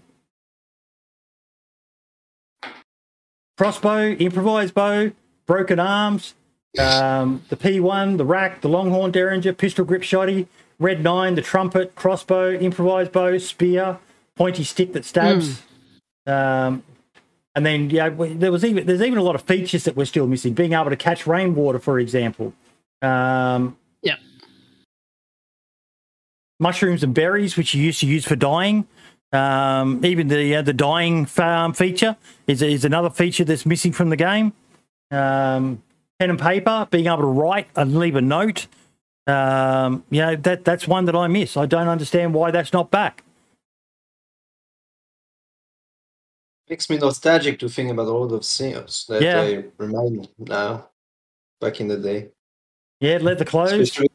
crossbow, improvised bow, broken arms, um, the P1, the rack, the longhorn derringer, pistol grip shotty, red nine, the trumpet, crossbow, improvised bow, spear, pointy stick that stabs. Um, and then yeah, there was even there's even a lot of features that we're still missing. Being able to catch rainwater, for example. Um, Yeah. mushrooms and berries, which you used to use for dyeing. Um, even the uh, the dyeing farm feature is is another feature that's missing from the game. Um, pen and paper, being able to write and leave a note. Um, you know that that's one that I miss. I don't understand why that's not back. Makes me nostalgic to think about all those things that Yeah. I remind now, back in the day. Yeah, leather clothes. Especially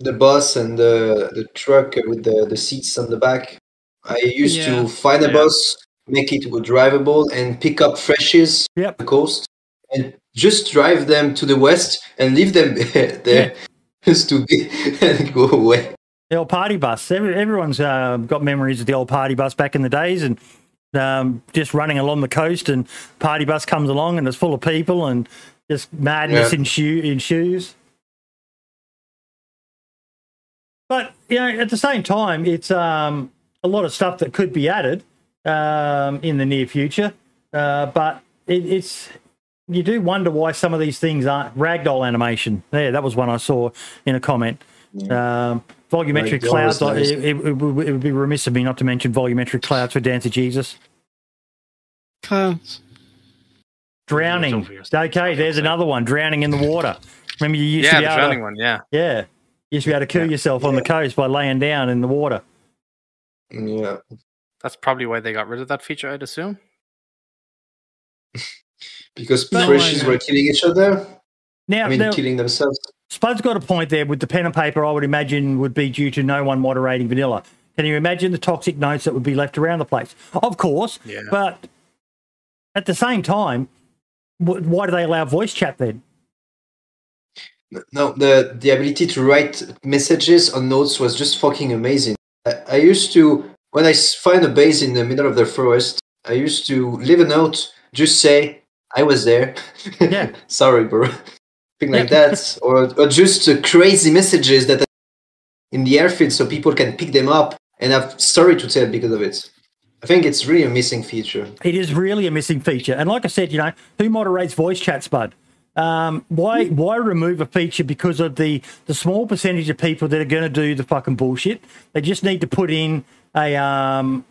the bus and the, the truck with the, the seats on the back. I used Yeah. to find a Yeah. bus, make it drivable, and pick up freshes Yep. on the coast, and just drive them to the west and leave them there just to be and go away. The old party bus. Every, everyone's uh, got memories of the old party bus back in the days, and um, just running along the coast, and party bus comes along, and it's full of people, and just madness Yeah. in shoe in shoes. But you know, at the same time, it's um, a lot of stuff that could be added um, in the near future. Uh, but it, it's you do wonder why some of these things aren't ragdoll animation. There, that was one I saw in a comment. Um, volumetric Ragdoll clouds. like, it, it, it would it would be remiss of me not to mention volumetric clouds for Dance of Jesus. Clouds. Drowning. obvious. Okay, there's another one. Drowning in the water. Remember, you used Yeah, to the be able drowning to, one. Yeah. yeah, you used to be able to kill Yeah. yourself on the coast by laying down in the water. Yeah. That's probably why they got rid of that feature, I'd assume. Because No, freshes were killing each other. Now, I mean, now killing themselves. Spud's got a point there with the pen and paper. I would imagine would be due to no one moderating vanilla. Can you imagine the toxic notes that would be left around the place? Of course, Yeah. but at the same time, why do they allow voice chat then? No, the the ability to write messages on notes was just fucking amazing. I, I used to when I find a base in the middle of the forest, I used to leave a note, just say I was there. Yeah. Sorry, bro. Thing like that, or or just uh, crazy messages that in the airfield, so people can pick them up and have story to tell because of it. I think it's really a missing feature. It is really a missing feature. And like I said, you know, who moderates voice chats, bud? Um, why why remove a feature because of the the small percentage of people that are going to do the fucking bullshit? They just need to put in a um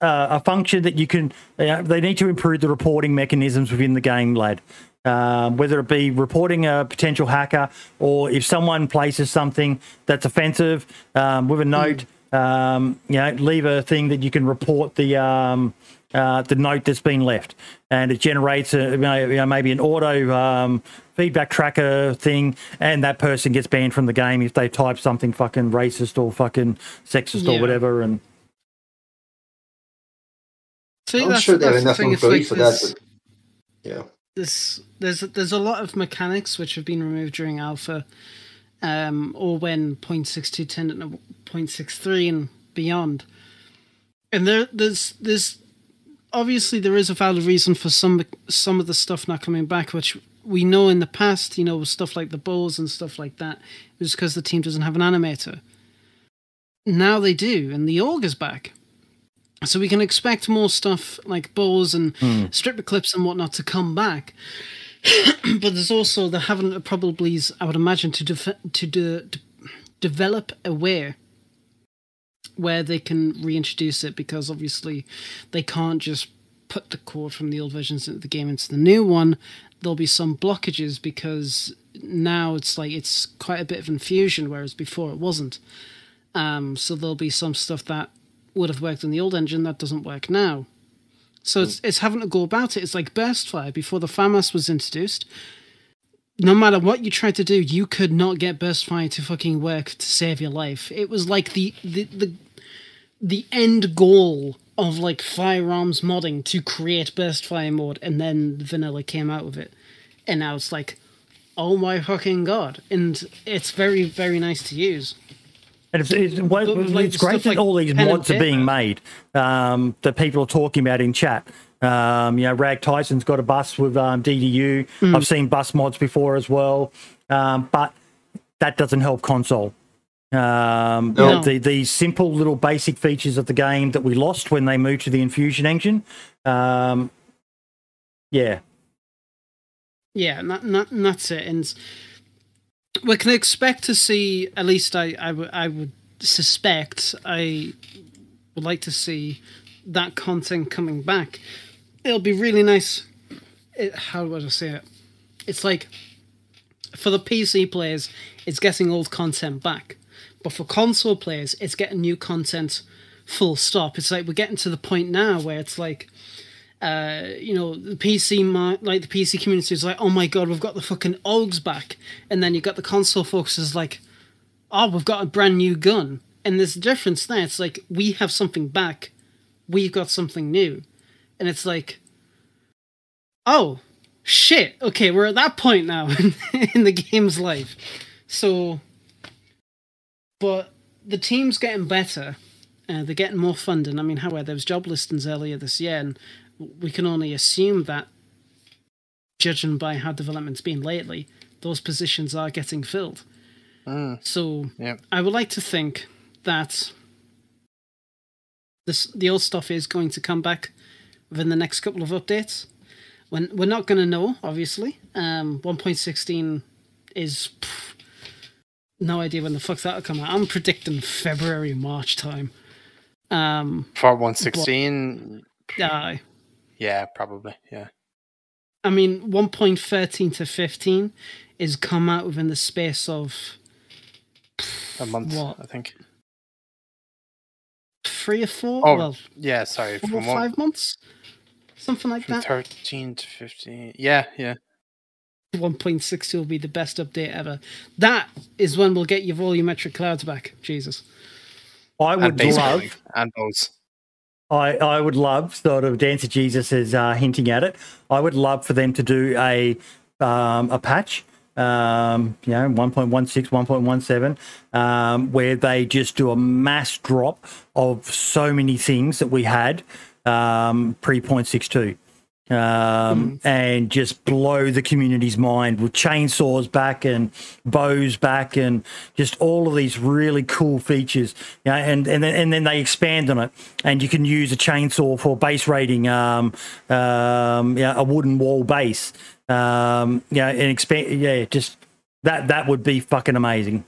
uh, a function that you can. Uh, they need to improve the reporting mechanisms within the game, lad. Um, whether it be reporting a potential hacker or if someone places something that's offensive um, with a note, um, you know, leave a thing that you can report the um, uh, the note that's been left, and it generates a you know, maybe an auto um, feedback tracker thing, and that person gets banned from the game if they type something fucking racist or fucking sexist or whatever, and See, I'm sure they have enough thing, employees like for that. But yeah. there's there's there's a lot of mechanics which have been removed during alpha, um, or when 0.62 tended to 0.63 and beyond. And there there's there's obviously there is a valid reason for some some of the stuff not coming back, which we know in the past, you know, stuff like the bows and stuff like that, it was because the team doesn't have an animator. Now they do, and the org is back. So we can expect more stuff like bows and stripper clips and whatnot to come back. but there's also they haven't probably, I would imagine, to def- to de- de- develop a way where they can reintroduce it because obviously they can't just put the code from the old versions of the game into the new one. There'll be some blockages because now it's like it's quite a bit of Enfusion, whereas before it wasn't. Um, so there'll be some stuff that would have worked on the old engine that doesn't work now. So it's it's having to go about it. It's like burst fire before the FAMAS was introduced. No matter what you tried to do, you could not get burst fire to fucking work to save your life. It was like the the the, the end goal of like firearms modding to create burst fire mode, and then vanilla came out with it, and now it's like, oh my fucking god! And it's very very nice to use. And it's, it's, But like, it's great that like all these mods are being made um, that people are talking about in chat. Um, you know, Rag Tyson's got a bus with um, DDU. Hmm. I've seen bus mods before as well, um, but that doesn't help console. Um, No. the, these simple little basic features of the game that we lost when they moved to the Enfusion engine. Um, yeah, Yeah, and, that, and, that, and that's it. And we can expect to see, at least I, I, would- I would suspect, I would like to see that content coming back. It'll be really nice. It, how would I say it? It's like for the PC players, it's getting old content back. But for console players, it's getting new content full stop. It's like we're getting to the point now where it's like uh, you know, the PC like the PC community is like, oh my god, we've got the fucking OGs back, and then you got the console folks is like, oh, we've got a brand new gun, and there's a difference there. It's like we have something back, we've got something new, and it's like, oh, shit, okay, we're at that point now in the game's life, so, but the team's getting better. Uh, they're getting more funding. I mean, however, there was job listings earlier this year, and we can only assume that, judging by how development's been lately, those positions are getting filled. Mm, So yeah. I would like to think that this the old stuff is going to come back within the next couple of updates. When we're not going to know, obviously. Um, 1.16 is pff, no idea when the fuck that'll come out. I'm predicting February, March time. Um, For 116, aye. Yeah, probably. Yeah. I mean, 1.13 to 15 is come out within the space of A month, What? I think. three or four, Oh, well, Yeah, sorry. four or From, one, five months, something like from that. 13 to 15. Yeah, yeah. 1.60 will be the best update ever. That is when we'll get your volumetric clouds back. Jesus. I would base love. and bows. I, I would love, sort of, Dancer Jesus is uh, hinting at it. I would love for them to do a um, a patch, um, you know, 1.16, 1.17, um, where they just do a mass drop of so many things that we had um, pre 0.62. Um, and just blow the community's mind with chainsaws back and bows back and just all of these really cool features. Yeah, and and then, and then they expand on it, and you can use a chainsaw for base rating. Um, um, yeah, a wooden wall base. Um, yeah, and expand. Yeah, just that that would be fucking amazing.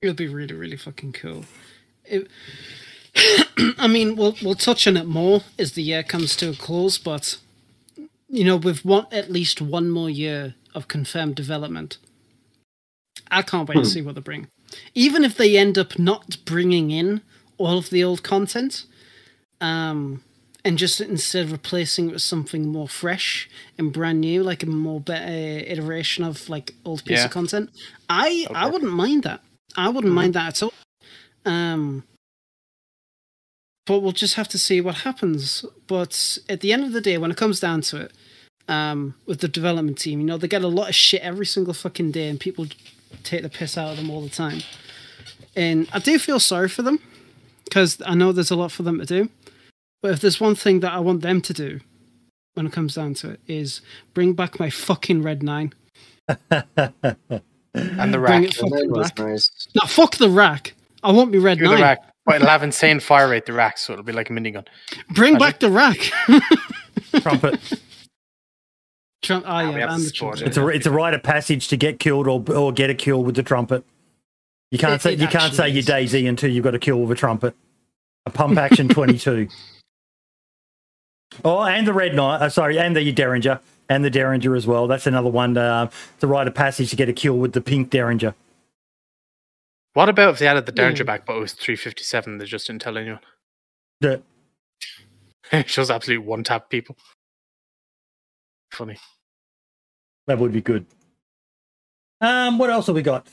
It would be really, really fucking cool. It, I mean, we'll we'll touch on it more as the year comes to a close, but you know, we've want at least one more year of confirmed development. I can't wait to see what they bring. Even if they end up not bringing in all of the old content, um, and just instead of replacing it with something more fresh and brand new, like a more better iteration of like old piece Yeah. of content, I I wouldn't mind that. I wouldn't mind that at all. Um, but we'll just have to see what happens. But at the end of the day, when it comes down to it, um, with the development team, you know, they get a lot of shit every single fucking day, and people take the piss out of them all the time. And I do feel sorry for them because I know there's a lot for them to do. But if there's one thing that I want them to do when it comes down to it, is bring back my fucking Red Nine. And the Bring rack. it fucking back. nice. No, fuck the rack. I want me Red You're the Nine. Rack. But it'll have insane fire rate, the rack, so it'll be like a minigun. Bring back the rack. Trumpet. Trump. Oh, Ah, yeah, and the trumpet. it. It's a it's a rite of passage to get killed or or get a kill with the trumpet. You can't It- say it you can't actually say you're. DayZ until you've got a kill with a trumpet. A pump action twenty two. Oh, and the red knight. Uh, sorry, and the derringer, and the derringer as well. That's another one. Uh, it's a rite of passage to get a kill with the pink derringer. What about if they added the Yeah. Derringer back, but it was 357? They just didn't tell anyone. The- it shows absolute one tap people. Funny. that would be good. Um, what else have we got?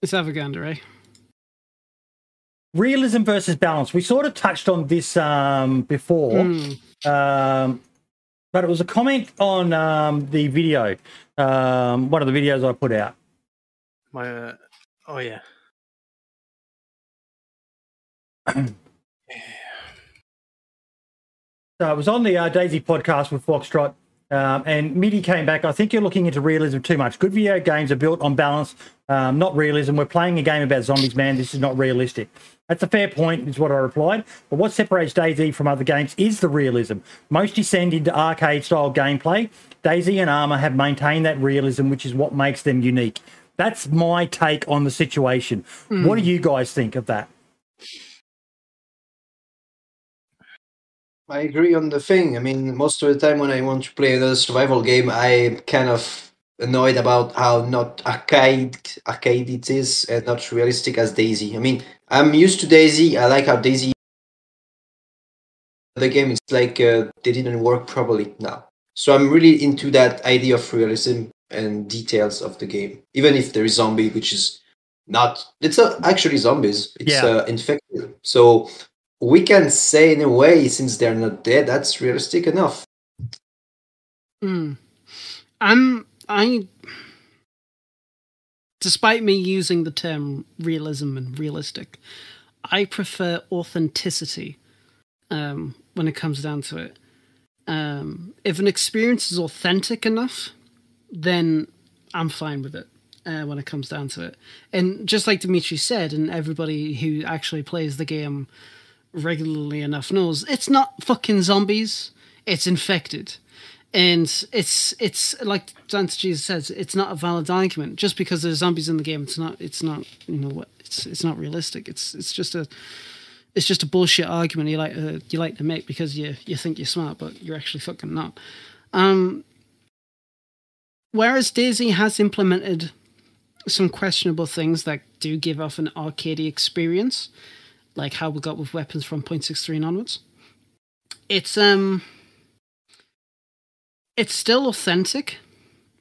It's Avagander, eh? Realism versus balance. We sort of touched on this um, before. Hmm. Um, But it was a comment on um, the video, um, one of the videos I put out. My, uh, oh yeah. So it was on the uh, DayZ podcast with Foxtrot, um, and Midi came back. I think you're looking into realism too much. Good video games are built on balance, um, not realism. We're playing a game about zombies, man. This is not realistic. That's a fair point, is what I replied. But what separates DayZ from other games is the realism. Most descend into arcade style gameplay. DayZ and Arma have maintained that realism, which is what makes them unique. That's my take on the situation. What do you guys think of that? I agree on the thing. I mean, most of the time when I want to play another survival game, I'm kind of annoyed about how not arcade arcade it is and not realistic as DayZ. I mean, I'm used to DayZ. I like how DayZ the game is like uh, they didn't work properly now. So I'm really into that idea of realism and details of the game, even if there is zombie, which is not. It's not actually zombies. It's Yeah. uh, infected. So we can say in a way, since they're not dead, that's realistic enough. Mm. I'm I despite me using the term realism and realistic, I prefer authenticity um, when it comes down to it. Um, if an experience is authentic enough, then I'm fine with it uh, when it comes down to it. And just like Dimitri said, and everybody who actually plays the game regularly enough knows, it's not fucking zombies, it's infected and it's it's like Dante Jesus says, it's not a valid argument. Just because there's zombies in the game, it's not it's not you know what it's it's not realistic. It's it's just a it's just a bullshit argument you like you like to make because you you think you're smart, but you're actually fucking not. Um, whereas DayZ has implemented some questionable things that do give off an arcadey experience, like how we got with weapons from 0.63 and onwards. It's um it's still authentic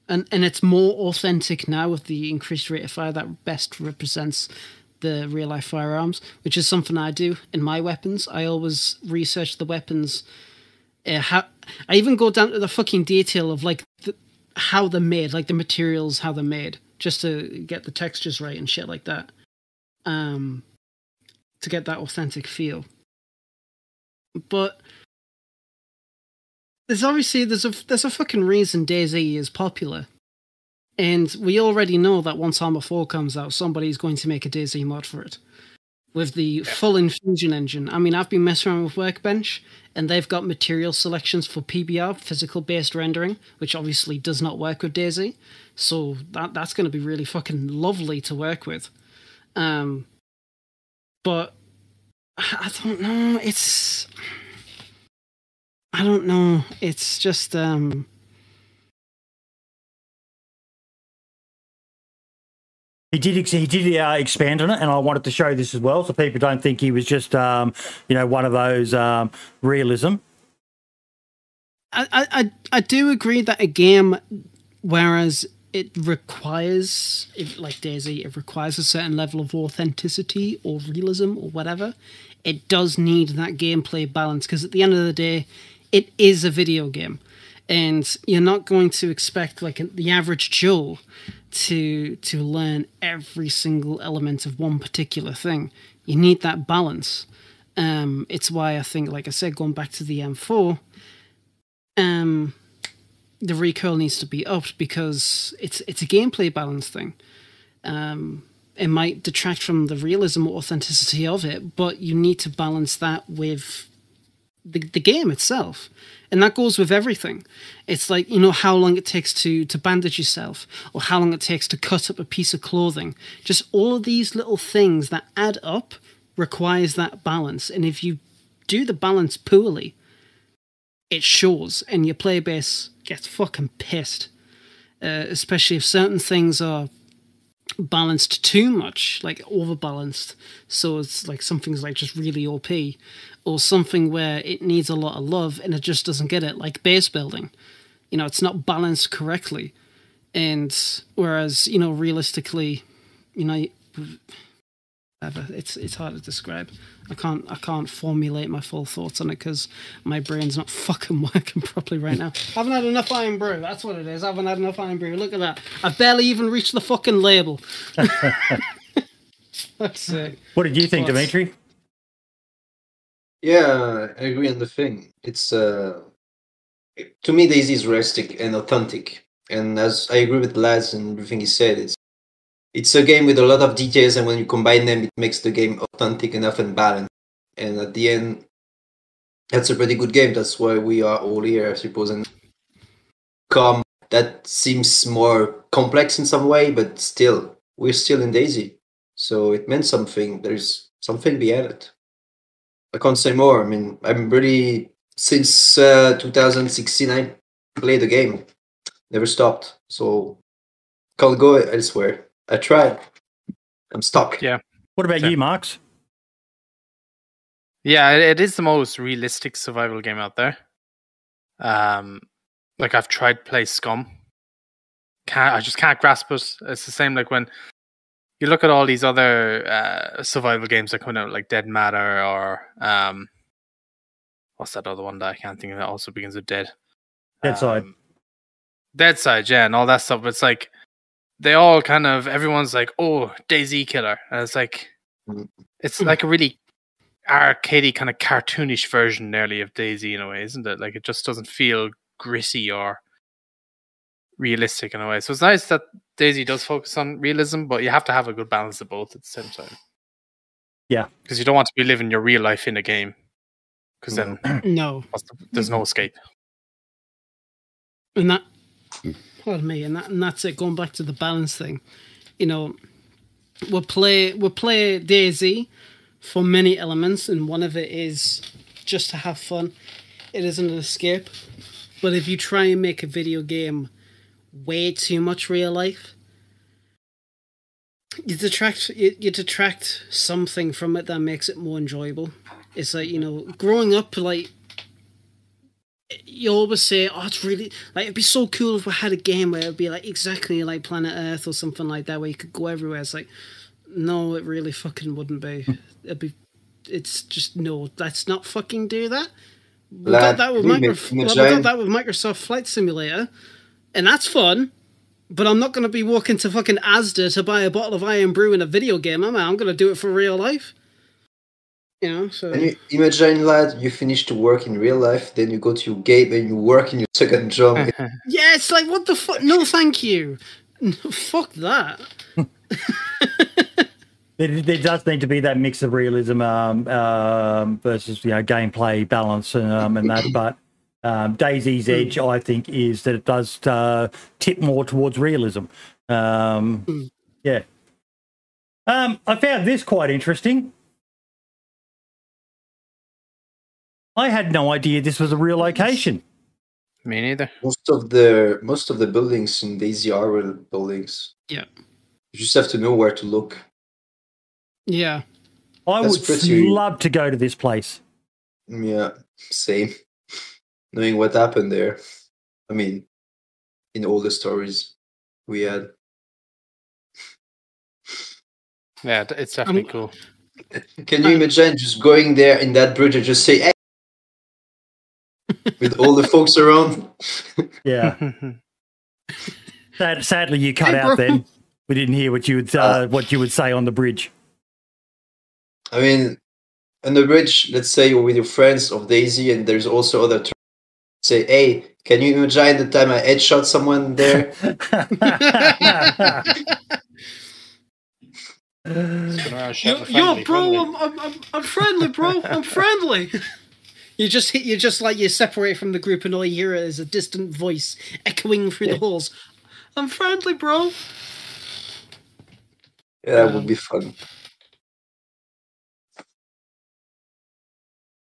and and it's more authentic now with the increased rate of fire that best represents the real life firearms which is something i do in my weapons i always research the weapons uh, how i even go down to the fucking detail of like the, how they're made like the materials how they're made just to get the textures right and shit like that um to get that authentic feel but there's obviously there's a there's a fucking reason DayZ is popular, and we already know that once Arma Four comes out, somebody's going to make a DayZ mod for it with the full Enfusion engine. I mean, I've been messing around with Workbench, and they've got material selections for PBR, physical based rendering, which obviously does not work with DayZ. So that that's going to be really fucking lovely to work with. Um, but I don't know. It's I don't know. It's just um He did. He did uh, expand on it, and I wanted to show this as well, so people don't think he was just, um, you know, one of those um, realism. I, I I- do agree that a game whereas it requires if like DayZ, it requires a certain level of authenticity or realism or whatever. It does need that gameplay balance because at the end of the day, it is a video game, and you're not going to expect like the average Joe to to learn every single element of one particular thing. You need that balance. Um, it's why I think, like I said, going back to the M4, um, the recoil needs to be upped because it's it's a gameplay balance thing. Um, it might detract from the realism or authenticity of it, but you need to balance that with the, the game itself. And that goes with everything. It's like, you know, how long it takes to, to bandage yourself, or how long it takes to cut up a piece of clothing. Just all of these little things that add up requires that balance. And if you do the balance poorly, it shows, and your player base gets fucking pissed. Uh, especially if certain things are balanced too much, like overbalanced. So it's like something's like just really OP, or something where it needs a lot of love and it just doesn't get it, like base building. You know, it's not balanced correctly. And whereas, you know, realistically, you know, Ever. It's it's hard to describe. I can't I can't formulate my full thoughts on it because my brain's not fucking working properly right now. I haven't had enough Irn-Bru. That's what it is. I haven't had enough Irn-Bru. Look at that. I've barely even reached the fucking label. That's it. What did you think, Thoughts? Dimitri? Yeah, I agree on the thing. It's uh, to me, DayZ is realistic and authentic, and as I agree with Lads and everything he said, it's it's a game with a lot of details, and when you combine them, it makes the game authentic enough and balanced. And at the end, that's a pretty good game. That's why we are all here, I suppose. And come, that seems more complex in some way, but still, we're still in DayZ, so it meant something. There's something behind it. I can't say more. I mean, I'm really since uh, 2016 I played the game, never stopped. So can't go elsewhere. I tried. I'm stuck. Yeah. What about Sure. you, Marks? Yeah, it, it is the most realistic survival game out there. Um, like I've tried play Scum. Can't I just can't grasp it. It's the same like when you look at all these other uh, survival games that come out, like Dead Matter or um, what's that other one that I can't think of? That also begins with Dead. Deadside. Um, Deadside, yeah, and all that stuff. It's like they all kind of everyone's like, oh, DayZ Killer, and it's like Mm. it's like a really arcadey kind of cartoonish version nearly of DayZ in a way, isn't it? Like it just doesn't feel gritty or realistic in a way. So it's nice that DayZ does focus on realism, but you have to have a good balance of both at the same time. Yeah. because you don't want to be living your real life in a game, because then No. there's no escape. and that pardon me and that and that's it going back to the balance thing. You know we'll play we'll play DayZ for many elements and one of it is just to have fun. It isn't an escape. But if you try and make a video game way too much real life you detract you, you detract something from it that makes it more enjoyable. It's like you know growing up like you always say, "Oh, it's really like it'd be so cool if we had a game where it'd be like exactly like Planet Earth or something like that, where you could go everywhere." It's like, no, it really fucking wouldn't be. It'd be, it's just no. Let's not fucking do that. We got that with Microsoft. make- we got that with Microsoft Flight Simulator, and that's fun. But I'm not going to be walking to fucking Asda to buy a bottle of Irn-Bru in a video game. am I? I'm going to do it for real life. You know, so And you imagine, lad, you finish to work in real life, then you go to your game and you work in your second job. Yeah, it's like what the fuck? No, thank you. No, fuck that. There, there does need to be that mix of realism um, um, versus you know gameplay balance and, um, and that. But um, DayZ's edge, I think, is that it does uh, tip more towards realism. Um, Mm. yeah. Um, I found this quite interesting. I had no idea this was a real location. Me neither. most of the most of the buildings in DayZ are real buildings. Yeah. You just have to know where to look. Yeah. I That's would pretty- love to go to this place. Yeah, same. Knowing what happened there. I mean, in all the stories we had. Yeah, it's definitely Um, cool. Can you Um, imagine just going there in that bridge and just say, hey, with all the folks around? Yeah. Sad, sadly, you cut Hey, out. Then we didn't hear what you would uh, what you would say on the bridge. I mean, on the bridge, let's say you're with your friends of DayZ, and there's also other. Ter- say, hey, can you imagine the time I headshot someone there? Yo, yo, bro, I'm, I'm, I'm, I'm friendly, bro. I'm friendly. You just hit. You just like you separate from the group, and all you hear is a distant voice echoing through the halls. I'm friendly, bro. Yeah, that would um, be fun.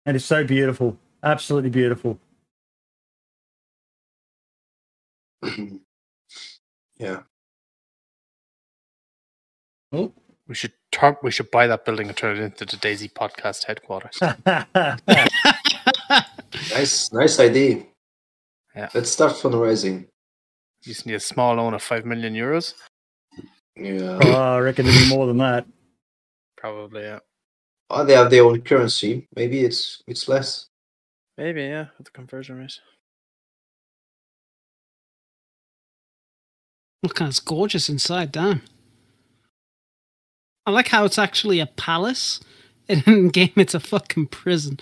And it's so beautiful, absolutely beautiful. yeah. Oh. We should turn, we should buy that building and turn it into the DayZ Podcast headquarters. Nice, nice idea. Yeah. Let's start fundraising. You just need a small loan of five million euros. Yeah. oh, I reckon it'd be more than that. probably. Yeah, Oh, they have their own currency. Maybe it's it's less. maybe. Yeah, with the conversion rate. Look, how it's gorgeous inside. Damn. I like how it's actually a palace. And in game, it's a fucking prison.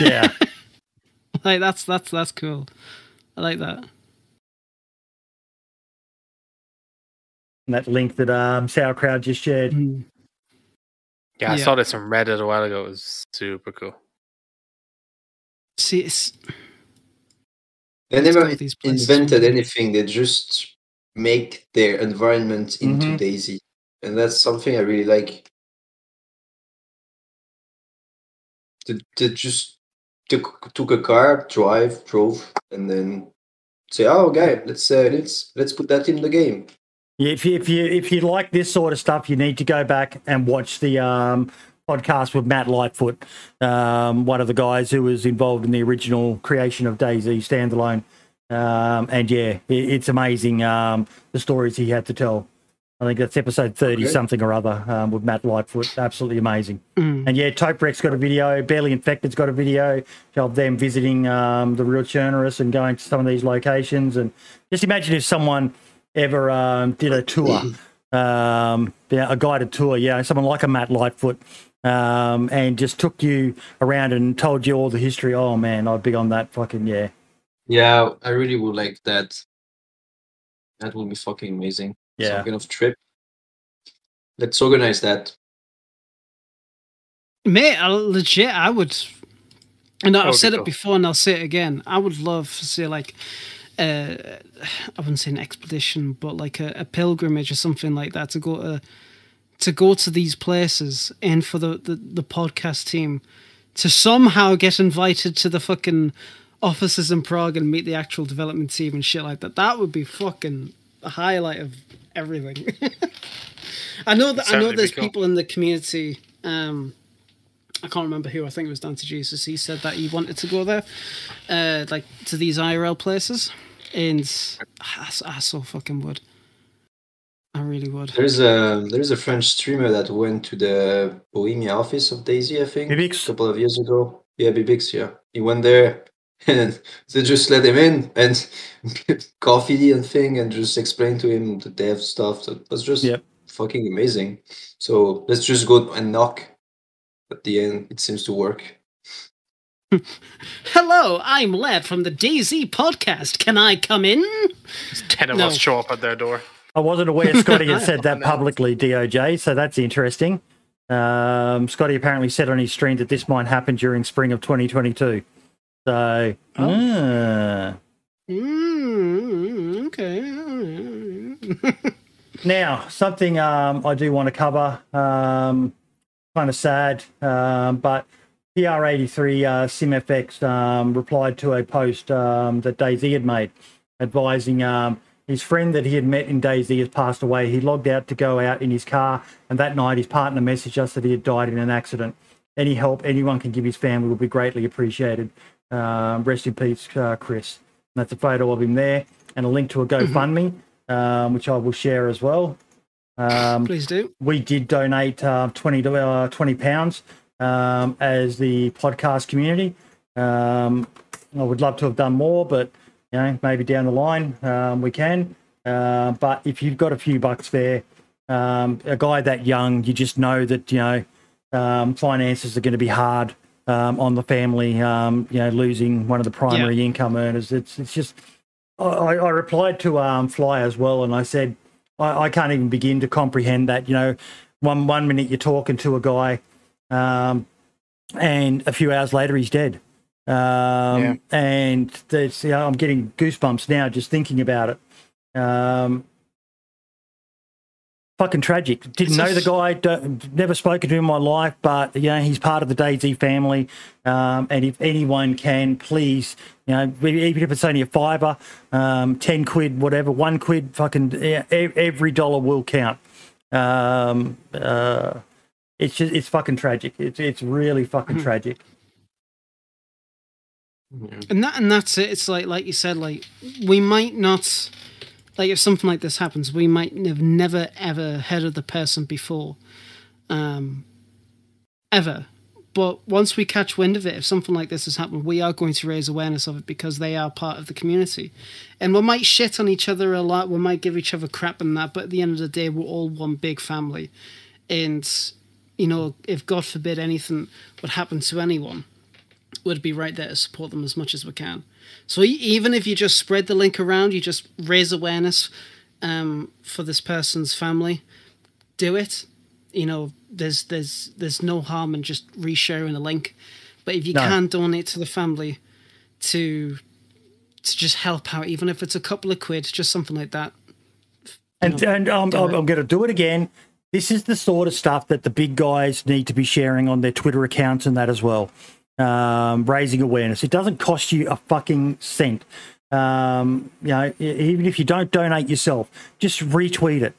Yeah. like that's that's that's cool. I like that. And that link that um, Sauerkraut just shared. Mm. Yeah, I Yeah. saw this on Reddit a while ago. It was super cool. See, it's They Let's never these invented anything. They just make their environment into Mhm. DayZ, and that's something I really like. They, they just took took a car, drive, drove, and then say, "Oh, okay, let's uh, let's let's put that in the game." Yeah, if you if you if you like this sort of stuff, you need to go back and watch the um, podcast with Matt Lightfoot, um, one of the guys who was involved in the original creation of DayZ standalone. Um, and yeah, it, it's amazing um, the stories he had to tell. I think that's episode thirty Okay. something or other um, with Matt Lightfoot. Absolutely amazing. mm, And yeah, Topwreck's got a video. Barely Infected's got a video of them visiting um, the real Chernarus and going to some of these locations. And just imagine if someone ever um, did a tour, um, yeah, a guided tour, yeah, someone like a Matt Lightfoot, um, and just took you around and told you all the history. Oh man, I'd be on that fucking yeah. Yeah, I really would like that. That would be fucking amazing. Yeah. Some kind of trip. Let's organize that. mate, I, legit, I would. And I've said it before, and I'll say it again. I would love to see like, uh, I wouldn't say an expedition, but like a, a pilgrimage or something like that to go to to go to these places, and for the, the the podcast team to somehow get invited to the fucking offices in Prague and meet the actual development team and shit like that. That would be fucking a highlight of everything. I know that I know there's cool. people in the community. Um, I can't remember who. I think it was Dante Jesus. He said that he wanted to go there, uh, like to these IRL places, and I so fucking would. I really would. There's a there's a French streamer that went to the Bohemia office of DayZ, I think, Bibix? a couple of years ago. Yeah, Bibix, yeah. He went there and they just let him in and coffee and thing and just explain to him the dev stuff. That was just Yep. fucking amazing. So let's just go and knock. At the end, it seems to work. Hello, I'm Lev from the DZ podcast. Can I come in? Ten of No. us show up at their door. I wasn't aware Scotty had said that publicly, DOJ, so that's interesting. Um, Scotty apparently said on his stream that this might happen during spring of 2022. So, ah. Mm, okay. now something um, I do want to cover. Um, kind of sad, um, but PR83 uh, SimFX um, replied to a post um, that DayZ had made, advising um, his friend that he had met in DayZ has passed away. He logged out to go out in his car, and that night his partner messaged us that he had died in an accident. Any help anyone can give his family will be greatly appreciated. Um, rest in peace, uh, Chris. And that's a photo of him there, and a link to a GoFundMe, um, which I will share as well. Um, Please do. we did donate uh, 20 uh, 20 pounds um, as the podcast community. Um, I would love to have done more, but you know maybe down the line um, we can. Uh, but if you've got a few bucks there, um, a guy that young, you just know that you know um, finances are going to be hard um, on the family. Um, you know, losing one of the primary income earners. It's it's just. I, I replied to um, Fly as well, and I said I, I can't even begin to comprehend that. You know, one one minute you're talking to a guy, um, and a few hours later he's dead. Um, Yeah. And you know, I'm getting goosebumps now just thinking about it. Um, fucking tragic. Didn't know the guy. Never spoken to him in my life, but you know he's part of the DayZ family. Um, and if anyone can, please, you know, even if it's only a fiver, um, ten quid, whatever, one quid, fucking yeah, every dollar will count. Um, uh, it's just it's fucking tragic. It's it's really fucking tragic. and that and that's it it's like like you said like we might not like if something like this happens we might have never ever heard of the person before um ever. But once we catch wind of it, if something like this has happened, we are going to raise awareness of it because they are part of the community. And we might shit on each other a lot, we might give each other crap and that, but at the end of the day, we're all one big family. And, you know, if God forbid anything would happen to anyone, we'd be right there to support them as much as we can. So even if you just spread the link around, you just raise awareness um, for this person's family, do it. You know, there's there's there's no harm in just resharing the link. But if you No. can donate to the family to to just help out, even if it's a couple of quid, just something like that. And, know, and I'm. I'm going to do it again. This is the sort of stuff that the big guys need to be sharing on their Twitter accounts and that as well. Um, raising awareness. It doesn't cost you a fucking cent. Um, you know, even if you don't donate yourself, just retweet it,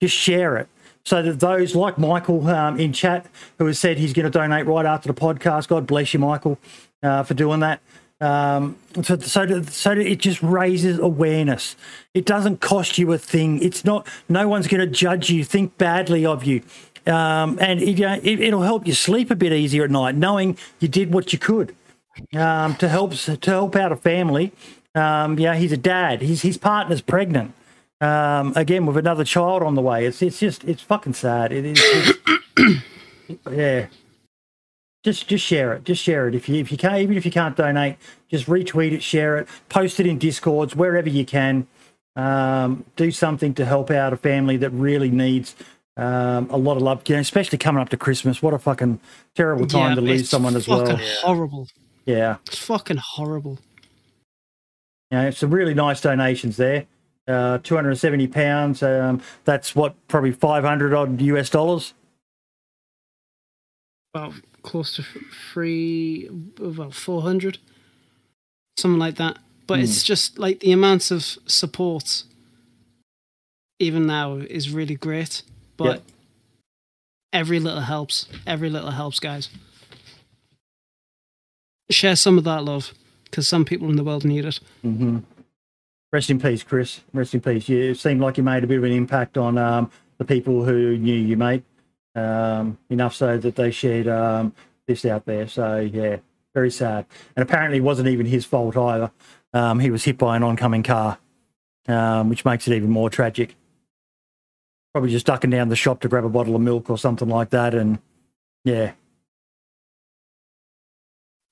just share it. So that those like Michael um, in chat, who has said he's going to donate right after the podcast, God bless you, Michael, uh, for doing that. Um, so, so, so it just raises awareness. It doesn't cost you a thing. It's not. No one's going to judge you, think badly of you, um, and it, you know, it, it'll help you sleep a bit easier at night, knowing you did what you could um, to help to help out a family. Um, yeah, he's a dad. His his partner's pregnant. Um, again with another child on the way. It's it's just it's fucking sad. It is. yeah. Just just share it. Just share it. If you if you can't even if you can't donate, just retweet it, share it, post it in discords wherever you can. Um, do something to help out a family that really needs um, a lot of love. You know, especially coming up to Christmas. What a fucking terrible time Yeah, to lose someone as well. fucking horrible. Yeah. It's fucking horrible. You know, some really nice donations there. Uh, 270 pounds. Um, that's what, probably 500 odd US dollars. About close to three, about four hundred, something like that. But it's just like the amounts of support, even now, is really great. But Yep. every little helps. Every little helps, guys. Share some of that love, because some people in the world need it. hmm Rest in peace, Chris. Rest in peace. You seemed like you made a bit of an impact on um, the people who knew you, mate. Um, enough so that they shared um, this out there. So, yeah, very sad. And apparently, it wasn't even his fault either. Um, he was hit by an oncoming car, um, which makes it even more tragic. Probably just ducking down the shop to grab a bottle of milk or something like that. And yeah,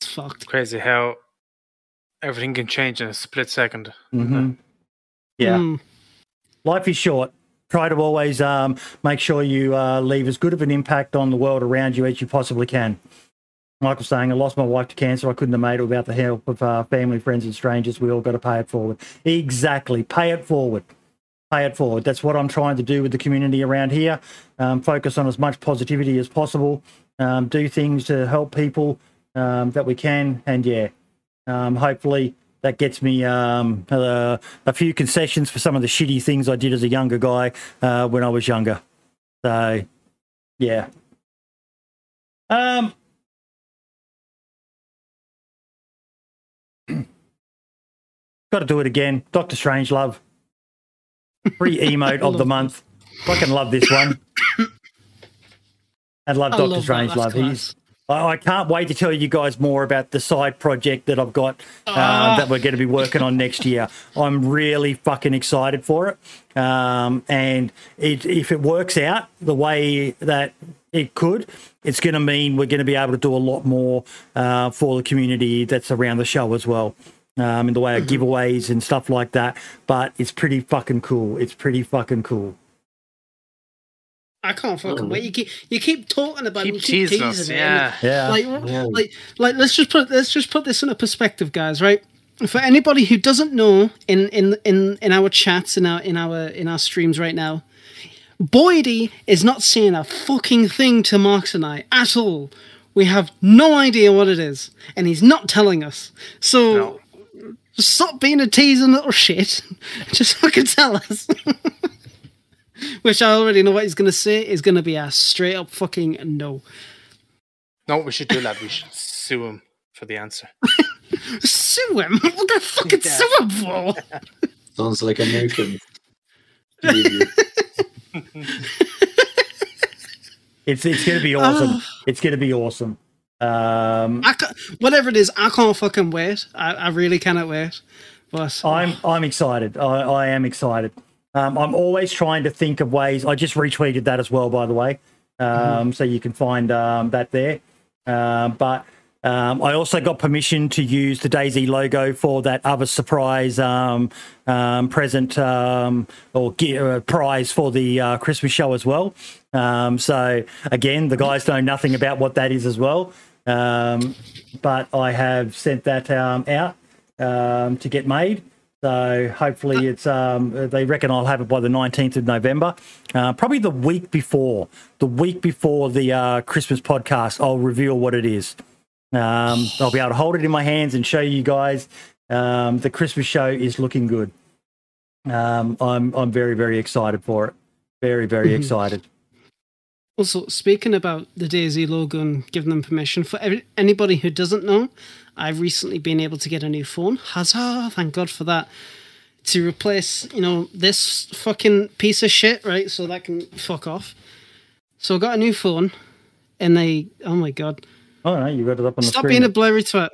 It's fucked. Crazy how everything can change in a split second. hmm yeah. Mm. life is short. Try to always um, make sure you uh, leave as good of an impact on the world around you as you possibly can. Michael's saying, I lost my wife to cancer. I couldn't have made it without the help of uh, family, friends, and strangers. We all got to pay it forward. Exactly. Pay it forward. Pay it forward. That's what I'm trying to do with the community around here. Um, focus on as much positivity as possible. Um, do things to help people um, that we can. And yeah, um, hopefully that gets me uh, a few concessions for some of the shitty things I did as a younger guy uh, when I was younger. So, yeah. Um. Got to do it again. Doctor Strangelove. Free emote of the month. Fucking love this one. And love I Doctor love Strangelove. class. He's I I can't wait to tell you guys more about the side project that I've got uh, that we're going to be working on next year. I'm really fucking excited for it. Um, and it, if it works out the way that it could, it's going to mean we're going to be able to do a lot more uh, for the community that's around the show as well. Um, in the way of giveaways and stuff like that. But it's pretty fucking cool. It's pretty fucking cool. I can't fucking wait. You keep you keep talking about it. Keep You keep teasing us, it, yeah. Yeah. Like, Yeah. like, like, let's just put let's just put this into perspective, guys. Right? For anybody who doesn't know, in in in in our chats, in our in our in our streams right now, Boydie is not saying a fucking thing to Marks and I at all. We have no idea what it is, and he's not telling us. So. No. Stop being a teasing little shit. Just fucking tell us. Which I already know what he's going to say is going to be a straight up fucking no. No, we should do, that. We should sue him for the answer. Sue him? What the fucking Yeah. sue him for? Sounds like a behavior. It's it's going ah. to be awesome. Oh. It's going to be awesome. Um, I ca whatever it is, I can't fucking wait. I, I really cannot wait. But I'm I'm excited. I, I am excited. Um, I'm always trying to think of ways. I just retweeted that as well, by the way, um, so you can find um, that there. Um, but um, I also got permission to use the DayZ logo for that other surprise um, um, present um, or uh, prize for the uh, Christmas show as well. Um, so again, the guys know nothing about what that is as well. Um, but I have sent that um, out um, to get made. So hopefully it's um, they reckon I'll have it by the 19th of November. Uh, probably the week before, the week before the uh, Christmas podcast, I'll reveal what it is. Um, I'll be able to hold it in my hands and show you guys. Um, the Christmas show is looking good. Um, I'm I'm very very excited for it. Very very Mhm. excited. Also, speaking about the DayZ logo and giving them permission, for every, anybody who doesn't know, I've recently been able to get a new phone. Huzzah! Thank God for that. To replace, you know, this fucking piece of shit, right? So that can fuck off. So I got a new phone, and they, oh my God, Oh no, you got it up on the stop being a blurry twat.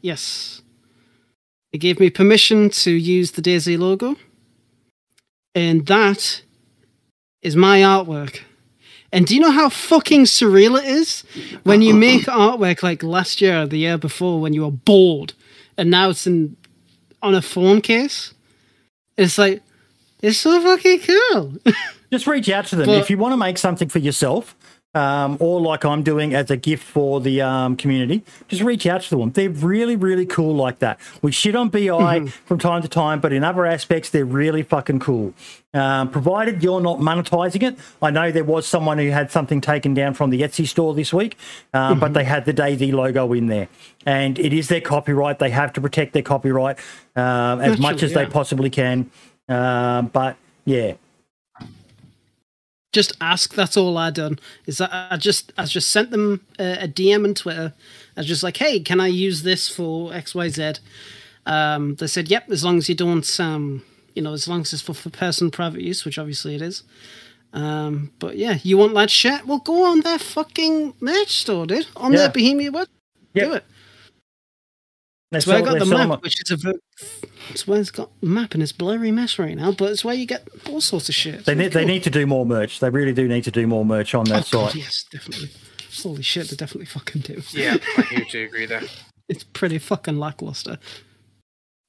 Yes, they gave me permission to use the DayZ logo, and that is my artwork. And do you know how fucking surreal it is when you make artwork like last year or the year before when you were bored and now it's in on a phone case? It's like it's so fucking cool. just reach out to them But- if you want to make something for yourself um, or like i'm doing as a gift for the um, community just reach out to them. They're really really cool like that. We shit on BI Mm-hmm. from time to time but in other aspects they're really fucking cool. Um, provided you're not monetizing it i know there was someone who had something taken down from the etsy store this week um, Mm-hmm. but they had the DayZ logo in there. And it is their copyright. They have to protect their copyright um, as much as they possibly can. Um, but yeah just ask. That's all I done. Is that I just I just sent them a, a DM on Twitter. I was just like, hey, can I use this for X Y Z? Um, they said, yep, as long as you don't, um, you know, as long as it's for, for personal private use, which obviously it is. Um, but yeah, you want that shit? Well, go on their fucking merch store, dude. On Yeah. their Bohemia web. Yep. Do it. They That's where I sell- got the sell map, them- which is a. ver- It's where it's got map and it's blurry mess right now, but it's where you get all sorts of shit. They It's need, they need to do more merch. They really do need to do more merch on their Oh, God, site. yes, definitely. Holy shit, they definitely fucking do. Yeah, I hugely agree there. It's pretty fucking lackluster.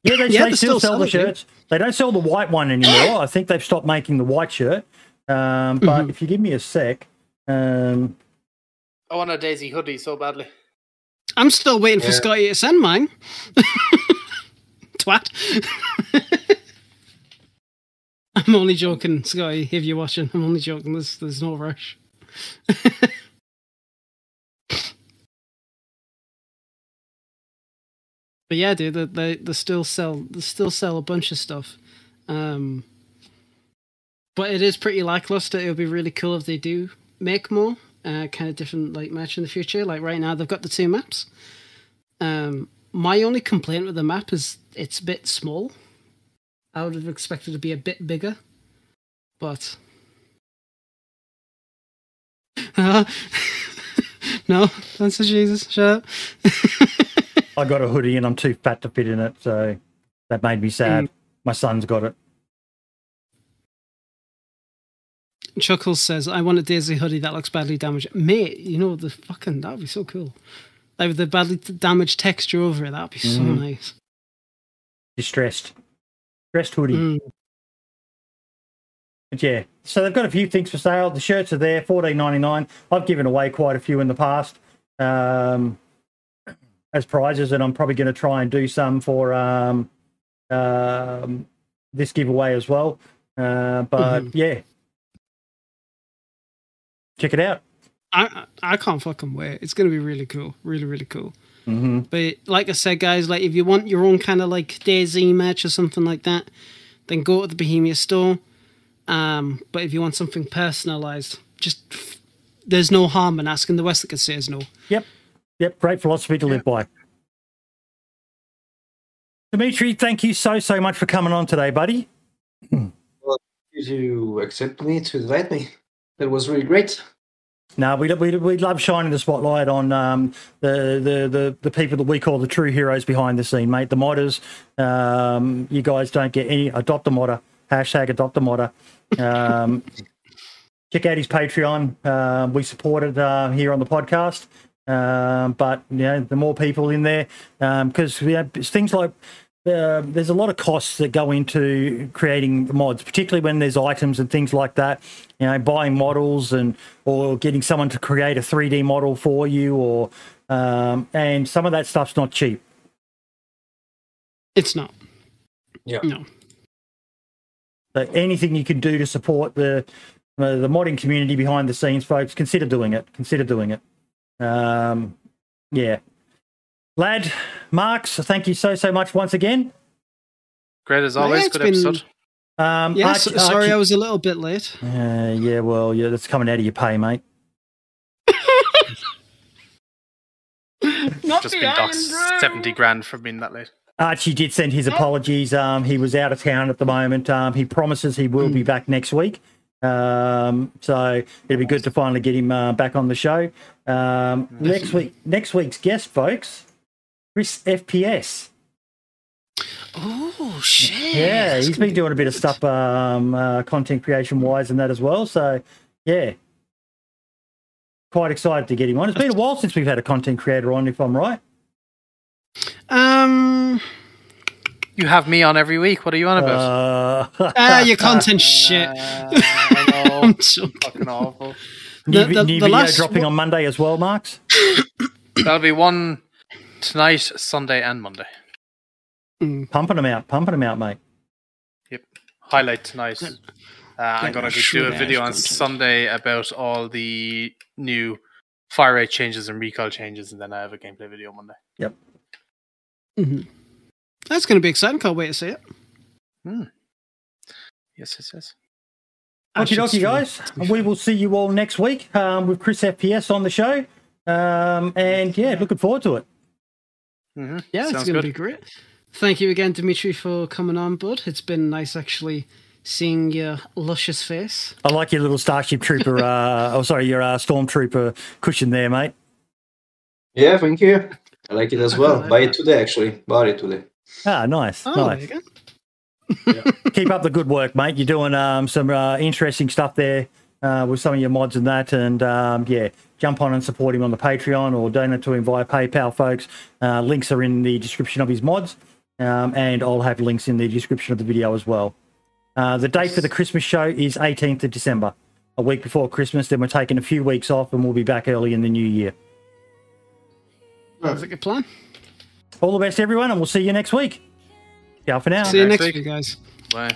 Yeah, they, Yeah, they they still still sell the sell it, shirts. They don't sell the white one anymore. I think they've stopped making the white shirt. Um, but Mhm. if you give me a sec, um, I want a DayZ hoodie so badly. I'm still waiting for Scotty to send mine. Twat. I'm only joking, Scotty, if you're watching. I'm only joking. There's, there's no rush. but yeah, dude, they, they, they still sell they still sell a bunch of stuff. Um, but it is pretty lackluster. It would be really cool if they do make more uh, kind of different like match in the future. Like right now, they've got the two maps. Um, my only complaint with the map is it's a bit small. I would have expected it to be a bit bigger, but no, don't say Jesus. Shut up. I got a hoodie and I'm too fat to fit in it. So that made me sad. Mm. My son's got it. Chuckles says, "I want a DayZ hoodie that looks badly damaged." Mate, you know the fucking that would be so cool. Like with the badly damaged texture over it, that'd be so Mhm. nice. Distressed. Distressed hoodie. Mm. But yeah, so they've got a few things for sale. The shirts are there, fourteen ninety nine. I've given away quite a few in the past um, as prizes, and I'm probably going to try and do some for um, um, this giveaway as well. Uh, but Mhm. yeah, check it out. I I I can't fucking wait. It's gonna be really cool, really really cool. hmm But like I said, guys, like if you want your own kind of like DayZ match or something like that, then go to the Bohemia store. Um, but if you want something personalized, just there's no harm in asking. The West that says no. Yep, yep. Great philosophy to live by. Dimitri, thank you so so much for coming on today, buddy. Well, You to accept me to invite me. That was really great. No, we we we love shining the spotlight on um, the, the the the people that we call the true heroes behind the scene, mate. The modders. Um, you guys don't get any. Adopt a modder. Hashtag adopt a modder. Um, check out his Patreon. Uh, we support it uh, here on the podcast. Um, but you know, the more people in there, because have things like uh, there's a lot of costs that go into creating mods, particularly when there's items and things like that. You know, buying models and or getting someone to create a 3D model for you, or um, and some of that stuff's not cheap. It's not. Yeah. No. So anything you can do to support the uh, the modding community behind the scenes, folks, consider doing it. Consider doing it. Um, yeah, lad, Marks, thank you so so much once again. Great as always. it's Good been- episode. Um, Yes. Archie- sorry, Archie- I was a little bit late. Uh, yeah, well, yeah, that's coming out of your pay, mate. Not Just been doxed 70 grand for being that late. Archie did send his apologies. Um, he was out of town at the moment. Um, he promises he will be back next week. Um, so it'll be good to finally get him uh, back on the show. Um, next week, next week's guest, folks, Chris FPS. Oh shit! Yeah, That's he's gonna been doing a bit of stuff, um, uh, content creation wise, and that as well. So, yeah, quite excited to get him on. It's been a while since we've had a content creator on, if I'm right. Um. You have me on every week. What are you on about? Uh, Ah, your content shit. Uh, I know. I'm. Fucking awful. new, The- the- new the video last dropping one- on Monday as well, Marks. That'll be one tonight, Sunday, and Monday. Pumping them out, pumping them out, mate. Yep. Highlight tonight. Uh, I'm gonna do a video on. Sunday about all the new fire rate changes and recoil changes, and then I have a gameplay video Monday. Yep. Mhm. That's going to be exciting. Can't wait to see it. Yes, yes, yes. Okie dokie, guys. We will see you all next week um, with Chris FPS on the show. Um, and yeah, looking forward to it. Mm-hmm. Yeah, it's Sounds going to be great. Thank you again, Dimitri, for coming on, bud. It's been nice actually seeing your luscious face. I like your little Starship Trooper, uh, oh, sorry, your uh, Stormtrooper cushion there, mate. Yeah, thank you. I like it as I well. like Buy that. it today, actually. Bought it today. Ah, nice. Oh, nice. there you go. Keep up the good work, mate. You're doing um, some uh, interesting stuff there uh, with some of your mods and that. And um, yeah, jump on and support him on the Patreon or donate to him via PayPal, folks. Uh, links are in the description of his mods. Um, and I'll have links in the description of the video as well. Uh, the date for the Christmas show is 18th of December, a week before Christmas. Then we're taking a few weeks off and we'll be back early in the new year. Sounds like a good plan. All the best, everyone, and we'll see you next week. Ciao for now. See you Next next week. week, guys. Bye.